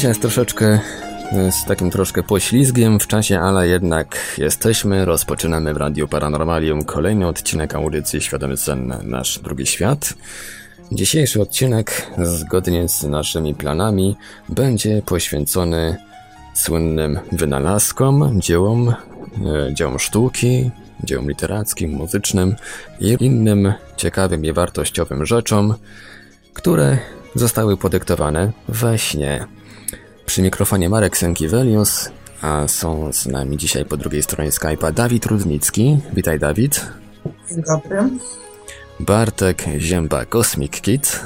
Dzisiaj jest troszeczkę z takim troszkę poślizgiem w czasie, ale jednak jesteśmy. Rozpoczynamy w Radiu Paranormalium kolejny odcinek audycji Świadomy Sen Nasz Drugi Świat. Dzisiejszy odcinek, zgodnie z naszymi planami, będzie poświęcony słynnym wynalazkom, dziełom, e, dziełom sztuki, dziełom literackim, muzycznym i innym ciekawym i wartościowym rzeczom, które zostały podyktowane we śnie. Przy mikrofonie Marek Sękiewelius, a są z nami dzisiaj po drugiej stronie Skype'a Dawid Rudnicki. Witaj Dawid. Dzień dobry. Bartek Zięba Cosmic Kid.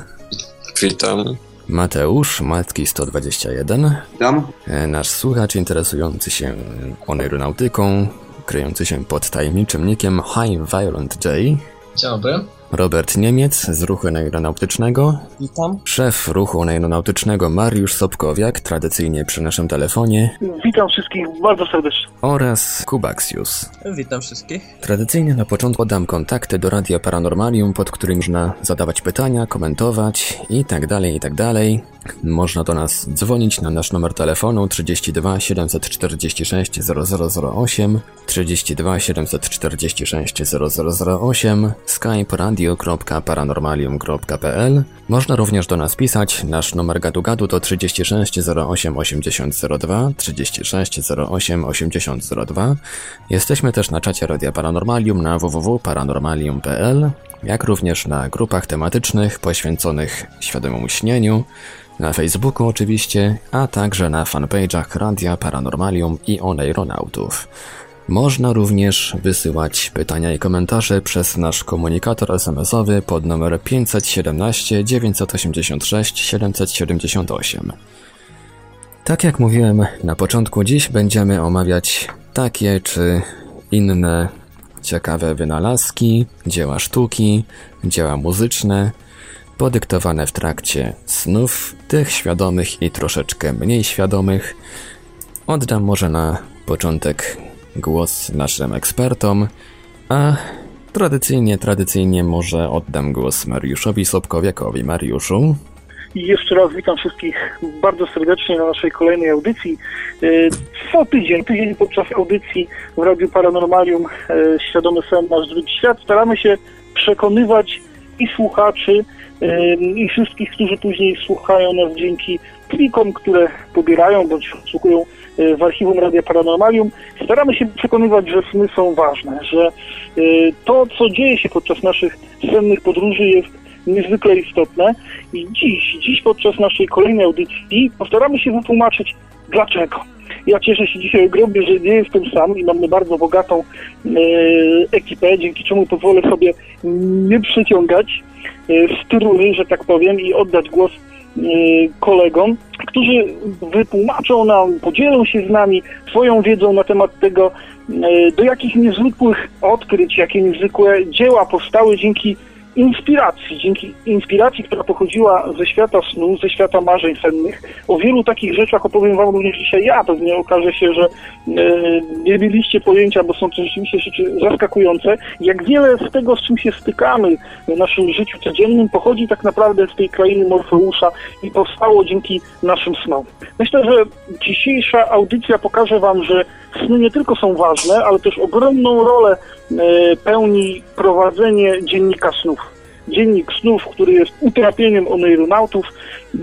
Witam. Mateusz Matki 121. Witam. E, nasz słuchacz interesujący się oneironautyką, kryjący się pod tajemniczym nickiem High Violent J. Dzień dobry. Robert Niemiec z ruchu aeronautycznego. Witam. Szef ruchu aeronautycznego Mariusz Sobkowiak, tradycyjnie przy naszym telefonie. Witam wszystkich bardzo serdecznie. Oraz Kubaxius. Witam wszystkich. Tradycyjnie na początku podam kontakty do Radia Paranormalium, pod którym można zadawać pytania, komentować i tak dalej, i tak dalej. Można do nas dzwonić na nasz numer telefonu 32 746 0008, 32 746 0008, skype radio.paranormalium.pl. Można również do nas pisać. Nasz numer gadu gadu to 36 08 8002, 36 08 8002. Jesteśmy też na czacie Radia Paranormalium na www.paranormalium.pl, jak również na grupach tematycznych poświęconych świadomemu śnieniu, na Facebooku oczywiście, a także na fanpage'ach Radia Paranormalium i Oneironautów. Można również wysyłać pytania i komentarze przez nasz komunikator SMS-owy pod numer 517 986 778. Tak jak mówiłem na początku, dziś będziemy omawiać takie czy inne ciekawe wynalazki, dzieła sztuki, dzieła muzyczne, podyktowane w trakcie snów, tych świadomych i troszeczkę mniej świadomych. Oddam może na początek głos naszym ekspertom, a tradycyjnie, tradycyjnie może oddam głos Mariuszowi Sobkowiakowi. Mariuszu. I jeszcze raz witam wszystkich bardzo serdecznie na naszej kolejnej audycji. E, co tydzień, tydzień podczas audycji w Radiu Paranormalium e, Świadomy Sen Nasz Drugi Świat staramy się przekonywać i słuchaczy, e, i wszystkich, którzy później słuchają nas dzięki plikom, które pobierają bądź słuchają w archiwum Radia Paranormalium, staramy się przekonywać, że sny są ważne, że to, co dzieje się podczas naszych sennych podróży jest niezwykle istotne i dziś, dziś podczas naszej kolejnej audycji postaramy się wytłumaczyć dlaczego. Ja cieszę się dzisiaj ogromnie, że nie jestem sam i mamy bardzo bogatą e, ekipę, dzięki czemu pozwolę sobie nie przeciągać e, struny, że tak powiem, i oddać głos kolegom, którzy wytłumaczą nam, podzielą się z nami swoją wiedzą na temat tego, e, do jakich niezwykłych odkryć, jakie niezwykłe dzieła powstały dzięki inspiracji, dzięki inspiracji, która pochodziła ze świata snu, ze świata marzeń sennych. O wielu takich rzeczach opowiem Wam również dzisiaj ja. Pewnie okaże się, że e, nie mieliście pojęcia, bo są to rzeczywiście rzeczy zaskakujące. Jak wiele z tego, z czym się stykamy w naszym życiu codziennym, pochodzi tak naprawdę z tej krainy Morfeusza i powstało dzięki naszym snom. Myślę, że dzisiejsza audycja pokaże Wam, że sny nie tylko są ważne, ale też ogromną rolę pełni prowadzenie dziennika snów. Dziennik snów, który jest utrapieniem oneironautów. E,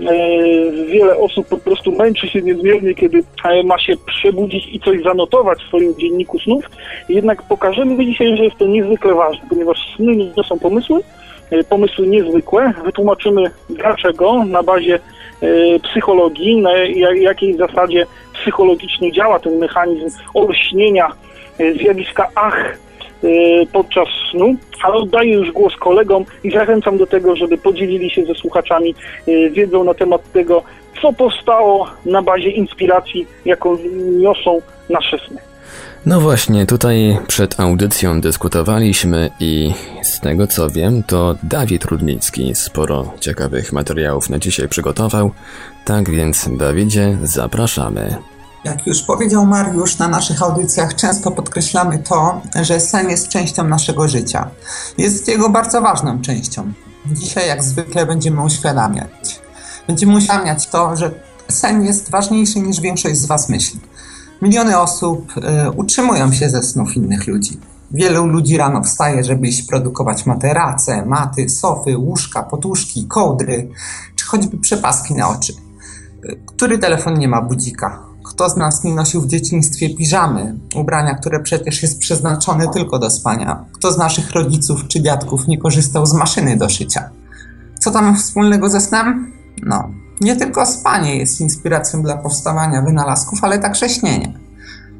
wiele osób po prostu męczy się niezmiernie, kiedy e, ma się przebudzić i coś zanotować w swoim dzienniku snów. Jednak pokażemy dzisiaj, że jest to niezwykle ważne, ponieważ sny to są pomysły, pomysły niezwykłe. Wytłumaczymy dlaczego na bazie psychologii, na jakiej zasadzie psychologicznie działa ten mechanizm olśnienia zjawiska ach podczas snu, ale oddaję już głos kolegom i zachęcam do tego, żeby podzielili się ze słuchaczami wiedzą na temat tego, co powstało na bazie inspiracji, jaką niosą nasze sny. No właśnie, tutaj przed audycją dyskutowaliśmy i z tego co wiem, to Dawid Rudnicki sporo ciekawych materiałów na dzisiaj przygotował. Tak więc, Dawidzie, zapraszamy. Jak już powiedział Mariusz, na naszych audycjach często podkreślamy to, że sen jest częścią naszego życia. Jest jego bardzo ważną częścią. Dzisiaj, jak zwykle, będziemy uświadamiać. Będziemy uświadamiać to, że sen jest ważniejszy niż większość z Was myśli. Miliony osób y, utrzymują się ze snów innych ludzi. Wielu ludzi rano wstaje, żeby iść produkować materace, maty, sofy, łóżka, poduszki, kołdry, czy choćby przepaski na oczy. Y, który telefon nie ma budzika? Kto z nas nie nosił w dzieciństwie piżamy, ubrania, które przecież jest przeznaczone tylko do spania? Kto z naszych rodziców czy dziadków nie korzystał z maszyny do szycia? Co tam wspólnego ze snem? No, nie tylko spanie jest inspiracją dla powstawania wynalazków, ale także śnienie.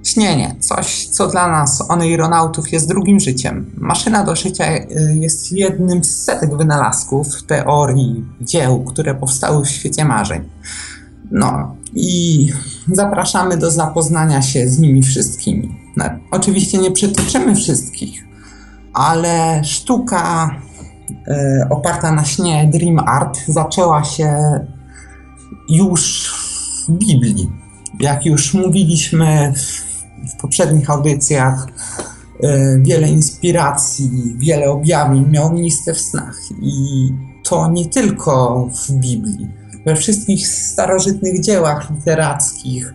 Śnienie, coś co dla nas, oneironautów, jest drugim życiem. Maszyna do szycia y, jest jednym z setek wynalazków, teorii, dzieł, które powstały w świecie marzeń. No i zapraszamy do zapoznania się z nimi wszystkimi. No, oczywiście nie przytoczymy wszystkich, ale sztuka y, oparta na śnie Dream Art zaczęła się już w Biblii. Jak już mówiliśmy w poprzednich audycjach, y, wiele inspiracji, wiele objawień miał miejsce w snach. I to nie tylko w Biblii. We wszystkich starożytnych dziełach literackich,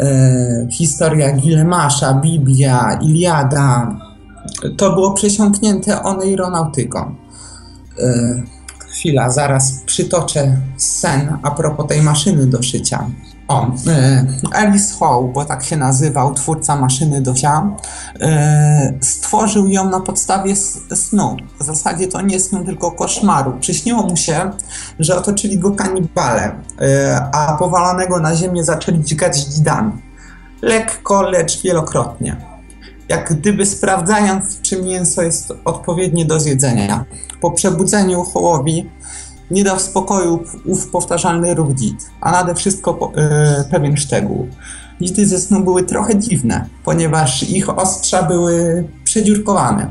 y, historia Gilemasza, Biblia, Iliada, to było przesiąknięte oneironautyką. Y, chwila, zaraz przytoczę sen a propos tej maszyny do szycia. O, e, Alice Howe, bo tak się nazywał, twórca maszyny do szycia, e, stworzył ją na podstawie snu. W zasadzie to nie snu, tylko koszmaru. Przyśniło mu się, że otoczyli go kanibale, e, a powalonego na ziemię zaczęli dźgać dzidami. Lekko, lecz wielokrotnie. Jak gdyby sprawdzając, czy mięso jest odpowiednie do zjedzenia. Po przebudzeniu Hołowi nie dał spokoju ów powtarzalny ruch dzid, a nade wszystko e, pewien szczegół. Dzidy ze snu były trochę dziwne, ponieważ ich ostrza były przedziurkowane.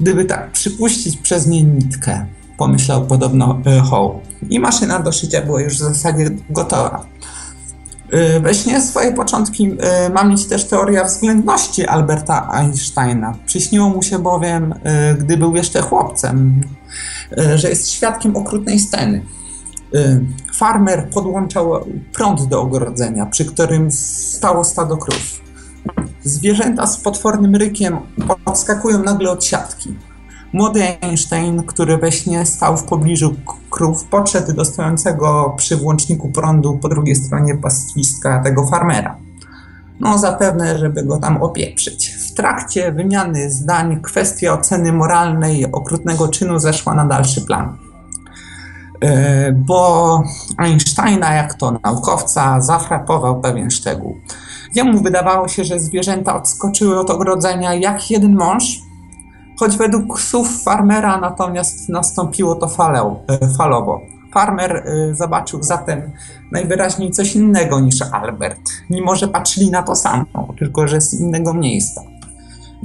Gdyby tak przypuścić przez nie nitkę, pomyślał podobno e. I maszyna do szycia była już w zasadzie gotowa. E, we śnie swoje początki e, ma mieć też teoria względności Alberta Einsteina. Przyśniło mu się bowiem, gdy był jeszcze chłopcem, że jest świadkiem okrutnej sceny. Farmer podłączał prąd do ogrodzenia, przy którym stało stado krów. Zwierzęta z potwornym rykiem odskakują nagle od siatki. Młody Einstein, który we śnie stał w pobliżu krów, podszedł do stojącego przy włączniku prądu po drugiej stronie pastwiska tego farmera. No zapewne, żeby go tam opieprzyć. W trakcie wymiany zdań kwestia oceny moralnej okrutnego czynu zeszła na dalszy plan. E, bo Einsteina, jak to naukowca, zafrapował pewien szczegół. Jemu wydawało się, że zwierzęta odskoczyły od ogrodzenia jak jeden mąż, choć według słów farmera natomiast nastąpiło to e, falowo. Farmer e, zobaczył zatem najwyraźniej coś innego niż Albert, mimo że patrzyli na to samo, tylko że z innego miejsca.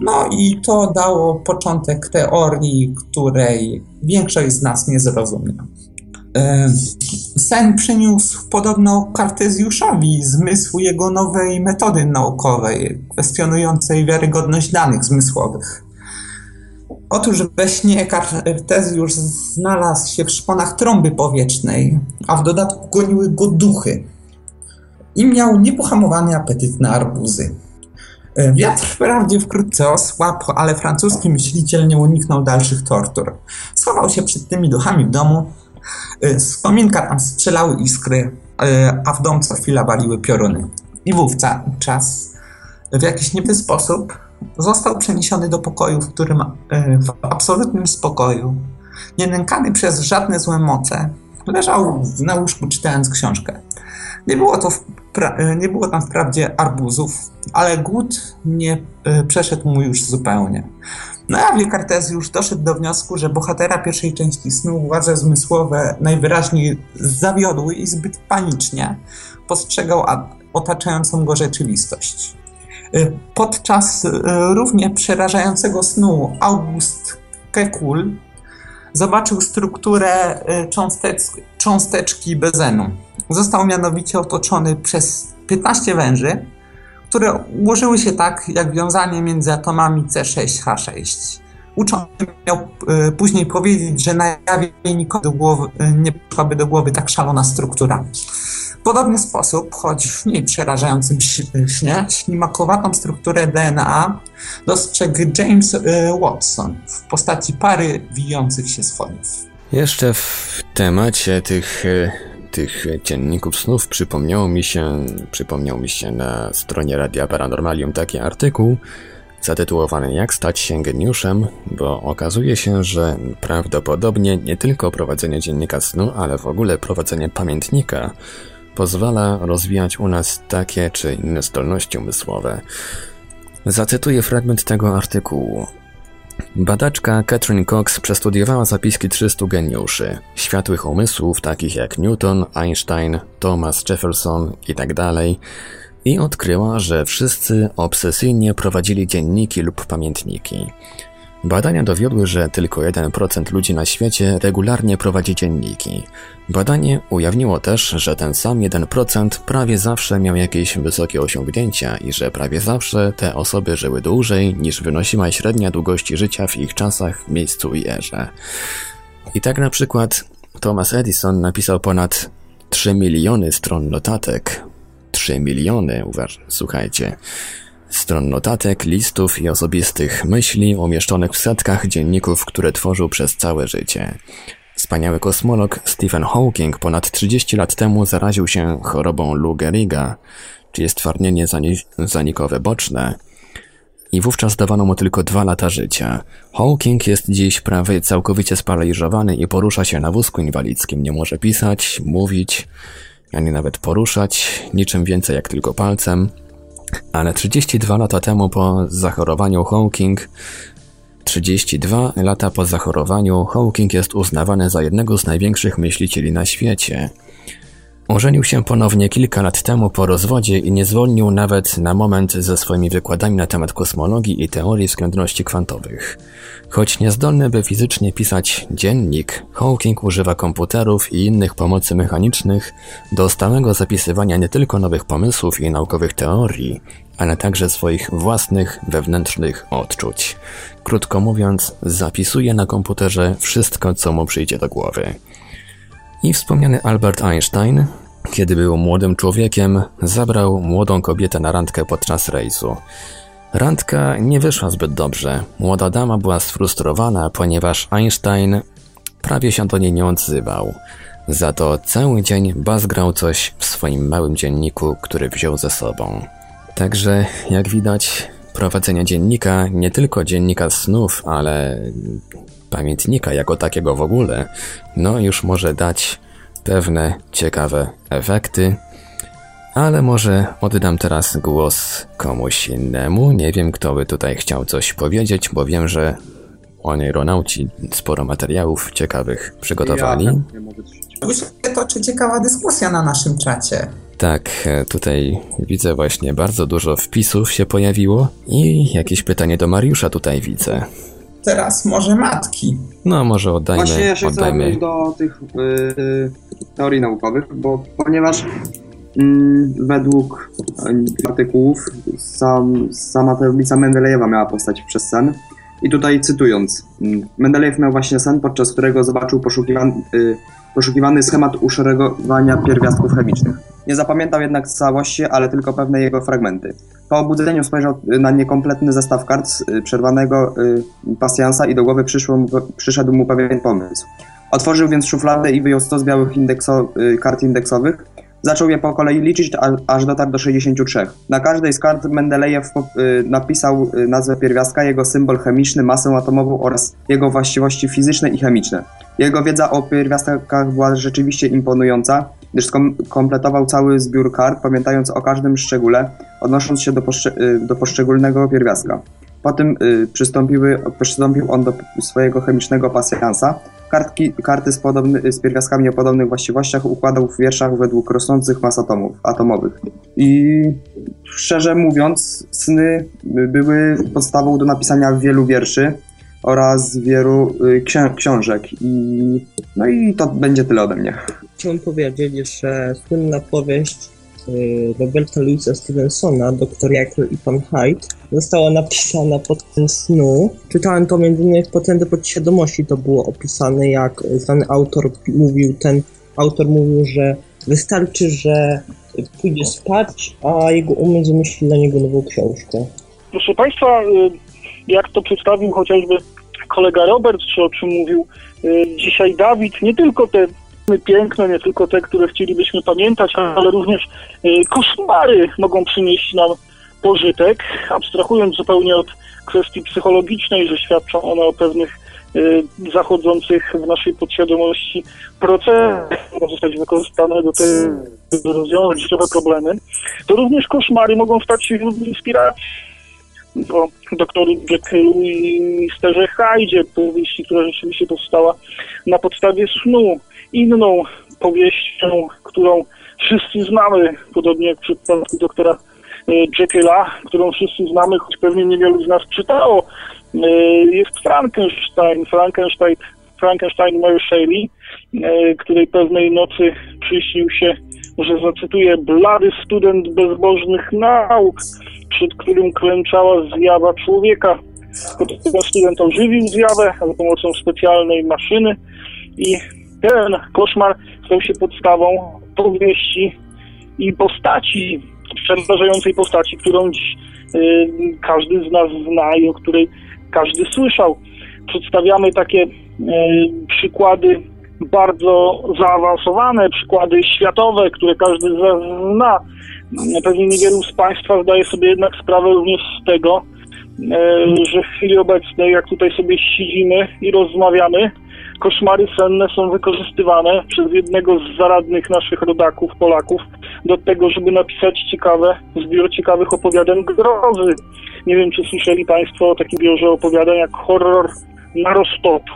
No i to dało początek teorii, której większość z nas nie zrozumie. E, sen przyniósł podobno Kartezjuszowi zmysł jego nowej metody naukowej, kwestionującej wiarygodność danych zmysłowych. Otóż we śnie Kartezjusz znalazł się w szponach trąby powietrznej, a w dodatku goniły go duchy. I miał niepohamowany apetyt na arbuzy. E, wiatr wprawdzie wkrótce osłabł, ale francuski myśliciel nie uniknął dalszych tortur. Schował się przed tymi duchami w domu. E, z kominka tam strzelały iskry, e, a w dom co chwila waliły pioruny. I wówczas w jakiś nieby sposób Został przeniesiony do pokoju, w którym e, w absolutnym spokoju, nie nękany przez żadne złe moce, leżał na łóżku czytając książkę. Nie było, to e, nie było tam wprawdzie arbuzów, ale głód nie e, przeszedł mu już zupełnie. No jawie Kartezjusz doszedł do wniosku, że bohatera pierwszej części snu władze zmysłowe najwyraźniej zawiodły i zbyt panicznie postrzegał otaczającą go rzeczywistość. Y, podczas y, równie przerażającego snu August Kekul zobaczył strukturę y, cząsteczki bezenu. Został mianowicie otoczony przez 15 węży, które ułożyły się tak, jak wiązanie między atomami C6H6. Uczony miał później powiedzieć, że na jawie nikomu do głowy, nie przyszłaby do głowy tak szalona struktura. W podobny sposób, choć w mniej przerażającym śnie, ślimakowatą strukturę DNA dostrzegł James y, Watson w postaci pary wijących się schodów. Jeszcze w temacie tych, y, tych dzienników snów przypomniało mi się, przypomniał mi się na stronie Radia Paranormalium taki artykuł, zatytułowany Jak stać się geniuszem, bo okazuje się, że prawdopodobnie nie tylko prowadzenie dziennika snu, ale w ogóle prowadzenie pamiętnika pozwala rozwijać u nas takie czy inne zdolności umysłowe. Zacytuję fragment tego artykułu. Badaczka Catherine Cox przestudiowała zapiski 300 geniuszy, światłych umysłów takich jak Newton, Einstein, Thomas Jefferson itd., tak i odkryła, że wszyscy obsesyjnie prowadzili dzienniki lub pamiętniki. Badania dowiodły, że tylko 1% ludzi na świecie regularnie prowadzi dzienniki. Badanie ujawniło też, że ten sam 1% prawie zawsze miał jakieś wysokie osiągnięcia i że prawie zawsze te osoby żyły dłużej niż wynosiła średnia długości życia w ich czasach, miejscu i erze. I tak na przykład Thomas Edison napisał ponad 3 miliony stron notatek, 3 miliony, uważ, słuchajcie, stron notatek, listów i osobistych myśli umieszczonych w setkach dzienników, które tworzył przez całe życie. Wspaniały kosmolog Stephen Hawking ponad 30 lat temu zaraził się chorobą Lou Gehriga, czyli stwardnienie zanikowe boczne, i wówczas dawano mu tylko dwa lata życia. Hawking jest dziś prawie całkowicie sparaliżowany i porusza się na wózku inwalidzkim. Nie może pisać, mówić, ani nawet poruszać, niczym więcej jak tylko palcem. Ale 32 lata temu po zachorowaniu Hawking 32 lata po zachorowaniu Hawking jest uznawany za jednego z największych myślicieli na świecie. Ożenił się ponownie kilka lat temu po rozwodzie i nie zwolnił nawet na moment ze swoimi wykładami na temat kosmologii i teorii względności kwantowych. Choć niezdolny by fizycznie pisać dziennik, Hawking używa komputerów i innych pomocy mechanicznych do stałego zapisywania nie tylko nowych pomysłów i naukowych teorii, ale także swoich własnych wewnętrznych odczuć. Krótko mówiąc, zapisuje na komputerze wszystko, co mu przyjdzie do głowy. I wspomniany Albert Einstein, kiedy był młodym człowiekiem, zabrał młodą kobietę na randkę podczas rejsu. Randka nie wyszła zbyt dobrze. Młoda dama była sfrustrowana, ponieważ Einstein prawie się do niej nie odzywał. Za to cały dzień bazgrał coś w swoim małym dzienniku, który wziął ze sobą. Także, jak widać, prowadzenie dziennika, nie tylko dziennika snów, ale pamiętnika jako takiego w ogóle, no już może dać pewne ciekawe efekty. Ale może oddam teraz głos komuś innemu. Nie wiem, kto by tutaj chciał coś powiedzieć, bo wiem, że aeronauci sporo materiałów ciekawych przygotowali. Już się toczy ciekawa dyskusja na naszym czacie. Tak, e, tutaj widzę właśnie bardzo dużo wpisów się pojawiło i jakieś pytanie do Mariusza tutaj widzę. Teraz może matki. No, może oddajmy. Właśnie ja się oddajmy. chcę do tych yy, teorii naukowych, bo ponieważ yy, według yy, artykułów sam, sama tablica Mendelejewa miała powstać przez sen. I tutaj cytując, yy, Mendelejew miał właśnie sen, podczas którego zobaczył poszukiwany, yy, poszukiwany schemat uszeregowania pierwiastków chemicznych. Nie zapamiętał jednak całości, ale tylko pewne jego fragmenty. Po obudzeniu spojrzał na niekompletny zestaw kart y, przerwanego y, pasjansa i do głowy mu, przyszedł mu pewien pomysł. Otworzył więc szufladę i wyjął 100 z białych indekso, y, kart indeksowych. Zaczął je po kolei liczyć, aż dotarł do 63. Na każdej z kart Mendelejew napisał nazwę pierwiastka, jego symbol chemiczny, masę atomową oraz jego właściwości fizyczne i chemiczne. Jego wiedza o pierwiastkach była rzeczywiście imponująca gdyż kompletował cały zbiór kart, pamiętając o każdym szczególe, odnosząc się do, y, do poszczególnego pierwiastka. Potem y, przystąpił on do swojego chemicznego pasjansa. Kartki, karty z, podobny, z pierwiastkami o podobnych właściwościach układał w wierszach według rosnących mas atomów, atomowych. I szczerze mówiąc, sny były podstawą do napisania wielu wierszy oraz wielu y, książek. I, no i to będzie tyle ode mnie chciałem powiedzieć, że słynna powieść Roberta Louisa Stevensona, Dr. Jekyll i Pan Hyde, została napisana pod ten snu. Czytałem to m.in. w Potędze Podświadomości, to było opisane, jak znany autor mówił, ten autor mówił, że Wystarczy, że pójdzie spać, a jego umysł wymyśli dla niego nową książkę. Proszę Państwa, y, jak to przedstawił chociażby kolega Robert, czy o czym mówił y, dzisiaj Dawid, nie tylko te piękne, nie tylko te, które chcielibyśmy pamiętać, ale również y, koszmary mogą przynieść nam pożytek, abstrahując zupełnie od kwestii psychologicznej, że świadczą one o pewnych zachodzących w naszej podświadomości procesach, mogą zostać wykorzystane do tego, by rozwiązać życiowe problemy, to również koszmary mogą stać się źródłem inspiracji o doktorze Jekyllu i misterze Hydzie, powieści, która rzeczywiście powstała na podstawie snu. Inną powieścią, którą wszyscy znamy, podobnie jak w przypadku doktora e, Jekylla, którą wszyscy znamy, choć pewnie niewielu z nas czytało, e, jest Frankenstein. Frankenstein, Frankenstein Mary Shelley, e, której pewnej nocy przyśnił się, że zacytuję, blady student bezbożnych nauk, przed którym klęczała zjawa człowieka. Potem student ożywił zjawę za pomocą specjalnej maszyny i ten koszmar stał się podstawą powieści i postaci, przerażającej postaci, którą dziś y, każdy z nas zna i o której każdy słyszał. Przedstawiamy takie y, przykłady bardzo zaawansowane, przykłady światowe, które każdy z nas zna. Pewnie niewielu z Państwa zdaje sobie jednak sprawę również z tego, e, że w chwili obecnej, jak tutaj sobie siedzimy i rozmawiamy, koszmary senne są wykorzystywane przez jednego z zaradnych naszych rodaków, Polaków, do tego, żeby napisać ciekawe, zbiór ciekawych opowiadań grozy. Nie wiem, czy słyszeli Państwo o takim zbiorze opowiadań jak Horror na Roztoczu.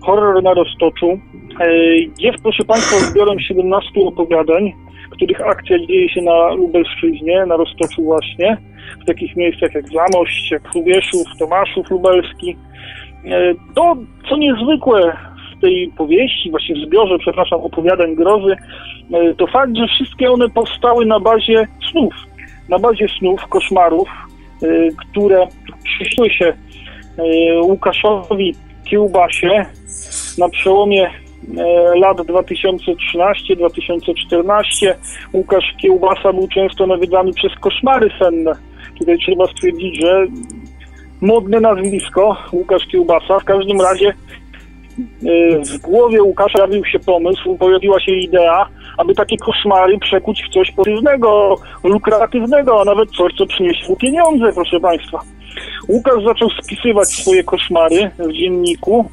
Horror na Roztoczu e, jest, proszę Państwa, zbiorem 17 opowiadań, których akcja dzieje się na Lubelszczyźnie, na Roztoczu właśnie, w takich miejscach jak Zamość, jak Hrubieszów, Tomaszów Lubelski. E, to, co niezwykłe tej powieści, właśnie w zbiorze, przepraszam, opowiadań grozy, e, to fakt, że wszystkie one powstały na bazie snów, na bazie snów, koszmarów, e, które przyszły się Łukaszowi Kiełbasie na przełomie E, lat 2013-2014 Łukasz Kiełbasa był często nawiedzany przez koszmary senne. Tutaj trzeba stwierdzić, że modne nazwisko Łukasz Kiełbasa. W każdym razie e, w głowie Łukasza pojawił się pomysł, pojawiła się idea, aby takie koszmary przekuć w coś pozytywnego, lukratywnego, a nawet coś, co przyniesie mu pieniądze, proszę Państwa. Łukasz zaczął spisywać swoje koszmary w dzienniku,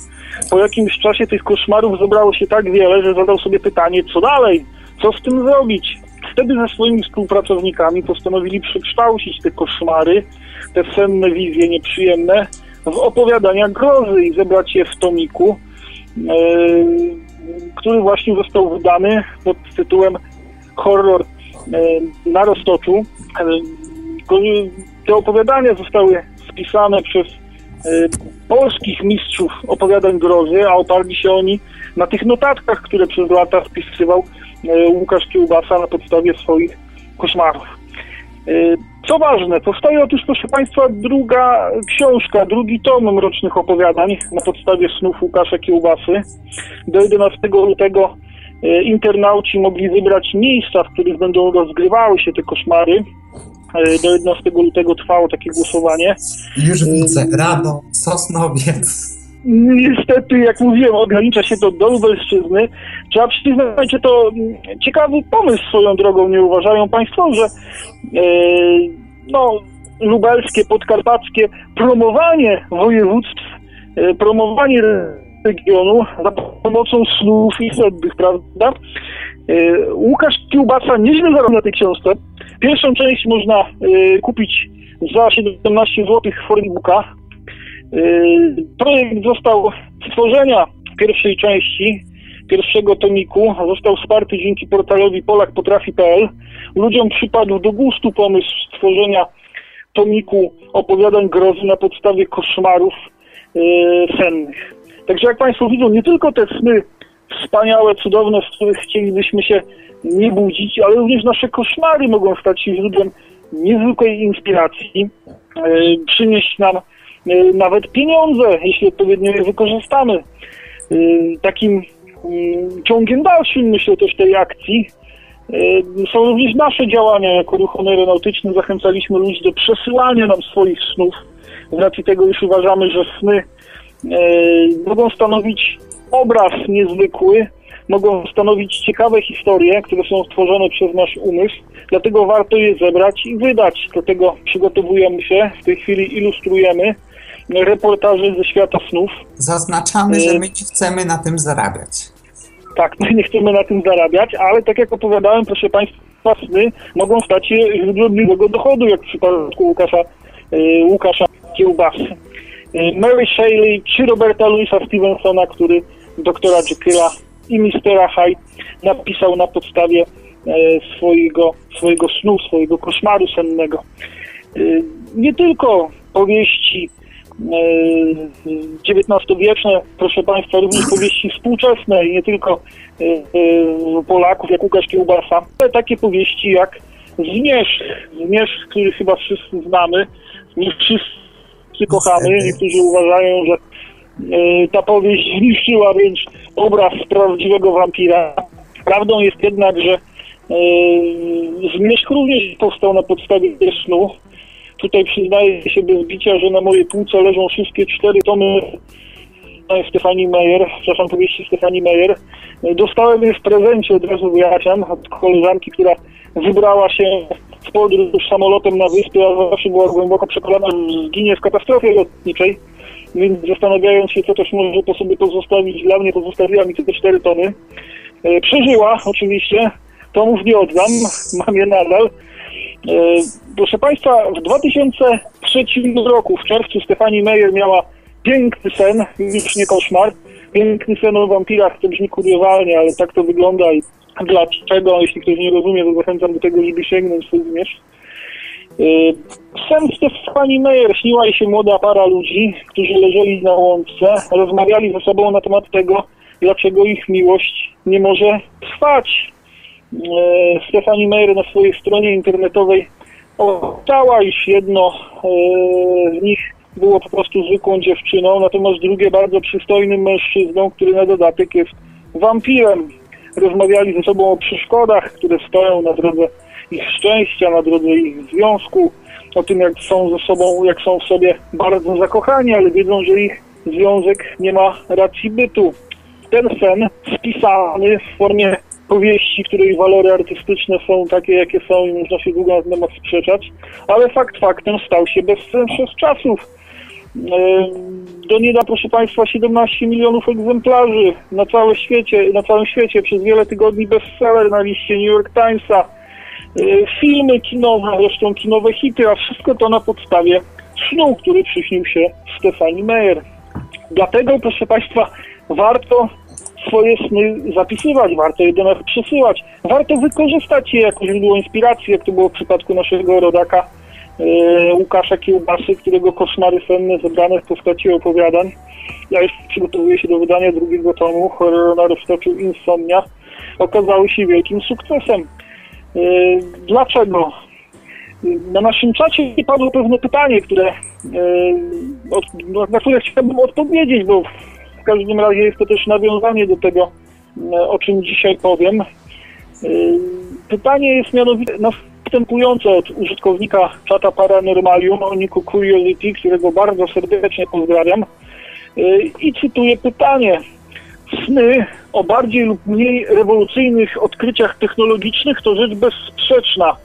po jakimś czasie tych koszmarów zebrało się tak wiele, że zadał sobie pytanie, co dalej, co z tym zrobić. Wtedy ze swoimi współpracownikami postanowili przekształcić te koszmary, te senne wizje nieprzyjemne w opowiadania grozy i zebrać je w tomiku, który właśnie został wydany pod tytułem Horror yy, na Roztoczu. Yy, te opowiadania zostały spisane przez polskich mistrzów opowiadań grozy, a oparli się oni na tych notatkach, które przez lata spisywał Łukasz Kiełbasa na podstawie swoich koszmarów. Co ważne, powstaje otóż, proszę Państwa, druga książka, drugi tom mrocznych opowiadań na podstawie snów Łukasza Kiełbasy. Do 11 lutego internauci mogli wybrać miejsca, w których będą rozgrywały się te koszmary. E, do 11 lutego trwało takie głosowanie. Już widzę, Rano, Sosnowiec. Niestety, jak mówiłem, ogranicza się to do Lubelszczyzny. Trzeba przyznać, że to mm, ciekawy pomysł swoją drogą, nie uważają Państwo, że e, no, lubelskie, podkarpackie promowanie województw, e, promowanie regionu za pomocą snów i sednych, prawda? E, Łukasz Kiełbasa nieźle zarobił na tej książce. Pierwszą część można y, kupić za 17 zł w Formbooka. Y, projekt został stworzenia pierwszej części, pierwszego tomiku, został wsparty dzięki portalowi polakpotrafi.pl. Ludziom przypadł do gustu pomysł stworzenia tomiku opowiadań grozy na podstawie koszmarów y, sennych. Także jak Państwo widzą, nie tylko te sny wspaniałe, cudowne, z których chcielibyśmy się nie budzić, ale również nasze koszmary mogą stać się źródłem niezwykłej inspiracji, e, przynieść nam nawet pieniądze, jeśli odpowiednio je wykorzystamy. E, takim mm, ciągiem dalszym, myślę też tej akcji, Są również nasze działania jako ruch aeronautyczny. Zachęcaliśmy ludzi do przesyłania nam swoich snów. Z racji tego już uważamy, że sny mogą stanowić obraz niezwykły, mogą stanowić ciekawe historie, które są stworzone przez nasz umysł, dlatego warto je zebrać i wydać. Dlatego przygotowujemy się, w tej chwili ilustrujemy reportaże ze świata snów. Zaznaczamy, że my nie chcemy na tym zarabiać. Tak, my nie chcemy na tym zarabiać, ale tak jak opowiadałem, proszę Państwa, sny mogą stać się źródłem miłego dochodu, jak w przypadku Łukasza, Łukasza Kiełbasy. Mary Shelley czy Roberta Louisa Stevensona, który doktora Jekylla i Mistera Hyde napisał na podstawie e, swojego, swojego snu, swojego koszmaru sennego. Nie tylko powieści XIX-wieczne, e, proszę Państwa, również powieści współczesne i nie tylko Polaków, jak Łukasz Kiełbasa, ale takie powieści jak Zmierzch, Zmierzch, który chyba wszyscy znamy, wszyscy kochamy, niektórzy uważają, że E, ta powieść zniszczyła wręcz obraz prawdziwego wampira. Prawdą jest jednak, że e, Zmierzch również powstał na podstawie snu. Tutaj przyznaję się bez bicia, że na mojej półce leżą wszystkie cztery tomy Stefani Meyer, przepraszam, powieści Stefani Meyer. E, dostałem je w prezencie, od razu wyjaśniam, od koleżanki, która wybrała się w podróż samolotem na wyspę, a zawsze była głęboko przekonana, że zginie w katastrofie lotniczej więc zastanawiając się, co też może po sobie pozostawić, dla mnie pozostawiła mi te cztery tony. E, przeżyła oczywiście, tomów nie oddam, mam je nadal. E, proszę Państwa, w 2003 roku, w czerwcu, Stefani Meyer miała piękny sen, już nie koszmar. Piękny sen o wampirach, to brzmi kuriozalnie, ale tak to wygląda i dlaczego, jeśli ktoś nie rozumie, to zachęcam do tego, żeby sięgnąć zmierzch. Y, sen Stefani Meyer śniła jej się młoda para ludzi, którzy leżeli na łące, rozmawiali ze sobą na temat tego, dlaczego ich miłość nie może trwać. Y, Stefani Meyer na swojej stronie internetowej opisała, iż jedno y, z nich było po prostu zwykłą dziewczyną, natomiast drugie bardzo przystojnym mężczyzną, który na dodatek jest wampirem. Rozmawiali ze sobą o przeszkodach, które stoją na drodze ich szczęścia, na drodze ich związku, o tym, jak są ze sobą, jak są w sobie bardzo zakochani, ale wiedzą, że ich związek nie ma racji bytu. Ten sen spisany w formie powieści, której walory artystyczne są takie, jakie są i można się długo na temat sprzeczać, ale fakt faktem stał się bezsen przez czasów. Do nieda, proszę Państwa, 17 milionów egzemplarzy na całym świecie, na całym świecie przez wiele tygodni bestseller na liście New York Timesa. Y, filmy kinowe, zresztą kinowe hity, a wszystko to na podstawie snu, który przyśnił się Stefani Meyer. Dlatego, proszę Państwa, warto swoje sny zapisywać, warto je do nas przesyłać, warto wykorzystać je jako źródło inspiracji, jak to było w przypadku naszego rodaka e, Łukasza Kiełbasy, którego koszmary senne zebrane w postaci opowiadań. Ja już przygotowuję się do wydania drugiego tomu, horror na roztoczu Insomnia, okazały się wielkim sukcesem. E, dlaczego? Na naszym czacie padło pewne pytanie, które, e, na które chciałbym odpowiedzieć, bo każdym razie jest to też nawiązanie do tego, o czym dzisiaj powiem. Pytanie jest mianowicie następujące od użytkownika czata Paranormalium o niku Curiosity, którego bardzo serdecznie pozdrawiam. I cytuję pytanie sny o bardziej lub mniej rewolucyjnych odkryciach technologicznych to rzecz bezsprzeczna.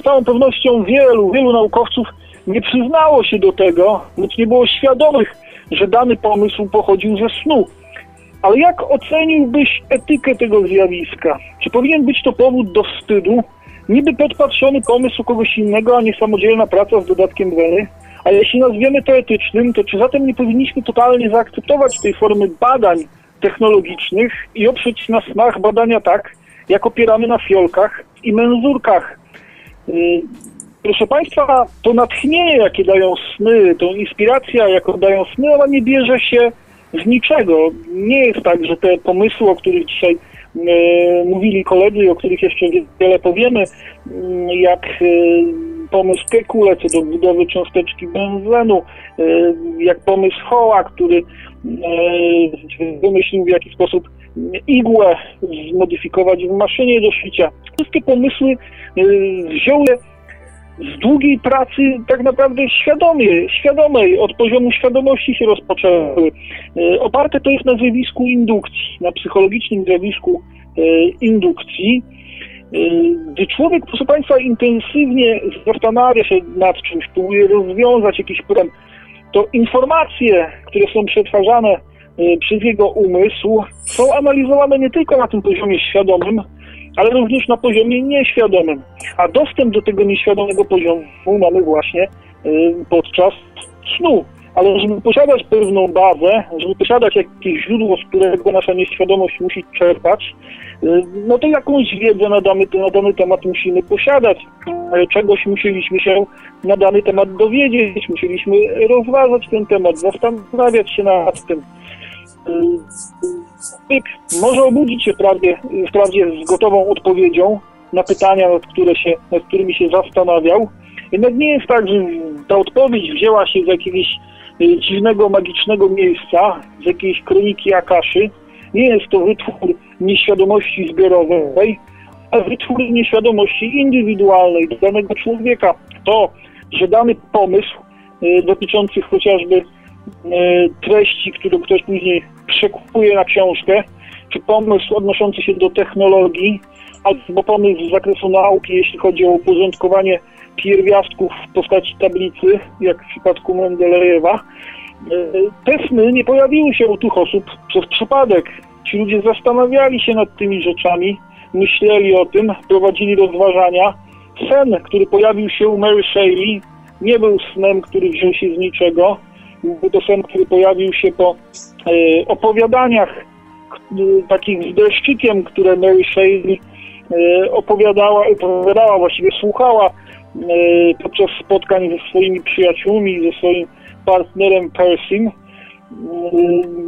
Z całą pewnością wielu, wielu naukowców nie przyznało się do tego, lub nie było świadomych, że dany pomysł pochodził ze snu. Ale jak oceniłbyś etykę tego zjawiska? Czy powinien być to powód do wstydu? Niby podpatrzony pomysł kogoś innego, a nie samodzielna praca z dodatkiem weny? A jeśli nazwiemy to etycznym, to czy zatem nie powinniśmy totalnie zaakceptować tej formy badań technologicznych i oprzeć na snach badania tak, jak opieramy na fiolkach i menzurkach. Proszę Państwa, to natchnienie, jakie dają sny, to inspiracja, jaką dają sny, ona nie bierze się z niczego. Nie jest tak, że te pomysły, o których dzisiaj y, mówili koledzy, o których jeszcze wiele powiemy, y, jak pomysł Kekule co do budowy cząsteczki benzenu, jak pomysł Hoła, który E, wymyślił w jaki sposób igłę zmodyfikować w maszynie do szycia. Wszystkie pomysły y, wzięły z długiej pracy tak naprawdę świadomie, świadomej, od poziomu świadomości się rozpoczęły. Y, oparte to jest na zjawisku indukcji, na psychologicznym zjawisku y, indukcji. Gdy człowiek, proszę Państwa, intensywnie zastanawia się nad czymś, próbuje rozwiązać jakiś problem, to informacje, które są przetwarzane przez jego umysł, są analizowane nie tylko na tym poziomie świadomym, ale również na poziomie nieświadomym. A dostęp do tego nieświadomego poziomu mamy właśnie podczas snu. Ale żeby posiadać pewną bazę, żeby posiadać jakieś źródło, z którego nasza nieświadomość musi czerpać, no to jakąś wiedzę na dany, na dany temat musimy posiadać. Czegoś musieliśmy się na dany temat dowiedzieć, musieliśmy rozważać ten temat, zastanawiać się nad tym. Typ może obudzić się wprawdzie, wprawdzie z gotową odpowiedzią na pytania, nad, które się, nad którymi się zastanawiał. Jednak nie jest tak, że ta odpowiedź wzięła się z jakiegoś y, dziwnego, magicznego miejsca, z jakiejś kroniki Akaszy. Nie jest to wytwór nieświadomości zbiorowej, ale wytwór nieświadomości indywidualnej danego człowieka. To, że dany pomysł y, dotyczący chociażby treści, które ktoś później przekupuje na książkę, czy pomysł odnoszący się do technologii, albo pomysł z zakresu nauki, jeśli chodzi o uporządkowanie pierwiastków w postaci tablicy, jak w przypadku Mendelejewa. E, te sny nie pojawiły się u tych osób przez przypadek. Ci ludzie zastanawiali się nad tymi rzeczami, myśleli o tym, prowadzili rozważania. Sen, który pojawił się u Mary Shelley, nie był snem, który wziął się z niczego, sen, który pojawił się po e, opowiadaniach e, takich z dreszczykiem, które Mary Shelley e, opowiadała, opowiadała, właściwie słuchała podczas spotkań ze swoimi przyjaciółmi, ze swoim partnerem Persim.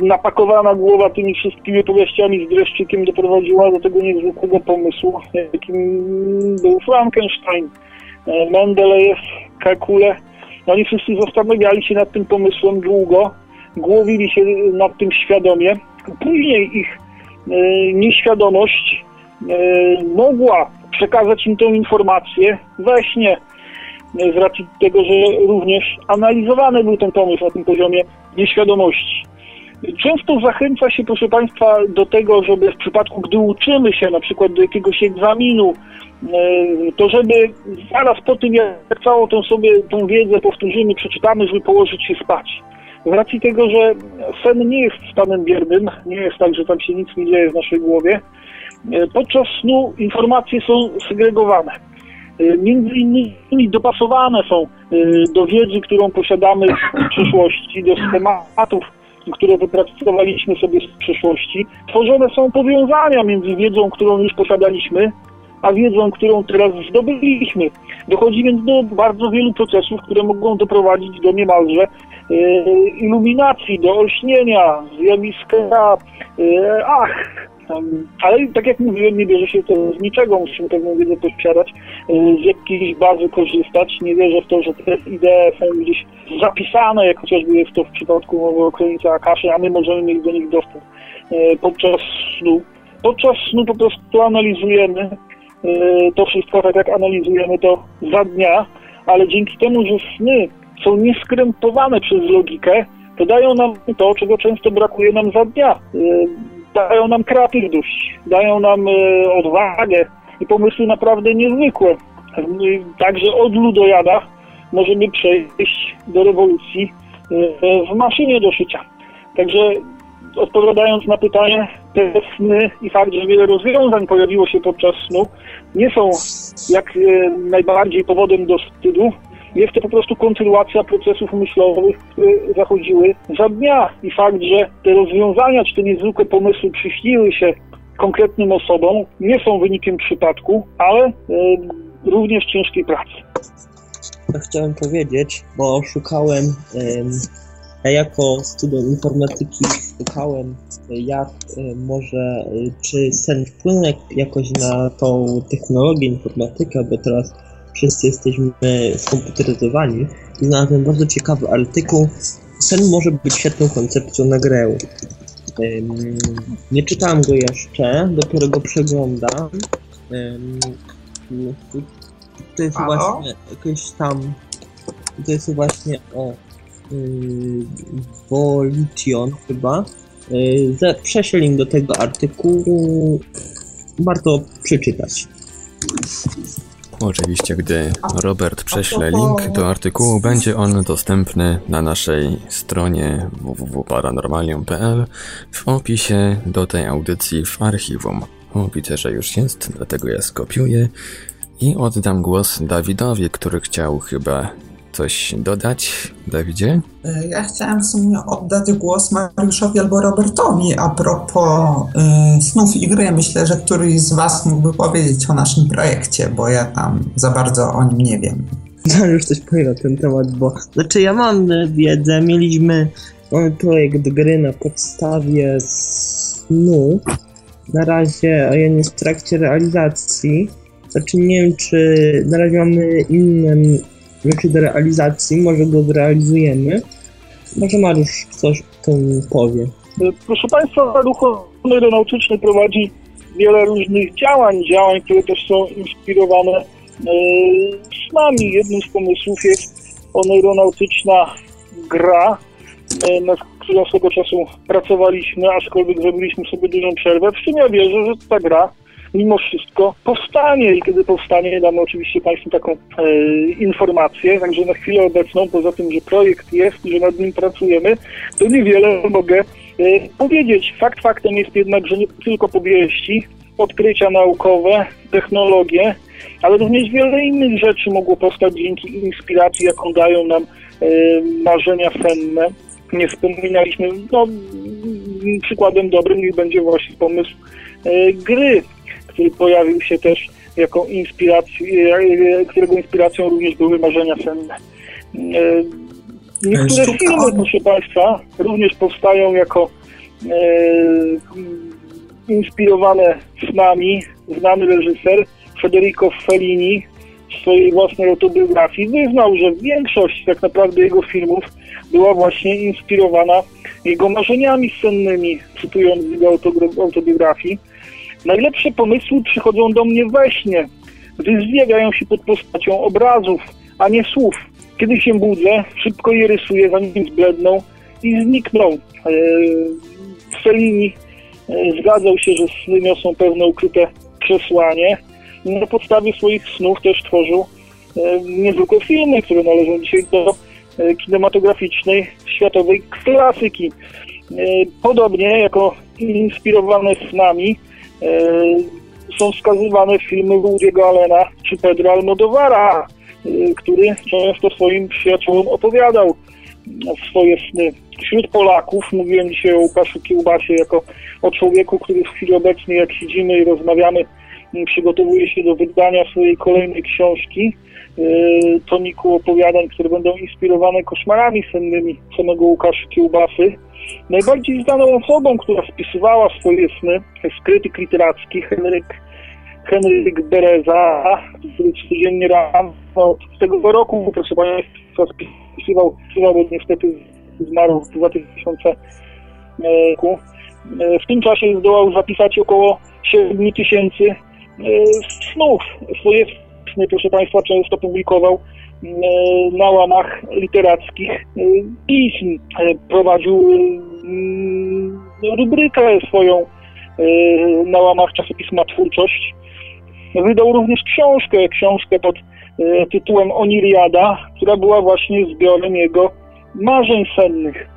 Napakowana głowa tymi wszystkimi opowieściami z dreszczykiem doprowadziła do tego niezwykłego pomysłu, jakim był Frankenstein, Mendelejew, Kekule oni wszyscy zastanawiali się nad tym pomysłem długo, głowili się nad tym świadomie. Później ich e, nieświadomość e, mogła przekazać im tę informację we śnie, e, z racji tego, że również analizowany był ten pomysł na tym poziomie nieświadomości. Często zachęca się, proszę Państwa, do tego, żeby w przypadku, gdy uczymy się na przykład do jakiegoś egzaminu, E, to żeby zaraz po tym, jak całą tą sobie tą wiedzę powtórzymy, przeczytamy, żeby położyć się spać. Z racji tego, że sen nie jest stanem biernym, nie jest tak, że tam się nic nie dzieje w naszej głowie, e, podczas snu informacje są segregowane. E, między innymi dopasowane są do wiedzy, którą posiadamy z przeszłości, do schematów, które wypracowaliśmy sobie z przeszłości. Tworzone są powiązania między wiedzą, którą już posiadaliśmy, a wiedzą, którą teraz zdobyliśmy. Dochodzi więc do bardzo wielu procesów, które mogą doprowadzić do niemalże e, iluminacji, do olśnienia, zjawiska e, ach. Ale tak jak mówiłem, nie bierze się to z niczego, musimy pewną wiedzę posiadać, e, z jakiejś bazy korzystać. Nie wierzę w to, że te idee są gdzieś zapisane, jak chociażby jest to w przypadku mowy o Akaszy, a my możemy mieć do nich dostęp e, podczas snu. Podczas snu po prostu analizujemy Y, to wszystko, tak jak analizujemy to za dnia, ale dzięki temu, że sny są nieskrępowane przez logikę, to dają nam to, czego często brakuje nam za dnia. Dają nam kreatywność, dają nam y, odwagę i pomysły naprawdę niezwykłe. Także od ludojada możemy przejść do rewolucji w maszynie do szycia. Także odpowiadając na pytanie, te sny i fakt, że wiele rozwiązań pojawiło się podczas snu, nie są jak e, najbardziej powodem do wstydu. Jest to po prostu kontynuacja procesów myślowych, które zachodziły za dnia. I fakt, że te rozwiązania, czy te niezwykłe pomysły przyśniły się konkretnym osobom, nie są wynikiem przypadku, ale e, również ciężkiej pracy. Chciałem powiedzieć, bo szukałem ja jako student informatyki szukałem, jak e, może, e, czy sen wpłynie jakoś na tą technologię, informatykę, bo teraz wszyscy jesteśmy skomputeryzowani. I znalazłem bardzo ciekawy artykuł. Sen może być świetną koncepcją na grę. Ym, nie czytałem go jeszcze, dopiero go przeglądam. Ym, to jest Halo? właśnie jakieś tam. To jest właśnie o yy, Volition chyba. Yy, prześlę link do tego artykułu. Warto przeczytać. Oczywiście, gdy Robert prześle link do artykułu, będzie on dostępny na naszej stronie www.paranormalium.pl w opisie do tej audycji w archiwum. O, widzę, że już jest, dlatego ja skopiuję i oddam głos Dawidowi, który chciał chyba coś dodać. Dawidzie? E, Ja chciałem w sumie oddać głos Mariuszowi albo Robertowi a propos e, snów i gry. Myślę, że któryś z Was mógłby powiedzieć o naszym projekcie, bo ja tam za bardzo o nim nie wiem. Ja już coś powiem na ten temat, bo znaczy ja mam y, wiedzę, mieliśmy mamy projekt gry na podstawie snu. Na razie a on jest w trakcie realizacji. Znaczy nie wiem czy na razie mamy inne rzeczy do realizacji, może go zrealizujemy. Może Mariusz coś tym powie. Proszę Państwa, ruch aeronautyczny prowadzi wiele różnych działań, działań, które też są inspirowane e, snami. Jednym z pomysłów jest oneironautyczna gra, e, nad którą swego czasu pracowaliśmy, aczkolwiek zrobiliśmy sobie dużą przerwę. W czym ja wierzę, że ta gra mimo wszystko powstanie i kiedy powstanie damy oczywiście Państwu taką e, informację, także na chwilę obecną, poza tym, że projekt jest i że nad nim pracujemy, to niewiele mogę e, powiedzieć. Fakt faktem jest jednak, że nie tylko powieści, odkrycia naukowe, technologie, ale również wiele innych rzeczy mogło powstać dzięki inspiracji, jaką dają nam e, marzenia senne. Nie wspominaliśmy, no przykładem dobrym niech będzie właśnie pomysł e, gry, który pojawił się też jako inspirację, e, którego inspiracją również były marzenia senne. E, Niektóre filmy, proszę Państwa, również powstają jako e, inspirowane snami. Znany reżyser Federico Fellini w swojej własnej autobiografii wyznał, że większość tak naprawdę jego filmów była właśnie inspirowana jego marzeniami sennymi, cytując z jego autobiografii. Najlepsze pomysły przychodzą do mnie we śnie, gdy zjawiają się pod postacią obrazów, a nie słów. Kiedy się budzę, szybko je rysuję, zanim zbledną i znikną. E, Fellini e, zgadzał się, że sny niosą pewne ukryte przesłanie. Na podstawie swoich snów też tworzył e, niezwykłe filmy, które należą dzisiaj do kinematograficznej światowej klasyki. Podobnie jako inspirowane snami są wskazywane filmy Woody'ego Allena czy Pedro Almodovara, e, który często swoim przyjaciołom opowiadał swoje sny. Wśród Polaków, mówiłem dzisiaj o Łukaszu Kiełbasie jako o człowieku, który w chwili obecnej, jak siedzimy i rozmawiamy, m, przygotowuje się do wydania swojej kolejnej książki, toniku opowiadań, które będą inspirowane koszmarami sennymi samego Łukasza Kiełbasy. Najbardziej znaną osobą, która spisywała swoje sny, jest krytyk literacki Henryk, Henryk Bereza, który codziennie rano od tego roku, proszę Państwa, spisywał, bo niestety zmarł w 2000 roku. E, W tym czasie zdołał zapisać około 7 tysięcy e, snów. Swoje sny, proszę Państwa, często publikował e, na łamach literackich e, pism. E, Prowadził e, rubrykę swoją na łamach czasopisma Twórczość. Wydał również książkę, książkę pod tytułem Oniriada, która była właśnie zbiorem jego marzeń sennych.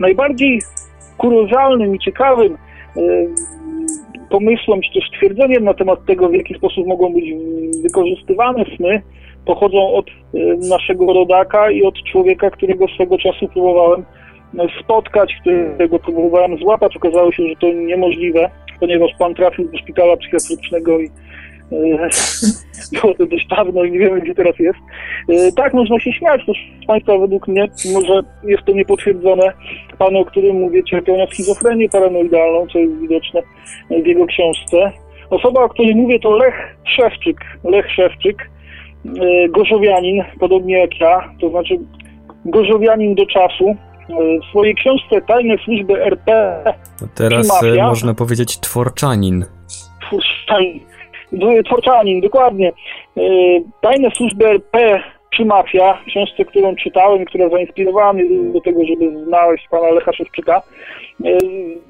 Najbardziej kuriozalnym i ciekawym pomysłem, czy też twierdzeniem na temat tego, w jaki sposób mogą być wykorzystywane sny, pochodzą od e, naszego rodaka i od człowieka, którego swego czasu próbowałem e, spotkać, którego próbowałem złapać. Okazało się, że to niemożliwe, ponieważ pan trafił do szpitala psychiatrycznego i było to dość dawno i nie wiemy, gdzie teraz jest. E, Tak, można się śmiać, proszę Państwa, według mnie, mimo że jest to niepotwierdzone, pan, o którym mówię, cierpiał na schizofrenię paranoidalną, co jest widoczne w jego książce. Osoba, o której mówię, to Lech Szewczyk. Lech Szewczyk, e, gorzowianin, podobnie jak ja, to znaczy gorzowianin do czasu, w swojej książce Tajne służby RP teraz mafia. e, można powiedzieć tworczanin. twórczanin, twórczanin, dokładnie. E, Tajne służby RP czy Mafia, książce, którą czytałem i która zainspirowała mnie do tego, żeby znaleźć pana Lecha Szewczyka, e,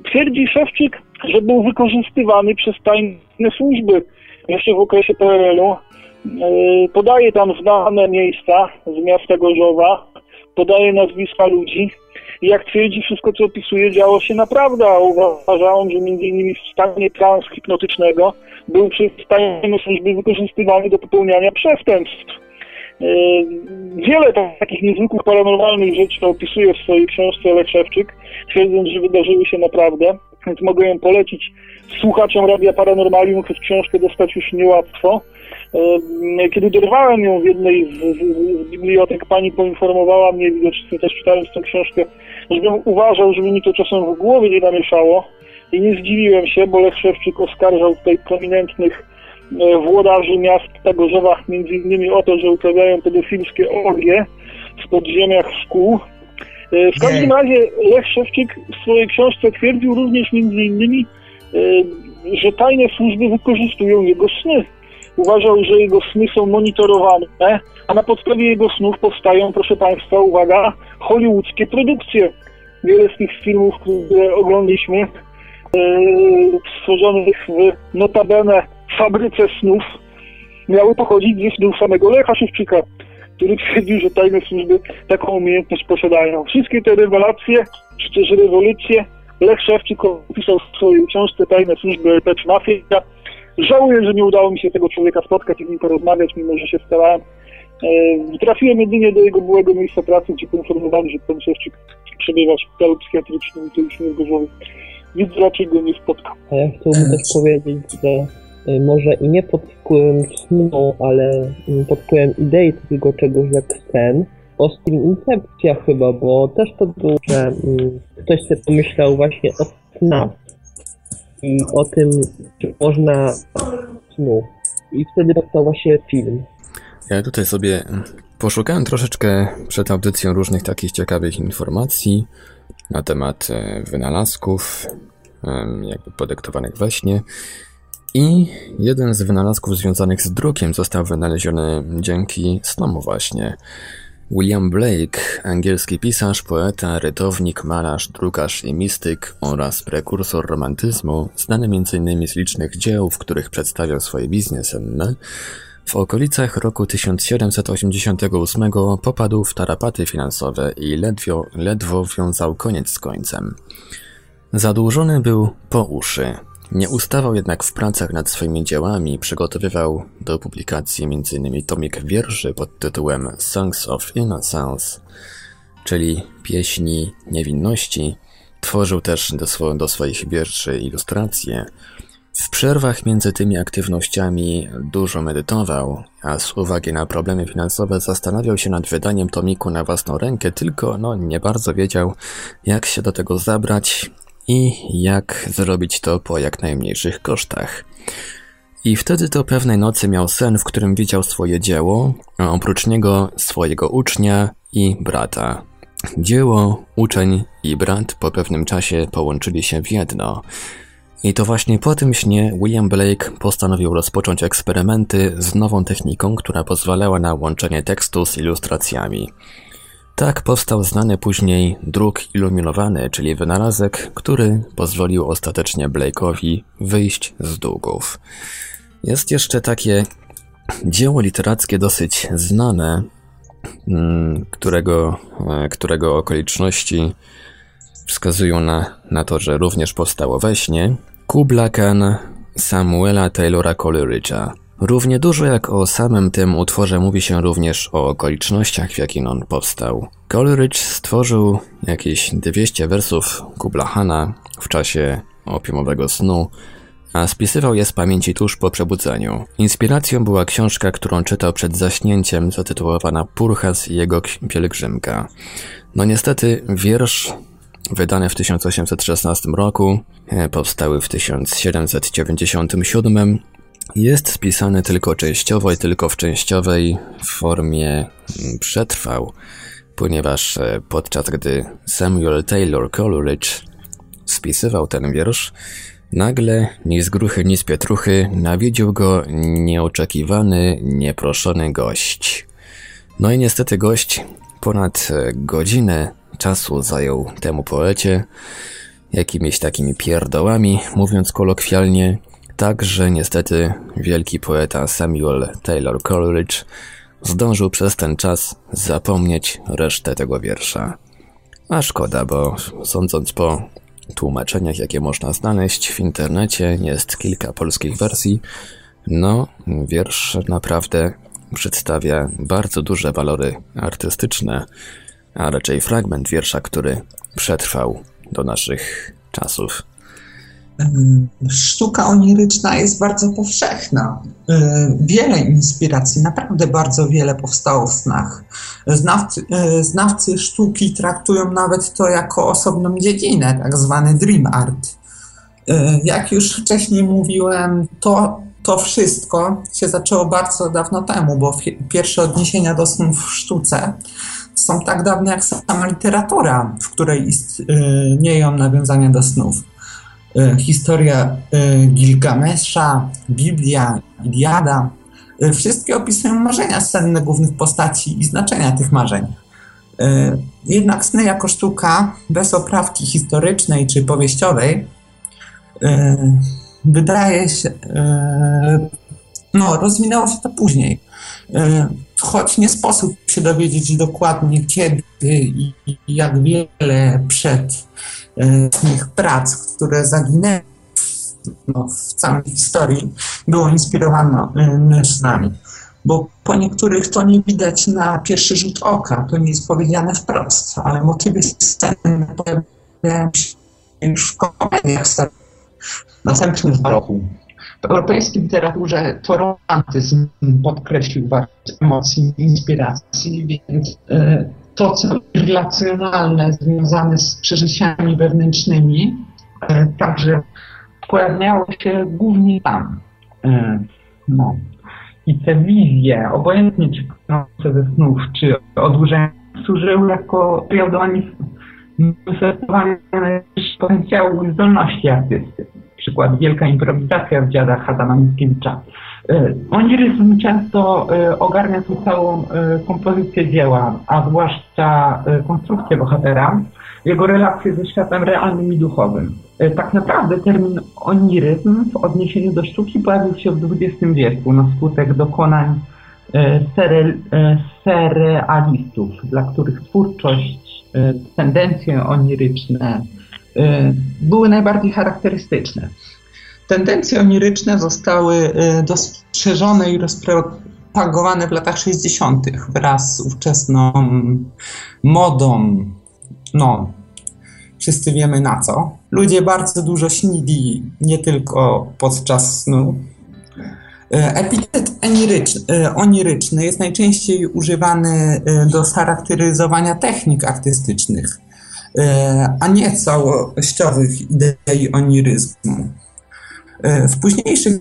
twierdzi Szewczyk, że był wykorzystywany przez tajne służby jeszcze w okresie PRL-u. E, Podaje tam znane miejsca z miasta Gorzowa, podaje nazwiska ludzi. Jak twierdzi, wszystko co opisuje działo się naprawdę, a uważałem, że między innymi w stanie trans hipnotycznego był przez tajne służby wykorzystywany do popełniania przestępstw. E, Wiele takich niezwykłych paranormalnych rzeczy opisuje w swojej książce Lech Szewczyk, twierdząc, że wydarzyły się naprawdę, więc mogę ją polecić słuchaczom Radia Paranormalium, choć książkę dostać już niełatwo. E, Kiedy dorwałem ją w jednej z, z, z bibliotek, pani poinformowała mnie, widocznie też czytając tę książkę, żebym uważał, żeby mi to czasem w głowie nie namieszało. I nie zdziwiłem się, bo Lech Szewczyk oskarżał tutaj prominentnych e, włodarzy miasta Gorzowa między innymi o to, że uprawiają pedofilskie orgie w podziemiach szkół. E, W każdym Nie. razie Lech Szewczyk w swojej książce twierdził również między innymi, e, że tajne służby wykorzystują jego sny. Uważał, że jego sny są monitorowane, a na podstawie jego snów powstają, proszę Państwa, uwaga, hollywoodzkie produkcje. Wiele z tych filmów, które oglądaliśmy, e, stworzonych w notabene fabryce snów, miały pochodzić ze snów samego Lecha Szewczyka, który twierdził, że tajne służby taką umiejętność posiadają. Wszystkie te rewelacje, czy też rewolucje Lech Szewczyk opisał w swojej książce Tajne służby czy Mafia. Żałuję, że nie udało mi się tego człowieka spotkać i z nim porozmawiać, mimo że się starałem. E, Trafiłem jedynie do jego byłego miejsca pracy, gdzie poinformowali, że pan Szewczyk przebywa w szpitalu psychiatrycznym i to już nie w Gorzowie. Więc raczej go nie spotkam. A ja chciałbym też powiedzieć, że y, może i nie pod wpływem snu, ale y, pod wpływem idei takiego czegoś jak sen, Ostrin Incepcja chyba, bo też to było, że mm, ktoś sobie pomyślał właśnie o snach i o tym, czy można snu. I wtedy powstał właśnie film. Ja tutaj sobie poszukałem troszeczkę przed audycją różnych takich ciekawych informacji na temat e, wynalazków, jakby podyktowanych we śnie. I jeden z wynalazków związanych z drukiem został wynaleziony dzięki snom właśnie. William Blake, angielski pisarz, poeta, rytownik, malarz, drukarz i mistyk oraz prekursor romantyzmu, znany m.in. z licznych dzieł, w których przedstawiał swoje wizje senne, w okolicach roku 1788 popadł w tarapaty finansowe i ledwo, ledwo wiązał koniec z końcem. Zadłużony był po uszy. Nie ustawał jednak w pracach nad swoimi dziełami, przygotowywał do publikacji m.in. tomik wierszy pod tytułem Songs of Innocence, czyli pieśni niewinności. Tworzył też do, swo- do swoich wierszy ilustracje. W przerwach między tymi aktywnościami dużo medytował, a z uwagi na problemy finansowe zastanawiał się nad wydaniem tomiku na własną rękę, tylko no nie bardzo wiedział, jak się do tego zabrać i jak zrobić to po jak najmniejszych kosztach. I wtedy to pewnej nocy miał sen, w którym widział swoje dzieło, a oprócz niego swojego ucznia i brata. Dzieło, uczeń i brat po pewnym czasie połączyli się w jedno. I to właśnie po tym śnie William Blake postanowił rozpocząć eksperymenty z nową techniką, która pozwalała na łączenie tekstu z ilustracjami. Tak powstał znany później druk iluminowany, czyli wynalazek, który pozwolił ostatecznie Blake'owi wyjść z długów. Jest jeszcze takie dzieło literackie dosyć znane, mm, którego, e, którego okoliczności wskazują na, na to, że również powstało we śnie. Kubla Khan Samuela Taylora Coleridge'a. Równie dużo jak o samym tym utworze mówi się również o okolicznościach, w jakich on powstał. Coleridge stworzył jakieś 200 wersów Kubla Khana w czasie opiumowego snu, a spisywał je z pamięci tuż po przebudzeniu. Inspiracją była książka, którą czytał przed zaśnięciem, zatytułowana Purchas i jego pielgrzymka. No niestety wiersz wydany w 1816 roku, e, powstały w 1797, jest spisany tylko częściowo i tylko w częściowej formie mm, przetrwał. ponieważ e, podczas gdy Samuel Taylor Coleridge spisywał ten wiersz, nagle ni z gruchy, ni z pietruchy nawiedził go nieoczekiwany, nieproszony gość. No i niestety gość ponad e, godzinę czasu zajął temu poecie, jakimiś takimi pierdołami, mówiąc kolokwialnie, tak, że niestety wielki poeta Samuel Taylor Coleridge zdążył przez ten czas zapomnieć resztę tego wiersza. A szkoda, bo sądząc po tłumaczeniach, jakie można znaleźć w internecie, jest kilka polskich wersji, no, wiersz naprawdę przedstawia bardzo duże walory artystyczne, a raczej fragment wiersza, który przetrwał do naszych czasów. Sztuka oniryczna jest bardzo powszechna. Y, wiele inspiracji, naprawdę bardzo wiele powstało w snach. Znawcy, y, znawcy sztuki traktują nawet to jako osobną dziedzinę, tak zwany dream art. Y, jak już wcześniej mówiłem, to, to wszystko się zaczęło bardzo dawno temu, bo pierwsze odniesienia do snów w sztuce są tak dawne jak sama literatura, w której istnieją nawiązania do snów. E, historia e, Gilgamesza, Biblia, Iliada, e, wszystkie opisują marzenia senne głównych postaci i znaczenia tych marzeń. Jednak sny jako sztuka, bez oprawki historycznej czy powieściowej, wydaje się, no, rozwinęło się to później. Choć nie sposób się dowiedzieć dokładnie kiedy i jak wiele przed tych prac, które zaginęły no, w całej historii, było inspirowane snami. Bo po niektórych to nie widać na pierwszy rzut oka, to nie jest powiedziane wprost, ale motywy sceny pojawiają się już w komediach następnym roku. W europejskiej literaturze to romantyzm podkreślił wartość emocji i inspiracji, więc y, to, co relacjonalne, związane z przeżyciami wewnętrznymi, e, także pojawiało się głównie tam. E, no. I te wizje, obojętnie czy płynące ze snów, czy odłużenia, służyły jako manifestowania potencjału zdolności artysty. Przykład wielka improwizacja w dziadach Adama Mickiewicza oniryzm często e, ogarnia tu całą e, kompozycję dzieła, a zwłaszcza konstrukcję bohatera, jego relacje ze światem realnym i duchowym. Tak naprawdę termin oniryzm w odniesieniu do sztuki pojawił się w XX wieku na skutek dokonań serealistów, dla których twórczość, tendencje oniryczne były najbardziej charakterystyczne. Tendencje oniryczne zostały y, dostrzeżone i rozpropagowane w latach 60. wraz z ówczesną modą. No, wszyscy wiemy na co. Ludzie bardzo dużo śnili, nie tylko podczas snu. Y, epitet oniryczny, oniryczny jest najczęściej używany y, do charakteryzowania technik artystycznych, a nie całościowych idei oniryzmu. E, w późniejszych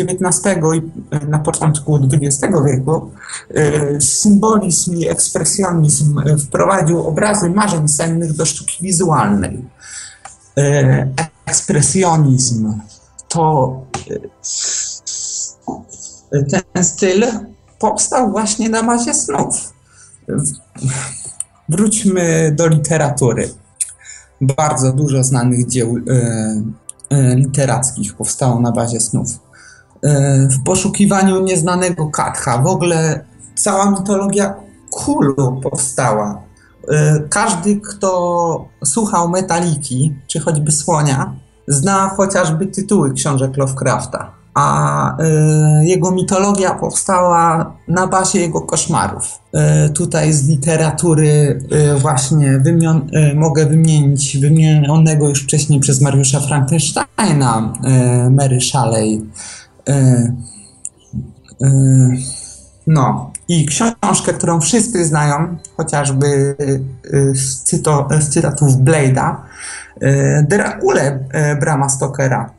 XIX e, i e, na początku XX wieku symbolizm i ekspresjonizm wprowadził obrazy marzeń sennych do sztuki wizualnej. Ekspresjonizm to ten styl powstał właśnie na bazie snów. Wróćmy do literatury. Bardzo dużo znanych dzieł literackich powstało na bazie snów. E, w poszukiwaniu nieznanego Katha, w ogóle cała mitologia Kulu powstała. E, każdy, kto słuchał Metaliki, czy choćby Słonia, zna chociażby tytuły książek Lovecrafta a y, jego mitologia powstała na bazie jego koszmarów. Y, tutaj z literatury y, właśnie wymion, mogę wymienić wymienionego już wcześniej przez Mariusza Frankensteina, Mary Shelley. No, i książkę, którą wszyscy znają, chociażby z, cyto, z cytatów Blade'a, Dracula Brama Stokera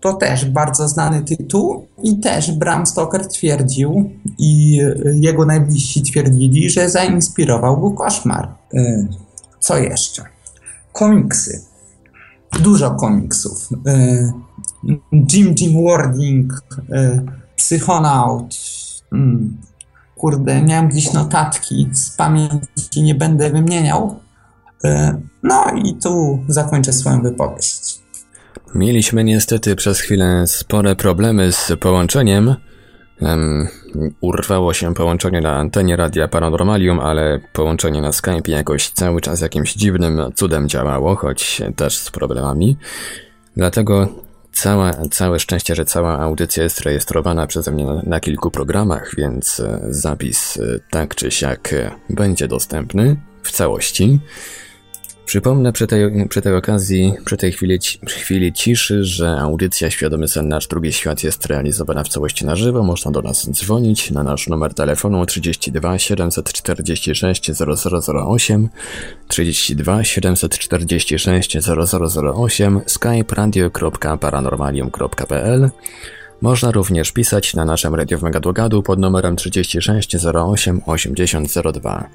To też bardzo znany tytuł i też Bram Stoker twierdził i jego najbliżsi twierdzili, że zainspirował go koszmar. E, co jeszcze? Komiksy. Dużo komiksów. E, Jim Jim Warding, e, Psychonaut. Mm, kurde, miałem gdzieś notatki z pamięci, nie będę wymieniał. No i tu zakończę swoją wypowiedź. Mieliśmy niestety przez chwilę spore problemy z połączeniem. Um, urwało się połączenie na antenie Radia Paranormalium, ale połączenie na Skype jakoś cały czas jakimś dziwnym cudem działało, choć też z problemami. Dlatego cała, całe szczęście, że cała audycja jest rejestrowana przeze mnie na, na kilku programach, więc e, zapis e, tak czy siak e, będzie dostępny w całości. Przypomnę przy tej, przy tej okazji, przy tej chwili, chwili ciszy, że audycja Świadomy Sen Nasz Drugi Świat jest realizowana w całości na żywo. Można do nas dzwonić na nasz numer telefonu 32 746 0008 32 746 0008 skype radio.paranormalium.pl można również pisać na naszym radiowym gadu pod numerem 36 08 80 02.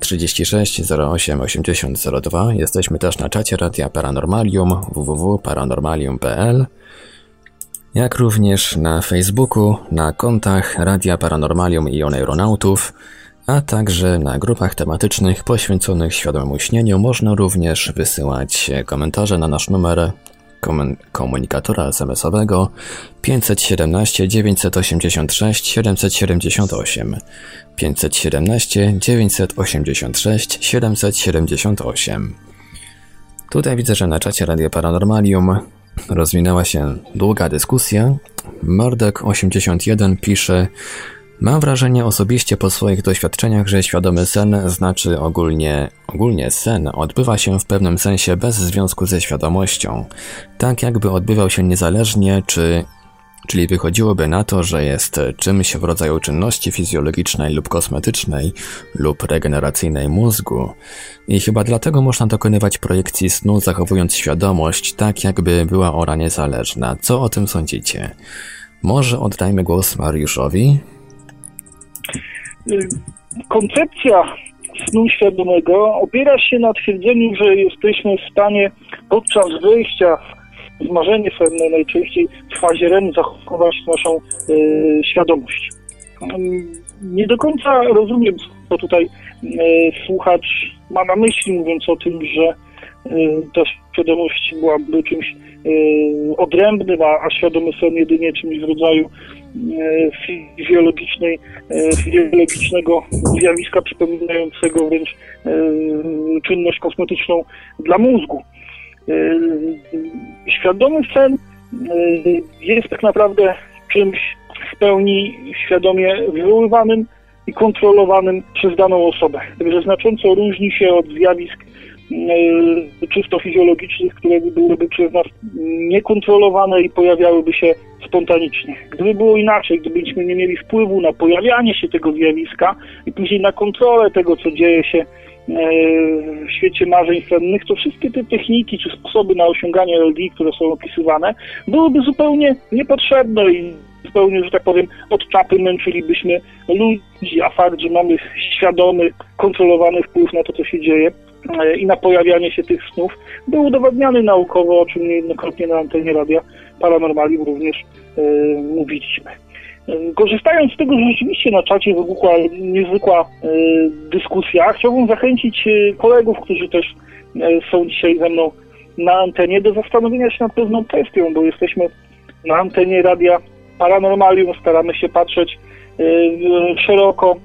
36 08 80 02. Jesteśmy też na czacie Radia Paranormalium www.paranormalium.pl jak również na Facebooku, na kontach Radia Paranormalium i Oneironautów, a także na grupach tematycznych poświęconych świadomemu śnieniu można również wysyłać komentarze na nasz numer komunikatora SMS-owego 517 986 778 517 986 778 Tutaj widzę, że na czacie Radio Paranormalium rozwinęła się długa dyskusja. Mordek81 pisze Mam wrażenie osobiście po swoich doświadczeniach, że świadomy sen znaczy ogólnie, ogólnie sen odbywa się w pewnym sensie bez związku ze świadomością, tak jakby odbywał się niezależnie, czy, czyli wychodziłoby na to, że jest czymś w rodzaju czynności fizjologicznej lub kosmetycznej lub regeneracyjnej mózgu. I chyba dlatego można dokonywać projekcji snu zachowując świadomość tak jakby była ona niezależna. Co o tym sądzicie? Może oddajmy głos Mariuszowi? Koncepcja snu świadomego opiera się na twierdzeniu, że jesteśmy w stanie podczas wyjścia z marzenie senne najczęściej w fazie REM zachować naszą y, świadomość. Nie do końca rozumiem, co tutaj y, słuchacz ma na myśli, mówiąc o tym, że y, ta świadomość byłaby czymś odrębnym, a, a świadomy sen jedynie czymś w rodzaju E, fizjologicznej, fizjologicznego zjawiska przypominającego wręcz czynność kosmetyczną dla mózgu. Świadomy sen jest tak naprawdę czymś w pełni świadomie wywoływanym i kontrolowanym przez daną osobę. Także znacząco różni się od zjawisk czysto fizjologicznych, które byłyby przez nas niekontrolowane i pojawiałyby się spontanicznie. Gdyby było inaczej, gdybyśmy nie mieli wpływu na pojawianie się tego zjawiska i później na kontrolę tego, co dzieje się e, w świecie marzeń sennych, to wszystkie te techniki czy sposoby na osiąganie LD, które są opisywane, byłyby zupełnie niepotrzebne i zupełnie, że tak powiem, od czapy męczylibyśmy ludzi, a fakt, że mamy świadomy, kontrolowany wpływ na to, co się dzieje, E, i na pojawianie się tych snów był udowodniony naukowo, o czym niejednokrotnie na antenie radia Paranormalium również e, mówiliśmy. E, korzystając z tego, że rzeczywiście na czacie wybuchła niezwykła e, dyskusja, chciałbym zachęcić e, kolegów, którzy też e, są dzisiaj ze mną na antenie, do zastanowienia się nad pewną kwestią, bo jesteśmy na antenie radia Paranormalium, staramy się patrzeć szeroko.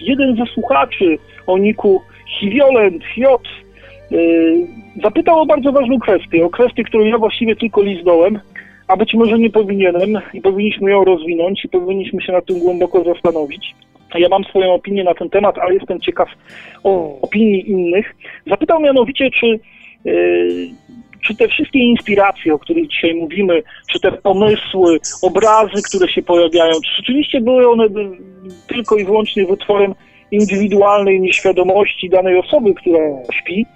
Jeden ze słuchaczy o niku Hiviolent J y, zapytał o bardzo ważną kwestię, o kwestię, którą ja właściwie tylko liznąłem, a być może nie powinienem i powinniśmy ją rozwinąć i powinniśmy się nad tym głęboko zastanowić. Ja mam swoją opinię na ten temat, ale jestem ciekaw o opinii innych. Zapytał mianowicie, czy, yy, czy te wszystkie inspiracje, o których dzisiaj mówimy, czy te pomysły, obrazy, które się pojawiają, czy rzeczywiście były one tylko i wyłącznie wytworem indywidualnej nieświadomości danej osoby, która śpi,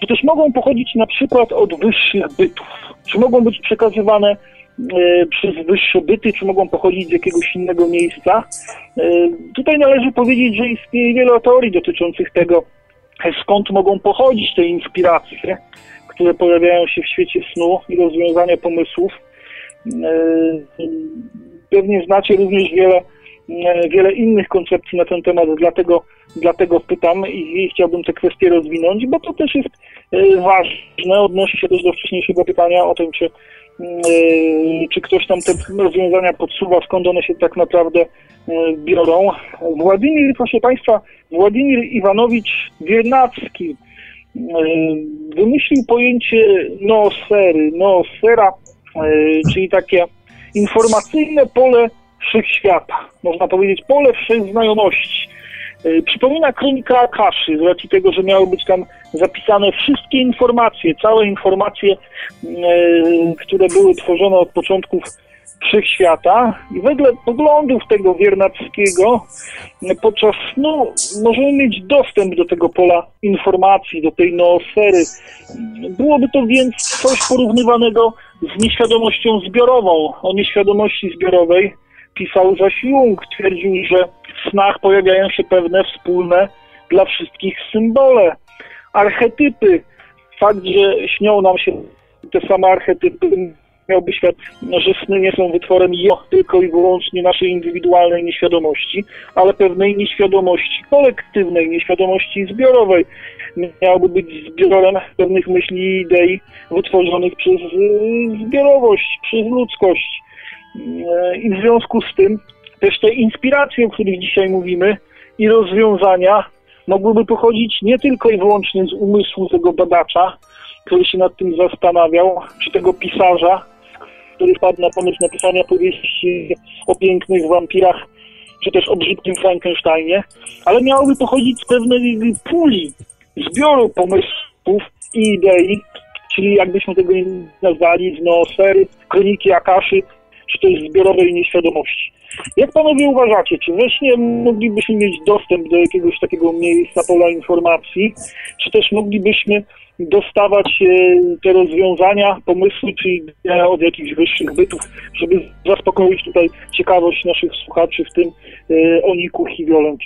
Czy też mogą pochodzić na przykład od wyższych bytów? Czy mogą być przekazywane e, przez wyższe byty, czy mogą pochodzić z jakiegoś innego miejsca? E, tutaj należy powiedzieć, że istnieje wiele teorii dotyczących tego, skąd mogą pochodzić te inspiracje, które pojawiają się w świecie snu i rozwiązania pomysłów. E, pewnie znacie również wiele, wiele innych koncepcji na ten temat, dlatego, dlatego pytam i chciałbym te kwestie rozwinąć, bo to też jest e, ważne. Odnosi się też do wcześniejszego pytania o tym, czy, czy ktoś tam te rozwiązania podsuwa, skąd one się tak naprawdę biorą. Władimir, proszę Państwa, Władimir Iwanowicz Wiernacki wymyślił pojęcie noosfery, noosfera, czyli takie informacyjne pole wszechświata, można powiedzieć pole wszechznajomości. E, przypomina kronika Akaszy, z racji tego, że miały być tam zapisane wszystkie informacje, całe informacje, e, które były tworzone od początków wszechświata i wedle poglądów tego Wiernackiego podczas snu możemy mieć dostęp do tego pola informacji, do tej noosfery. Byłoby to więc coś porównywanego z nieświadomością zbiorową. O nieświadomości zbiorowej pisał zaś Jung. Twierdził, że w snach pojawiają się pewne wspólne dla wszystkich symbole, archetypy. Fakt, że śnią nam się te same archetypy, miałby świat, że sny nie są wytworem jo, tylko i wyłącznie naszej indywidualnej nieświadomości, ale pewnej nieświadomości kolektywnej, nieświadomości zbiorowej. Miałby być zbiorem pewnych myśli i idei wytworzonych przez y, zbiorowość, przez ludzkość. Y, I w związku z tym też te inspiracje, o których dzisiaj mówimy i rozwiązania mogłyby pochodzić nie tylko i wyłącznie z umysłu tego badacza, który się nad tym zastanawiał, czy tego pisarza, który wpadł na pomysł napisania powieści o pięknych wampirach, czy też o brzydkim Frankensteinie, ale miałoby pochodzić z pewnej puli, zbioru pomysłów i idei, czyli jakbyśmy tego nazwali, z noosfery, kroniki Akaszy, czy też zbiorowej nieświadomości. Jak panowie uważacie, czy właśnie moglibyśmy mieć dostęp do jakiegoś takiego miejsca pola informacji, czy też moglibyśmy dostawać e, te rozwiązania, pomysły, czyli od jakichś wyższych bytów, żeby zaspokoić tutaj ciekawość naszych słuchaczy, w tym e, Oniku i Violent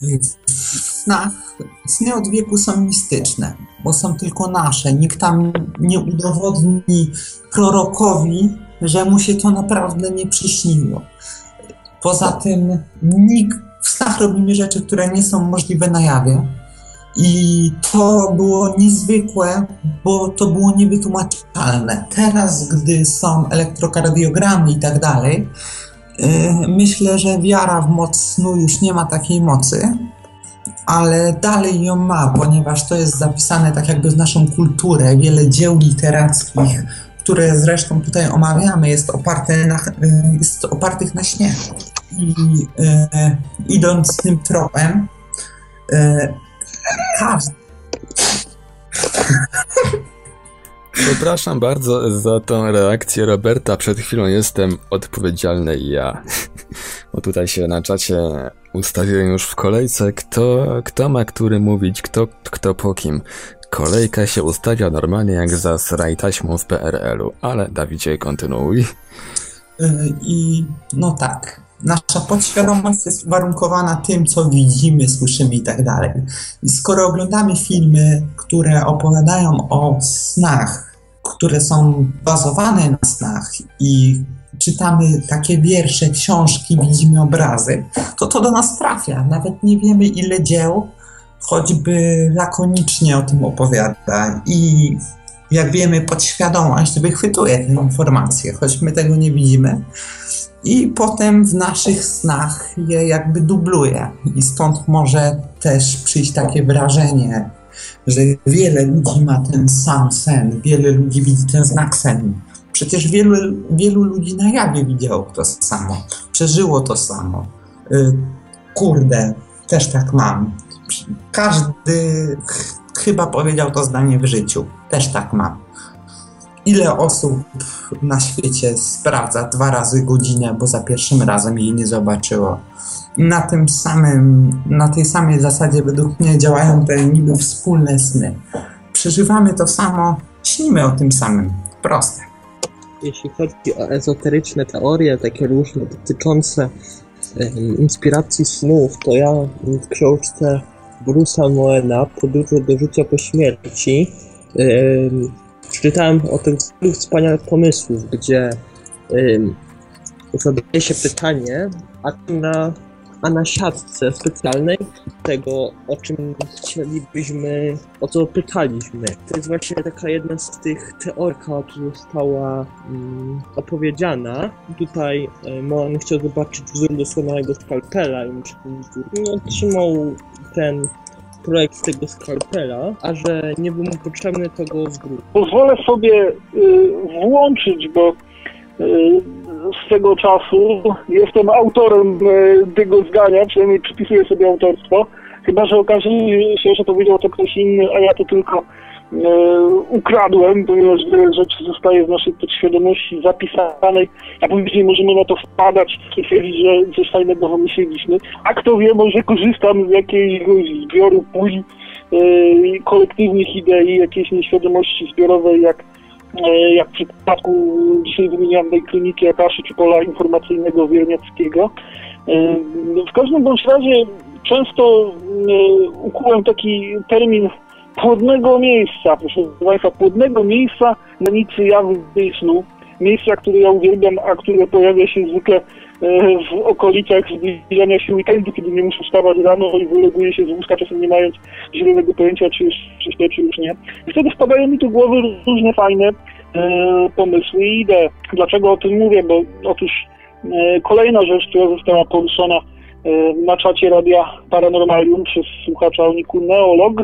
W snach, sny od wieku są mistyczne, bo są tylko nasze. Nikt tam nie udowodni prorokowi, że mu się to naprawdę nie przyśniło. Poza tym nikt w snach robimy rzeczy, które nie są możliwe na jawie i to było niezwykłe, bo to było niewytłumaczalne. Teraz, gdy są elektrokardiogramy i tak dalej, y, myślę, że wiara w moc snu już nie ma takiej mocy, ale dalej ją ma, ponieważ to jest zapisane tak jakby w naszą kulturę. Wiele dzieł literackich, które zresztą tutaj omawiamy, jest, oparte na, jest opartych na śnie. I e, idąc tym tropem, e, każdy. Przepraszam bardzo za tą reakcję Roberta. Przed chwilą jestem odpowiedzialny ja. Bo tutaj się na czacie ustawiłem już w kolejce, kto, kto ma który mówić, kto, kto po kim. Kolejka się ustawia normalnie jak za sraj taśmą w PRL-u, ale Dawidzie kontynuuj. E, I no tak, nasza podświadomość jest uwarunkowana tym, co widzimy, słyszymy i tak dalej. I skoro oglądamy filmy, które opowiadają o snach, które są bazowane na snach i czytamy takie wiersze, książki, widzimy obrazy, to to do nas trafia. Nawet nie wiemy, ile dzieł choćby lakonicznie o tym opowiada i jak wiemy, podświadomość wychwytuje te informacje, choć my tego nie widzimy i potem w naszych snach je jakby dubluje. I stąd może też przyjść takie wrażenie, że wiele ludzi ma ten sam sen, wiele ludzi widzi ten znak sen. Przecież wielu, wielu ludzi na jawie widziało to samo, przeżyło to samo. Y, kurde, też tak mam. Każdy chyba powiedział to zdanie w życiu. Też tak mam ile osób na świecie sprawdza dwa razy godzinę, bo za pierwszym razem jej nie zobaczyło. Na tym samym, na tej samej zasadzie według mnie działają te niby wspólne sny. przeżywamy to samo, śnimy o tym samym. Proste. Jeśli chodzi o ezoteryczne teorie, takie różne dotyczące inspiracji snów, to ja w książce Bruce'a Moena Podróże do życia po śmierci em, przeczytałem o tych wielu wspaniałych pomysłów, gdzie zadaje się pytanie, a na, a na siatce specjalnej tego, o czym chcielibyśmy, o co pytaliśmy. To jest właśnie taka jedna z tych teorii, która została mm, opowiedziana. Tutaj e, Moan chciał zobaczyć wzór dosłownego skalpela i. No, otrzymał ten projekt z tego skalpela, a że nie był mu potrzebny, to go zwrócił. Pozwolę sobie y, włączyć, bo y, z tego czasu jestem autorem y, tego zdania, przynajmniej przypisuję sobie autorstwo. Chyba, że okaże się, że powiedział to ktoś inny, a ja to tylko y, ukradłem, ponieważ wiele rzeczy zostaje w naszej podświadomości zapisanej, a później możemy na to wpadać i twierdzić, że coś fajnego wymyśliliśmy. A kto wie, może korzystam z jakiegoś zbioru puli y, kolektywnych idei, jakiejś nieświadomości zbiorowej, jak, jak w przypadku dzisiaj wymienianej kliniki Akaszy czy pola informacyjnego Wierniackiego. Y, W każdym bądź razie często y, ukułem taki termin płodnego miejsca, proszę Państwa, płodnego miejsca na granicy jawy i. Miejsca, które ja uwielbiam, a które pojawia się zwykle e, w okolicach zbliżania się weekendu, kiedy nie muszę wstawać rano i wyleguję się z łóżka, czasem nie mając zielonego pojęcia, czy już czy źle, czy już nie. I wtedy wpadają mi do głowy różne fajne e, pomysły i idee. Dlaczego o tym mówię? Bo otóż e, kolejna rzecz, która została poruszona e, na czacie Radia Paranormalium przez słuchacza o niku Neolog,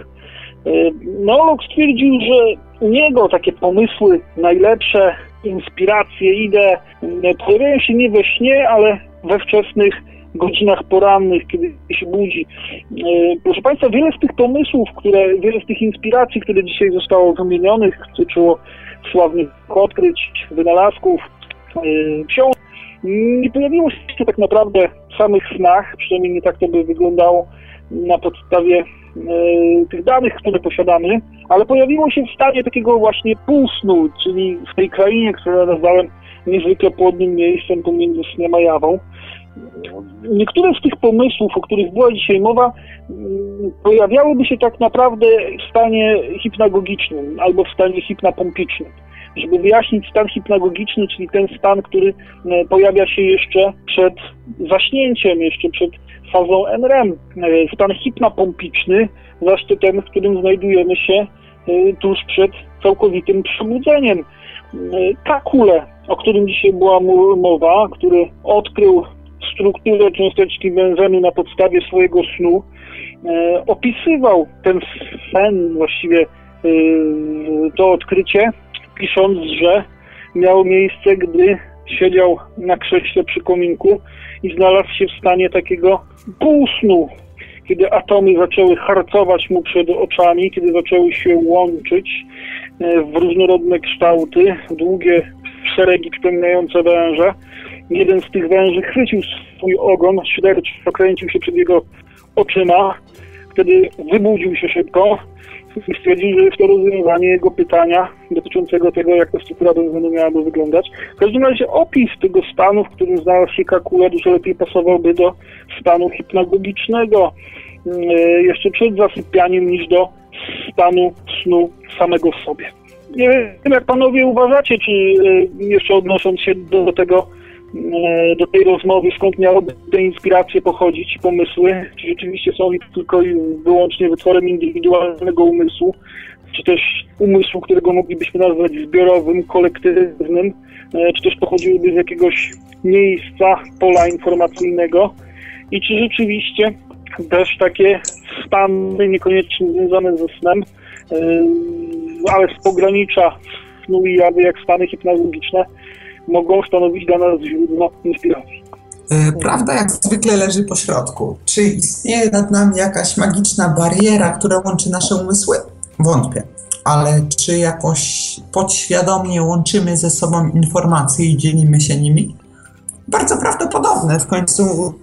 E, Neolog stwierdził, że u niego takie pomysły najlepsze, inspiracje, idee e, pojawiają się nie we śnie, ale we wczesnych godzinach porannych, kiedy się budzi. E, Proszę Państwa, wiele z tych pomysłów, które, wiele z tych inspiracji, które dzisiaj zostało wymienionych, tyczyło sławnych odkryć, wynalazków, e, książek, nie pojawiło się tak naprawdę w samych snach, przynajmniej nie tak to by wyglądało na podstawie tych danych, które posiadamy, ale pojawiło się w stanie takiego właśnie półsnu, czyli w tej krainie, którą nazwałem niezwykle płodnym miejscem pomiędzy snem a jawą. Niektóre z tych pomysłów, o których była dzisiaj mowa, mm, pojawiałyby się tak naprawdę w stanie hipnagogicznym albo w stanie hipnapompicznym. Żeby wyjaśnić stan hipnagogiczny, czyli ten stan, który e, pojawia się jeszcze przed zaśnięciem, jeszcze przed fazą NREM. E, Stan hipnopompiczny, to ten, w którym znajdujemy się e, tuż przed całkowitym przebudzeniem. E, Kakule, o którym dzisiaj była mowa, który odkrył strukturę cząsteczki benzenu na podstawie swojego snu, e, opisywał ten sen, właściwie e, to odkrycie, pisząc, że miało miejsce, gdy siedział na krześle przy kominku i znalazł się w stanie takiego półsnu, kiedy atomy zaczęły harcować mu przed oczami, kiedy zaczęły się łączyć e, w różnorodne kształty, w długie szeregi przypominające węże. Jeden z tych węży chwycił swój ogon, śledcz okręcił się przed jego oczyma, wtedy wybudził się szybko stwierdził, że jest to rozwiązanie jego pytania dotyczącego tego, jak ta struktura benzenu miałaby wyglądać. W każdym razie opis tego stanu, w którym znalazł się Kakula, dużo lepiej pasowałby do stanu hipnagogicznego yy, jeszcze przed zasypianiem niż do stanu snu samego w sobie. Nie wiem, jak panowie uważacie, czy yy, jeszcze odnosząc się do tego, do tej rozmowy, skąd miałyby te inspiracje pochodzić, i pomysły, czy rzeczywiście są tylko i wyłącznie wytworem indywidualnego umysłu, czy też umysłu, którego moglibyśmy nazwać zbiorowym, kolektywnym, e, czy też pochodziłyby z jakiegoś miejsca, pola informacyjnego i czy rzeczywiście też takie stany niekoniecznie związane ze snem, e, ale z pogranicza snu i jawy, jak stany hipnagogiczne, mogą stanowić dla nas źródło inspiracji. E, Prawda jak zwykle leży po środku. Czy istnieje nad nami jakaś magiczna bariera, która łączy nasze umysły? Wątpię. Ale czy jakoś podświadomie łączymy ze sobą informacje i dzielimy się nimi? Bardzo prawdopodobne. W końcu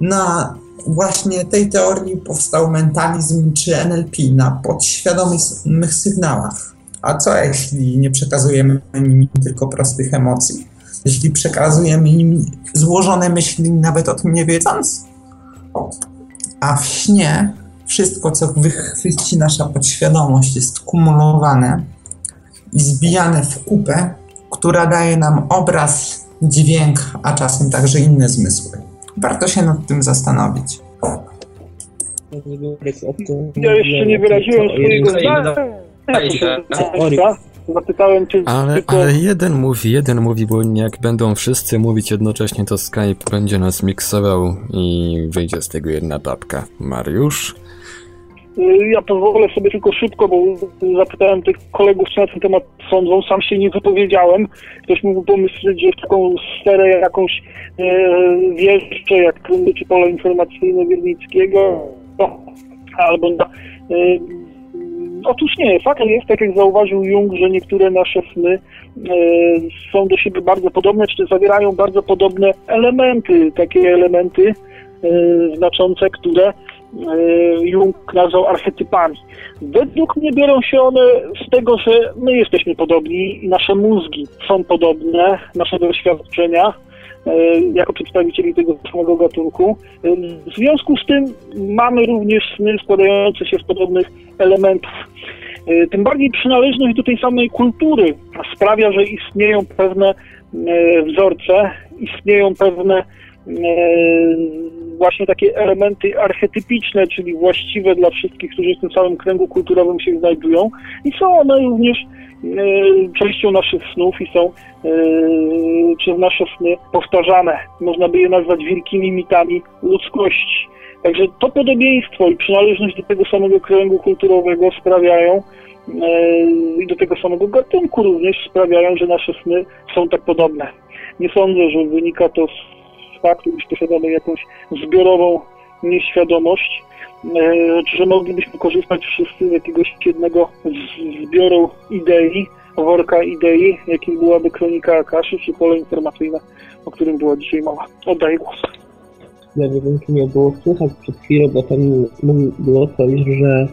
na właśnie tej teorii powstał mentalizm czy NLP na podświadomych sygnałach. A co jeśli nie przekazujemy im tylko prostych emocji? Jeśli przekazujemy im złożone myśli, nawet o tym nie wiedząc? A w śnie wszystko, co wychwyci nasza podświadomość, jest kumulowane i zbijane w kupę, która daje nam obraz, dźwięk, a czasem także inne zmysły. Warto się nad tym zastanowić. Ja jeszcze nie wyraziłem swojego zdania. Zapytałem, czy Ale, ale jeden mówi, jeden mówi, bo jak będą wszyscy mówić jednocześnie, to Skype będzie nas miksował i wyjdzie z tego jedna babka. Mariusz? Y, Ja pozwolę sobie tylko szybko, bo zapytałem tych kolegów, co na ten temat sądzą. Sam się nie wypowiedziałem. Ktoś mógł pomyśleć, że w taką sferę jakąś e, jak Krumby czy pole informacyjne Wiernickiego, no, albo na, e, Otóż nie, faktem jest, tak jak zauważył Jung, że niektóre nasze sny e, są do siebie bardzo podobne, czy zawierają bardzo podobne elementy, takie elementy e, znaczące, które e, Jung nazwał archetypami. Według mnie biorą się one z tego, że my jesteśmy podobni i nasze mózgi są podobne, nasze doświadczenia jako przedstawicieli tego samego gatunku. E, W związku z tym mamy również sny składające się z podobnych elementów. E, Tym bardziej przynależność do tej samej kultury sprawia, że istnieją pewne e, wzorce, istnieją pewne e, właśnie takie elementy archetypiczne, czyli właściwe dla wszystkich, którzy w tym samym kręgu kulturowym się znajdują i są one również e, częścią naszych snów i są e, przez nasze sny powtarzane. Można by je nazwać wielkimi mitami ludzkości. Także to podobieństwo i przynależność do tego samego kręgu kulturowego sprawiają, e, i do tego samego gatunku również sprawiają, że nasze sny są tak podobne. Nie sądzę, że wynika to z faktu, iż posiadamy jakąś zbiorową nieświadomość, że moglibyśmy korzystać wszyscy z jakiegoś jednego z- zbioru idei, worka idei, jakim byłaby kronika Akaszy, czy pole informacyjne, o którym była dzisiaj mowa. Oddaję głos. Ja nie wiem, czy mnie było słychać przed chwilą, bo tam było coś, że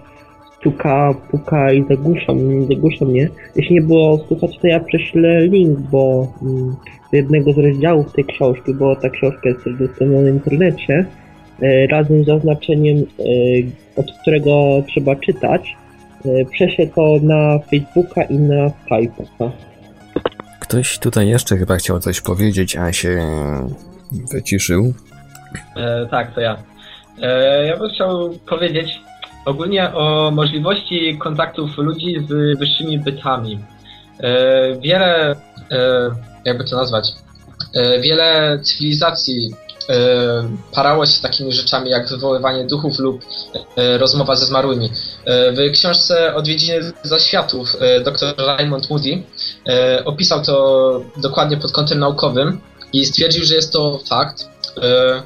stuka, puka i zagłusza, mnie- zagłusza mnie. Jeśli nie było słychać, to ja prześlę link, bo mm, do jednego z rozdziałów tej książki, bo ta książka jest dostępna na internecie, e, razem z oznaczeniem, e, od którego trzeba czytać. E, prześlę to na Facebooka i na Skype'a. Ktoś tutaj jeszcze chyba chciał coś powiedzieć, a się wyciszył. E, tak, to ja. E, ja bym chciał powiedzieć ogólnie o możliwości kontaktów ludzi z wyższymi bytami. E, wiele, e, jakby to nazwać, e, wiele cywilizacji e, parało się takimi rzeczami jak wywoływanie duchów lub e, rozmowa ze zmarłymi. E, w książce Odwiedziny zaświatów e, dr Raymond Moody e, opisał to dokładnie pod kątem naukowym i stwierdził, że jest to fakt. E,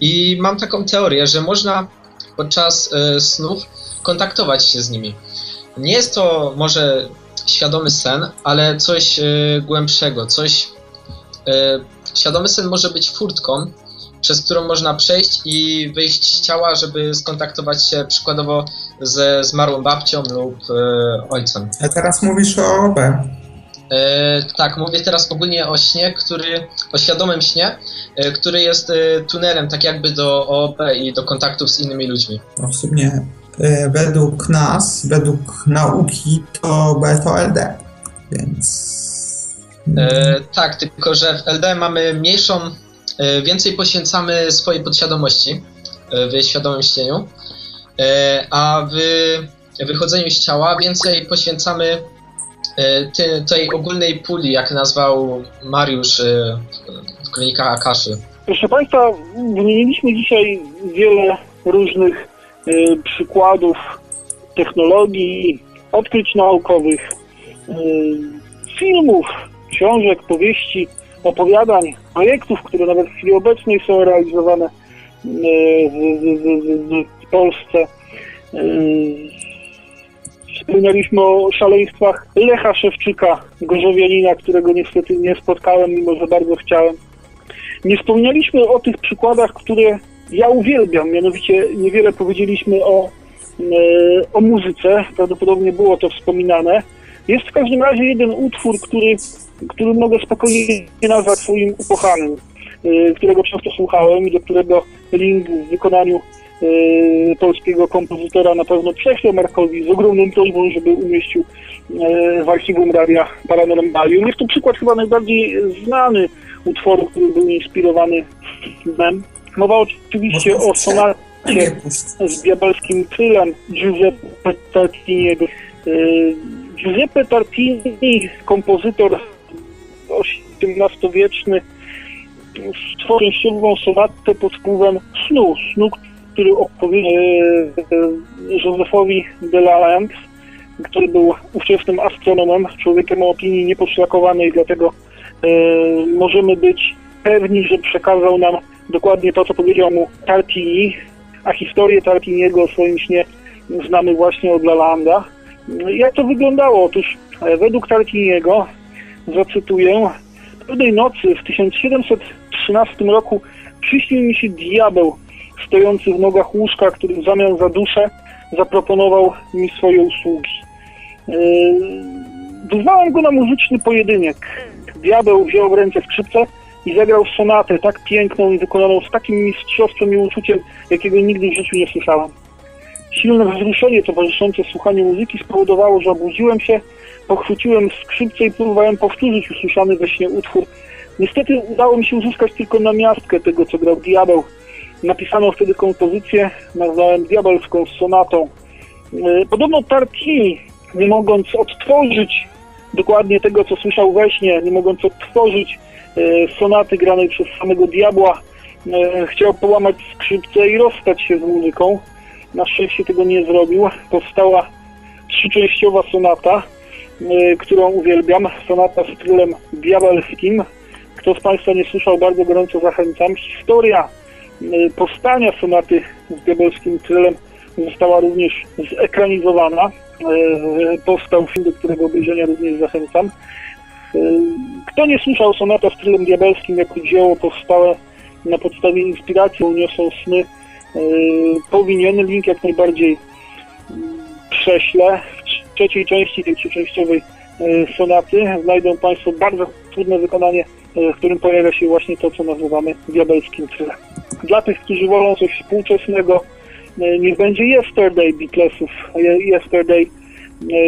I mam taką teorię, że można podczas e, snów kontaktować się z nimi. Nie jest to może świadomy sen, ale coś e, głębszego, coś. e, Świadomy sen może być furtką, przez którą można przejść i wyjść z ciała, żeby skontaktować się przykładowo ze zmarłą babcią lub e, ojcem. A teraz mówisz o OB. E, tak, mówię teraz ogólnie o śnie, który, o świadomym śnie, e, który jest e, tunelem tak jakby do OOP i do kontaktów z innymi ludźmi. No w sumie e, według nas, według nauki to B to LD. Więc. E, tak, tylko że w LD mamy mniejszą, e, więcej poświęcamy swojej podświadomości e, w świadomym śnieniu, e, a w wychodzeniu z ciała więcej poświęcamy e, tej ogólnej puli, jak nazwał Mariusz e, w kronikach Akaszy. Proszę Państwa, wymieniliśmy dzisiaj wiele różnych e, przykładów technologii, odkryć naukowych, e, filmów, książek, powieści, opowiadań, projektów, które nawet w chwili obecnej są realizowane e, w, Polsce. E, Wspominaliśmy o szaleństwach Lecha Szewczyka, gorzowianina, którego niestety nie spotkałem, mimo że bardzo chciałem. Nie wspomnieliśmy o tych przykładach, które ja uwielbiam. Mianowicie niewiele powiedzieliśmy o, e, o muzyce, prawdopodobnie było to wspominane. Jest w każdym razie jeden utwór, który, który mogę spokojnie nazwać swoim ukochanym, e, którego często słuchałem i do którego link w wykonaniu e, polskiego kompozytora na pewno prześlę Markowi z ogromną prośbą, żeby umieścił w archiwum Radia Paranormalium. Jest to przykład chyba najbardziej znany utworu, który był inspirowany filmem. Mowa oczywiście o sonacie z diabelskim krylem Giuseppe Tartiniego. Giuseppe Tartini, kompozytor XVIII-wieczny, stworzył częściową sonatę pod wpływem snu, snu, który opowiedział Józefowi de la Lampe, który był ówczesnym astronomem, człowiekiem o opinii nieposzlakowanej, dlatego e, możemy być pewni, że przekazał nam dokładnie to, co powiedział mu Tartini, a historię Tartiniego o swoim śnie znamy właśnie od Lalanda. Jak to wyglądało? Otóż e, według Tartiniego, zacytuję, pewnej nocy w 1713 roku przyśnił mi się diabeł stojący w nogach łóżka, który w zamian za duszę zaproponował mi swoje usługi. E, wyzwałem go na muzyczny pojedynek. Diabeł wziął w ręce skrzypce i zagrał sonatę tak piękną i wykonaną z takim mistrzostwem i uczuciem, jakiego nigdy w życiu nie słyszałem. Silne wzruszenie towarzyszące słuchaniu muzyki spowodowało, że obudziłem się, pochwyciłem skrzypce i próbowałem powtórzyć usłyszany we śnie utwór. Niestety udało mi się uzyskać tylko namiastkę tego, co grał diabeł. Napisano wtedy kompozycję, nazwałem diabelską sonatą. E, podobno Tartini, nie mogąc odtworzyć dokładnie tego, co słyszał we śnie, nie mogąc odtworzyć E, sonaty granej przez samego diabła. E, chciał połamać skrzypce i rozstać się z muzyką. Na szczęście tego nie zrobił. Powstała trzyczęściowa sonata, e, którą uwielbiam. Sonata z stylem diabelskim. Kto z Państwa nie słyszał, bardzo gorąco zachęcam. Historia powstania sonaty z diabelskim trylem została również zekranizowana. Powstał film, do którego obejrzenia również zachęcam. Kto nie słyszał sonata w stylem diabelskim jako dzieło powstałe na podstawie inspiracji uniosą sny, e, powinien link jak najbardziej mm, prześlę. W trzeciej części tej trzyczęściowej e, sonaty znajdą Państwo bardzo trudne wykonanie, e, w którym pojawia się właśnie to, co nazywamy diabelskim trylem. Dla tych, którzy wolą coś współczesnego, niech będzie Yesterday Beatlesów. Yesterday,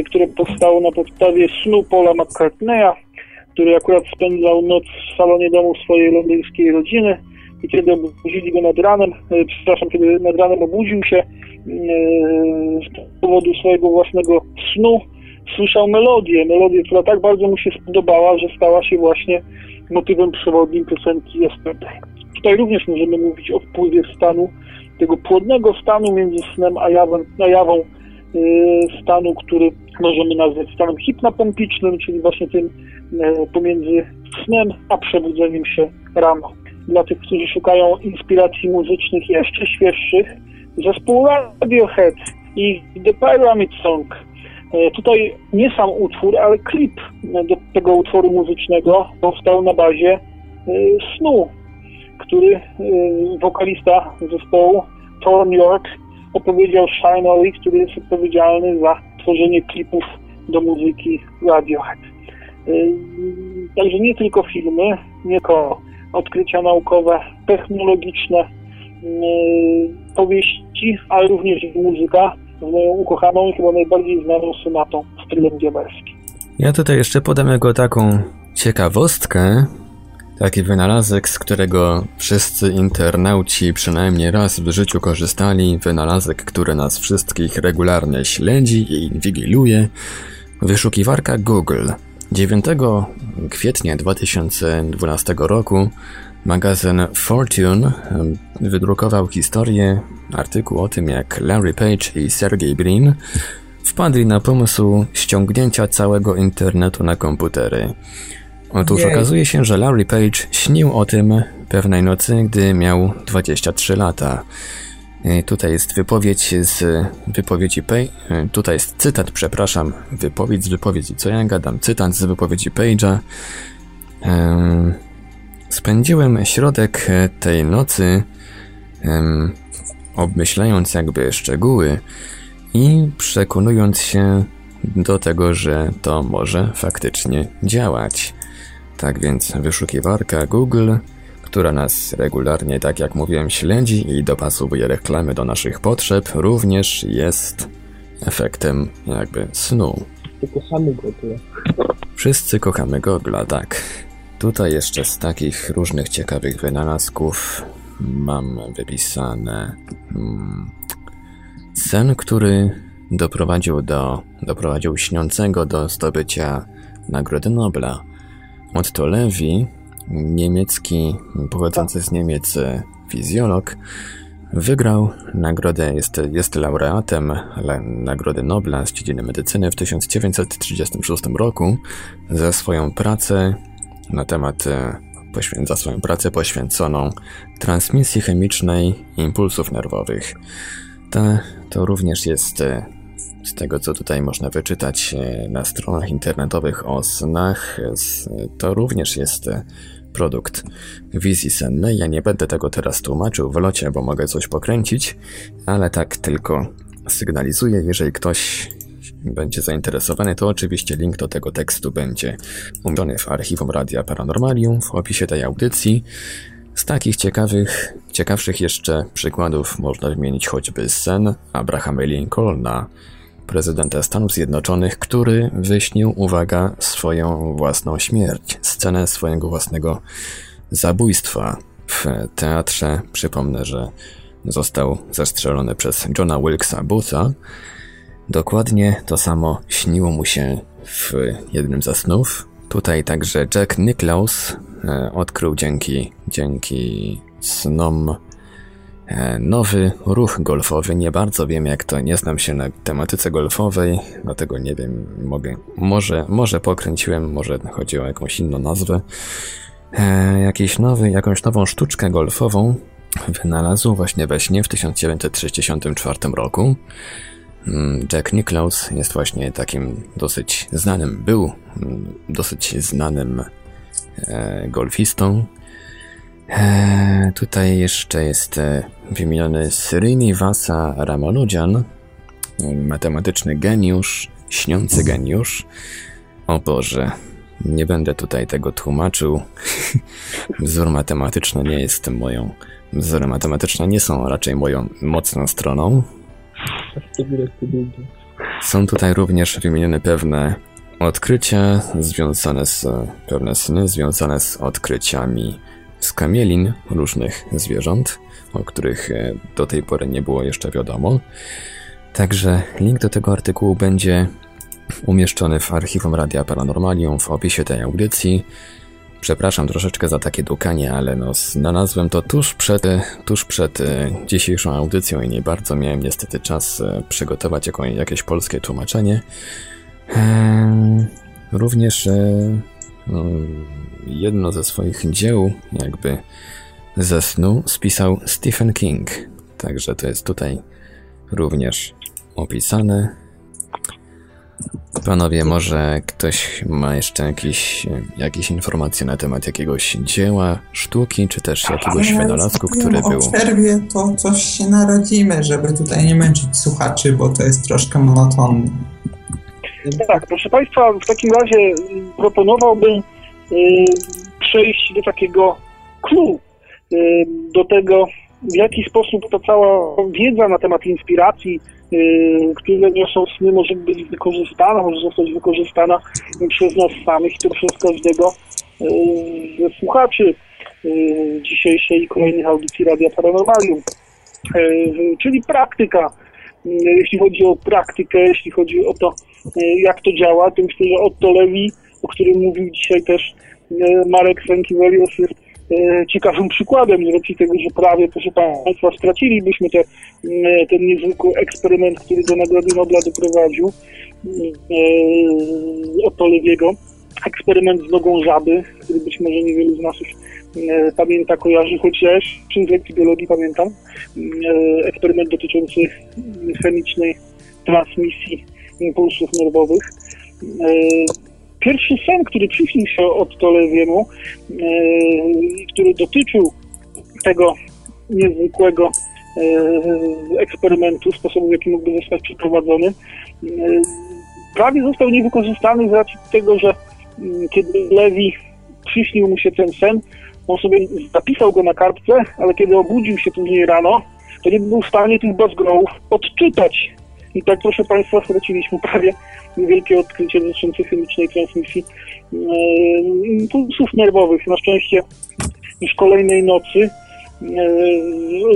które powstało na podstawie snu Paula McCartneya, który akurat spędzał noc w salonie domu swojej londyńskiej rodziny i kiedy obudzili go nad ranem, e, przepraszam, kiedy nad ranem obudził się e, z powodu swojego własnego snu, słyszał melodię, melodię, która tak bardzo mu się spodobała, że stała się właśnie motywem przewodnim piosenki Yesterday. Tutaj również możemy mówić o wpływie stanu, tego płodnego stanu między snem a jawą, a jawą e, stanu, który możemy nazwać stanem hipnopompicznym, czyli właśnie tym pomiędzy snem a przebudzeniem się rano. Dla tych, którzy szukają inspiracji muzycznych jeszcze świeższych, zespół Radiohead i The Pyramid Song. E, tutaj nie sam utwór, ale klip do tego utworu muzycznego powstał na bazie e, snu, który wokalista zespołu Thorn York opowiedział Shine który jest odpowiedzialny za tworzenie klipów do muzyki Radiohead. Także nie tylko filmy, nie tylko odkrycia naukowe, technologiczne, y, powieści, ale również muzyka z moją ukochaną i chyba najbardziej znaną sonatą stylem diabelskim. Ja tutaj jeszcze podam jako taką ciekawostkę, taki wynalazek, z którego wszyscy internauci przynajmniej raz w życiu korzystali, wynalazek, który nas wszystkich regularnie śledzi i inwigiluje, wyszukiwarka Google. 9 kwietnia 2012 roku magazyn Fortune wydrukował historię, artykuł o tym, jak Larry Page i Sergey Brin wpadli na pomysł ściągnięcia całego internetu na komputery. Otóż Jej. okazuje się, że Larry Page śnił o tym pewnej nocy, gdy miał 23 lata. E, tutaj jest wypowiedź z wypowiedzi Page. Tutaj jest cytat, przepraszam, wypowiedź z wypowiedzi. Co ja gadam? Cytat z wypowiedzi Page'a. E, spędziłem środek tej nocy obmyślając jakby szczegóły i przekonując się do tego, że to może faktycznie działać. Tak więc wyszukiwarka Google, która nas regularnie, tak jak mówiłem, śledzi i dopasowuje reklamy do naszych potrzeb, również jest efektem jakby snu. Kochamy Google. Wszyscy kochamy Gogla, tak. Tutaj jeszcze z takich różnych ciekawych wynalazków mam wypisane mm, sen, który doprowadził do doprowadził śniącego do zdobycia Nagrody Nobla. Otto Lewi, niemiecki, pochodzący z Niemiec fizjolog, wygrał nagrodę, jest, jest laureatem Nagrody Nobla z dziedziny medycyny w 1936 roku za swoją pracę na temat e, poświęca swoją pracę poświęconą transmisji chemicznej impulsów nerwowych. Ta, to również jest e, z tego, co tutaj można wyczytać e, na stronach internetowych o snach, s- to również jest e, produkt wizji sennej. Ja nie będę tego teraz tłumaczył w locie, bo mogę coś pokręcić, ale tak tylko sygnalizuję, jeżeli ktoś będzie zainteresowany, to oczywiście link do tego tekstu będzie umieściony w archiwum Radia Paranormalium w opisie tej audycji. Z takich ciekawych, ciekawszych jeszcze przykładów można wymienić choćby sen Abrahama Lincolna, prezydenta Stanów Zjednoczonych, który wyśnił, uwaga, swoją własną śmierć, scenę swojego własnego zabójstwa w teatrze. Przypomnę, że został zastrzelony przez Johna Wilkesa Bootha. Dokładnie to samo śniło mu się w jednym ze snów. Tutaj także Jack Nicklaus e, odkrył dzięki, dzięki snom nowy ruch golfowy. Nie bardzo wiem jak to, nie znam się na tematyce golfowej, dlatego nie wiem, mogę, może, może pokręciłem, może chodzi o jakąś inną nazwę. E, jakiś nowy, jakąś nową sztuczkę golfową wynalazł właśnie we śnie w 1964 roku. Mm, Jack Nicklaus jest właśnie takim dosyć znanym, był mm, dosyć znanym e, golfistą. E, tutaj jeszcze jest e, wymieniony Srinivasa Ramanujan, matematyczny geniusz, śniący geniusz. O Boże, nie będę tutaj tego tłumaczył. Wzór matematyczny nie jest moją. Wzory matematyczne nie są raczej moją mocną stroną. Są tutaj również wymienione pewne odkrycia związane z, pewne sny związane z odkryciami skamielin różnych zwierząt, o których e, do tej pory nie było jeszcze wiadomo. Także link do tego artykułu będzie umieszczony w archiwum Radia Paranormalium w opisie tej audycji. Przepraszam troszeczkę za takie dukanie, ale no, znalazłem to tuż przed, tuż przed e, dzisiejszą audycją i nie bardzo miałem niestety czas e, przygotować jakieś polskie tłumaczenie. Ehm, również jedno ze swoich dzieł, jakby ze snu, spisał Stephen King. Także to jest tutaj również opisane. Panowie, może ktoś ma jeszcze jakieś, jakieś informacje na temat jakiegoś dzieła, sztuki, czy też jakiegoś Ale wynalazku, który był. przerwie to coś się narodzimy, żeby tutaj nie męczyć słuchaczy, bo to jest troszkę monotonne. Tak, proszę Państwa, w takim razie mm, proponowałbym y, przejść do takiego clue, y, do tego, w jaki sposób ta cała wiedza na temat inspiracji, y, które niosą sny, może być wykorzystana, może zostać wykorzystana przez nas samych, to przez każdego y, ze słuchaczy y, dzisiejszej i kolejnych audycji Radia Paranormalium. Y, czyli praktyka. Y, Jeśli chodzi o praktykę, jeśli chodzi o to, y, jak to działa, myślę, że Otto Lewi, o którym mówił dzisiaj też y, Marek Sankiewelios, jest y, ciekawym przykładem z racji tego, że prawie, proszę Państwa, stracilibyśmy te, y, ten niezwykły eksperyment, który do Nagrody Nobla doprowadził y, Otto Lewiego. Eksperyment z nogą żaby, który być może niewielu z nas już pamięta, kojarzy, jeszcze z lekcji biologii pamiętam. Eksperyment dotyczący chemicznej transmisji impulsów nerwowych. E, Pierwszy sen, który przyśnił się od Tolewiemu, e, który dotyczył tego niezwykłego e, eksperymentu, sposobu, w jaki mógłby zostać przeprowadzony. Prawie został niewykorzystany z racji tego, że mm, kiedy Lewi przyśnił mu się ten sen, on sobie zapisał go na kartce, ale kiedy obudził się później rano, to nie był w stanie tych bazgrołów odczytać. I tak, proszę Państwa, straciliśmy prawie wielkie odkrycie dotyczące chemicznej transmisji e, impulsów nerwowych. Na szczęście już kolejnej nocy e,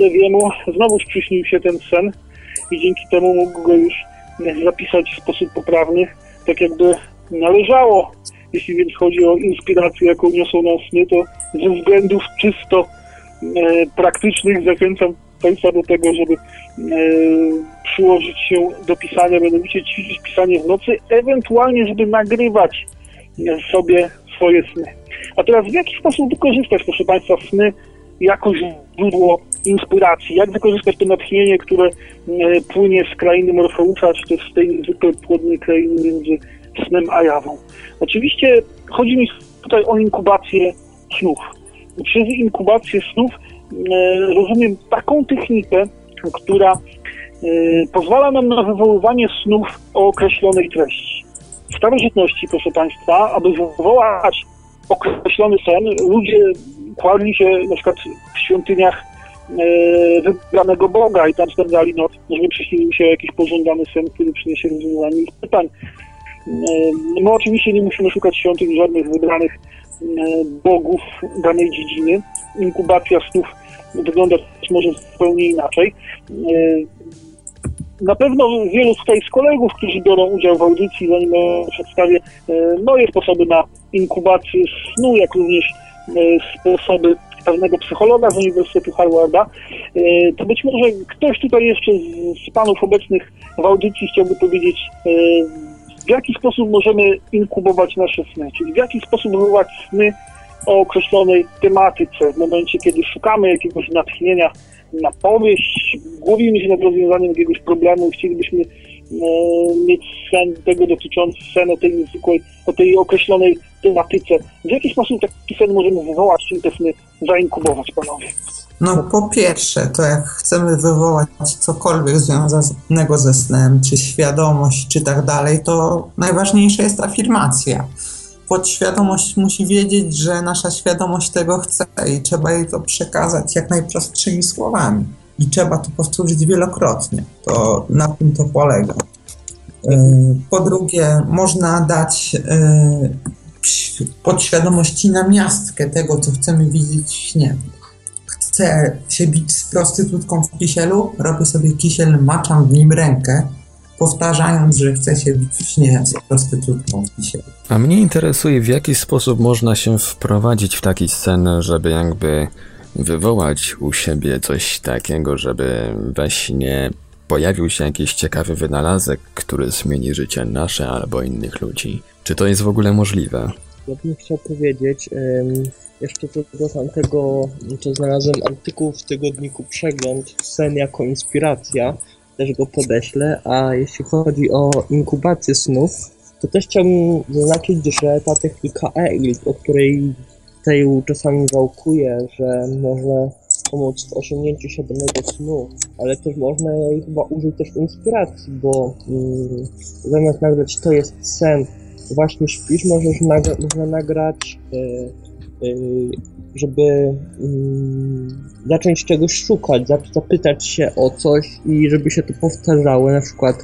Lewiemu znowu przyśnił się ten sen i dzięki temu mógł go już zapisać w sposób poprawny, tak jakby należało. Jeśli więc chodzi o inspirację, jaką niosą nas sny, to ze względów czysto e, praktycznych zachęcam Państwa do tego, żeby e, przyłożyć się do pisania, mianowicie ćwiczyć pisanie w nocy, ewentualnie, żeby nagrywać e, sobie swoje sny. A teraz w jaki sposób wykorzystać, proszę Państwa, sny jako źródło inspiracji? Jak wykorzystać to natchnienie, które e, płynie z krainy Morfeusza, czy też z tej niezwykle płodnej krainy między snem a jawą? Oczywiście chodzi mi tutaj o inkubację snów. Przez inkubację snów rozumiem taką technikę, która e, pozwala nam na wywoływanie snów o określonej treści. W starożytności, proszę Państwa, aby wywołać określony sen, ludzie kładli się na przykład w świątyniach e, wybranego Boga i tam spędzali noc, żeby przyśnił się jakiś pożądany sen, który przyniesie rozwiązanie ich pytań. E, My oczywiście nie musimy szukać świątyń żadnych wybranych e, bogów danej dziedziny. Inkubacja snów wygląda może zupełnie inaczej. E, Na pewno wielu tutaj z kolegów, którzy biorą udział w audycji, zanim ja przedstawię e, moje sposoby na inkubację snu, jak również e, sposoby pewnego psychologa z Uniwersytetu Harvarda, e, to być może ktoś tutaj jeszcze z, panów obecnych w audycji chciałby powiedzieć, e, w jaki sposób możemy inkubować nasze sny, czyli w jaki sposób wywołać sny o określonej tematyce, w momencie, kiedy szukamy jakiegoś natchnienia na powieść, głowimy się nad rozwiązaniem jakiegoś problemu, chcielibyśmy e, mieć sen tego dotyczący sen o tej niezwykłej, o tej określonej tematyce. W jaki sposób taki sen możemy wywołać, czyli te sny zainkubować, panowie? No po pierwsze, to jak chcemy wywołać cokolwiek związanego ze snem, czy świadomość, czy tak dalej, to najważniejsza jest afirmacja. Podświadomość musi wiedzieć, że nasza świadomość tego chce i trzeba jej to przekazać jak najprostszymi słowami. I trzeba to powtórzyć wielokrotnie. To na tym to polega. Yy, Po drugie, można dać yy, podświadomości na miastkę tego, co chcemy widzieć w śnie chcę się bić z prostytutką w kisielu, robię sobie kisiel, maczam w nim rękę, powtarzając, że chcę się bić w śnie z prostytutką kisielu. A mnie interesuje, w jaki sposób można się wprowadzić w taki scen, żeby jakby wywołać u siebie coś takiego, żeby we śnie pojawił się jakiś ciekawy wynalazek, który zmieni życie nasze albo innych ludzi. Czy to jest w ogóle możliwe? Ja bym chciał powiedzieć, jeszcze co do tamtego, to znalazłem artykuł w tygodniku Przegląd, sen jako inspiracja, też go podeślę, a jeśli chodzi o inkubację snów, to też chciałbym zaznaczyć, że ta technika EIL, o której tutaj czasami wałkuję, że może pomóc w osiągnięciu świadomego snu, ale też można jej chyba użyć też inspiracji, bo mm, zamiast nagrać to jest sen, właśnie śpisz, możesz nagra- można nagrać, e, e, żeby mm, zacząć czegoś szukać, zap- zapytać się o coś i żeby się to powtarzało, na przykład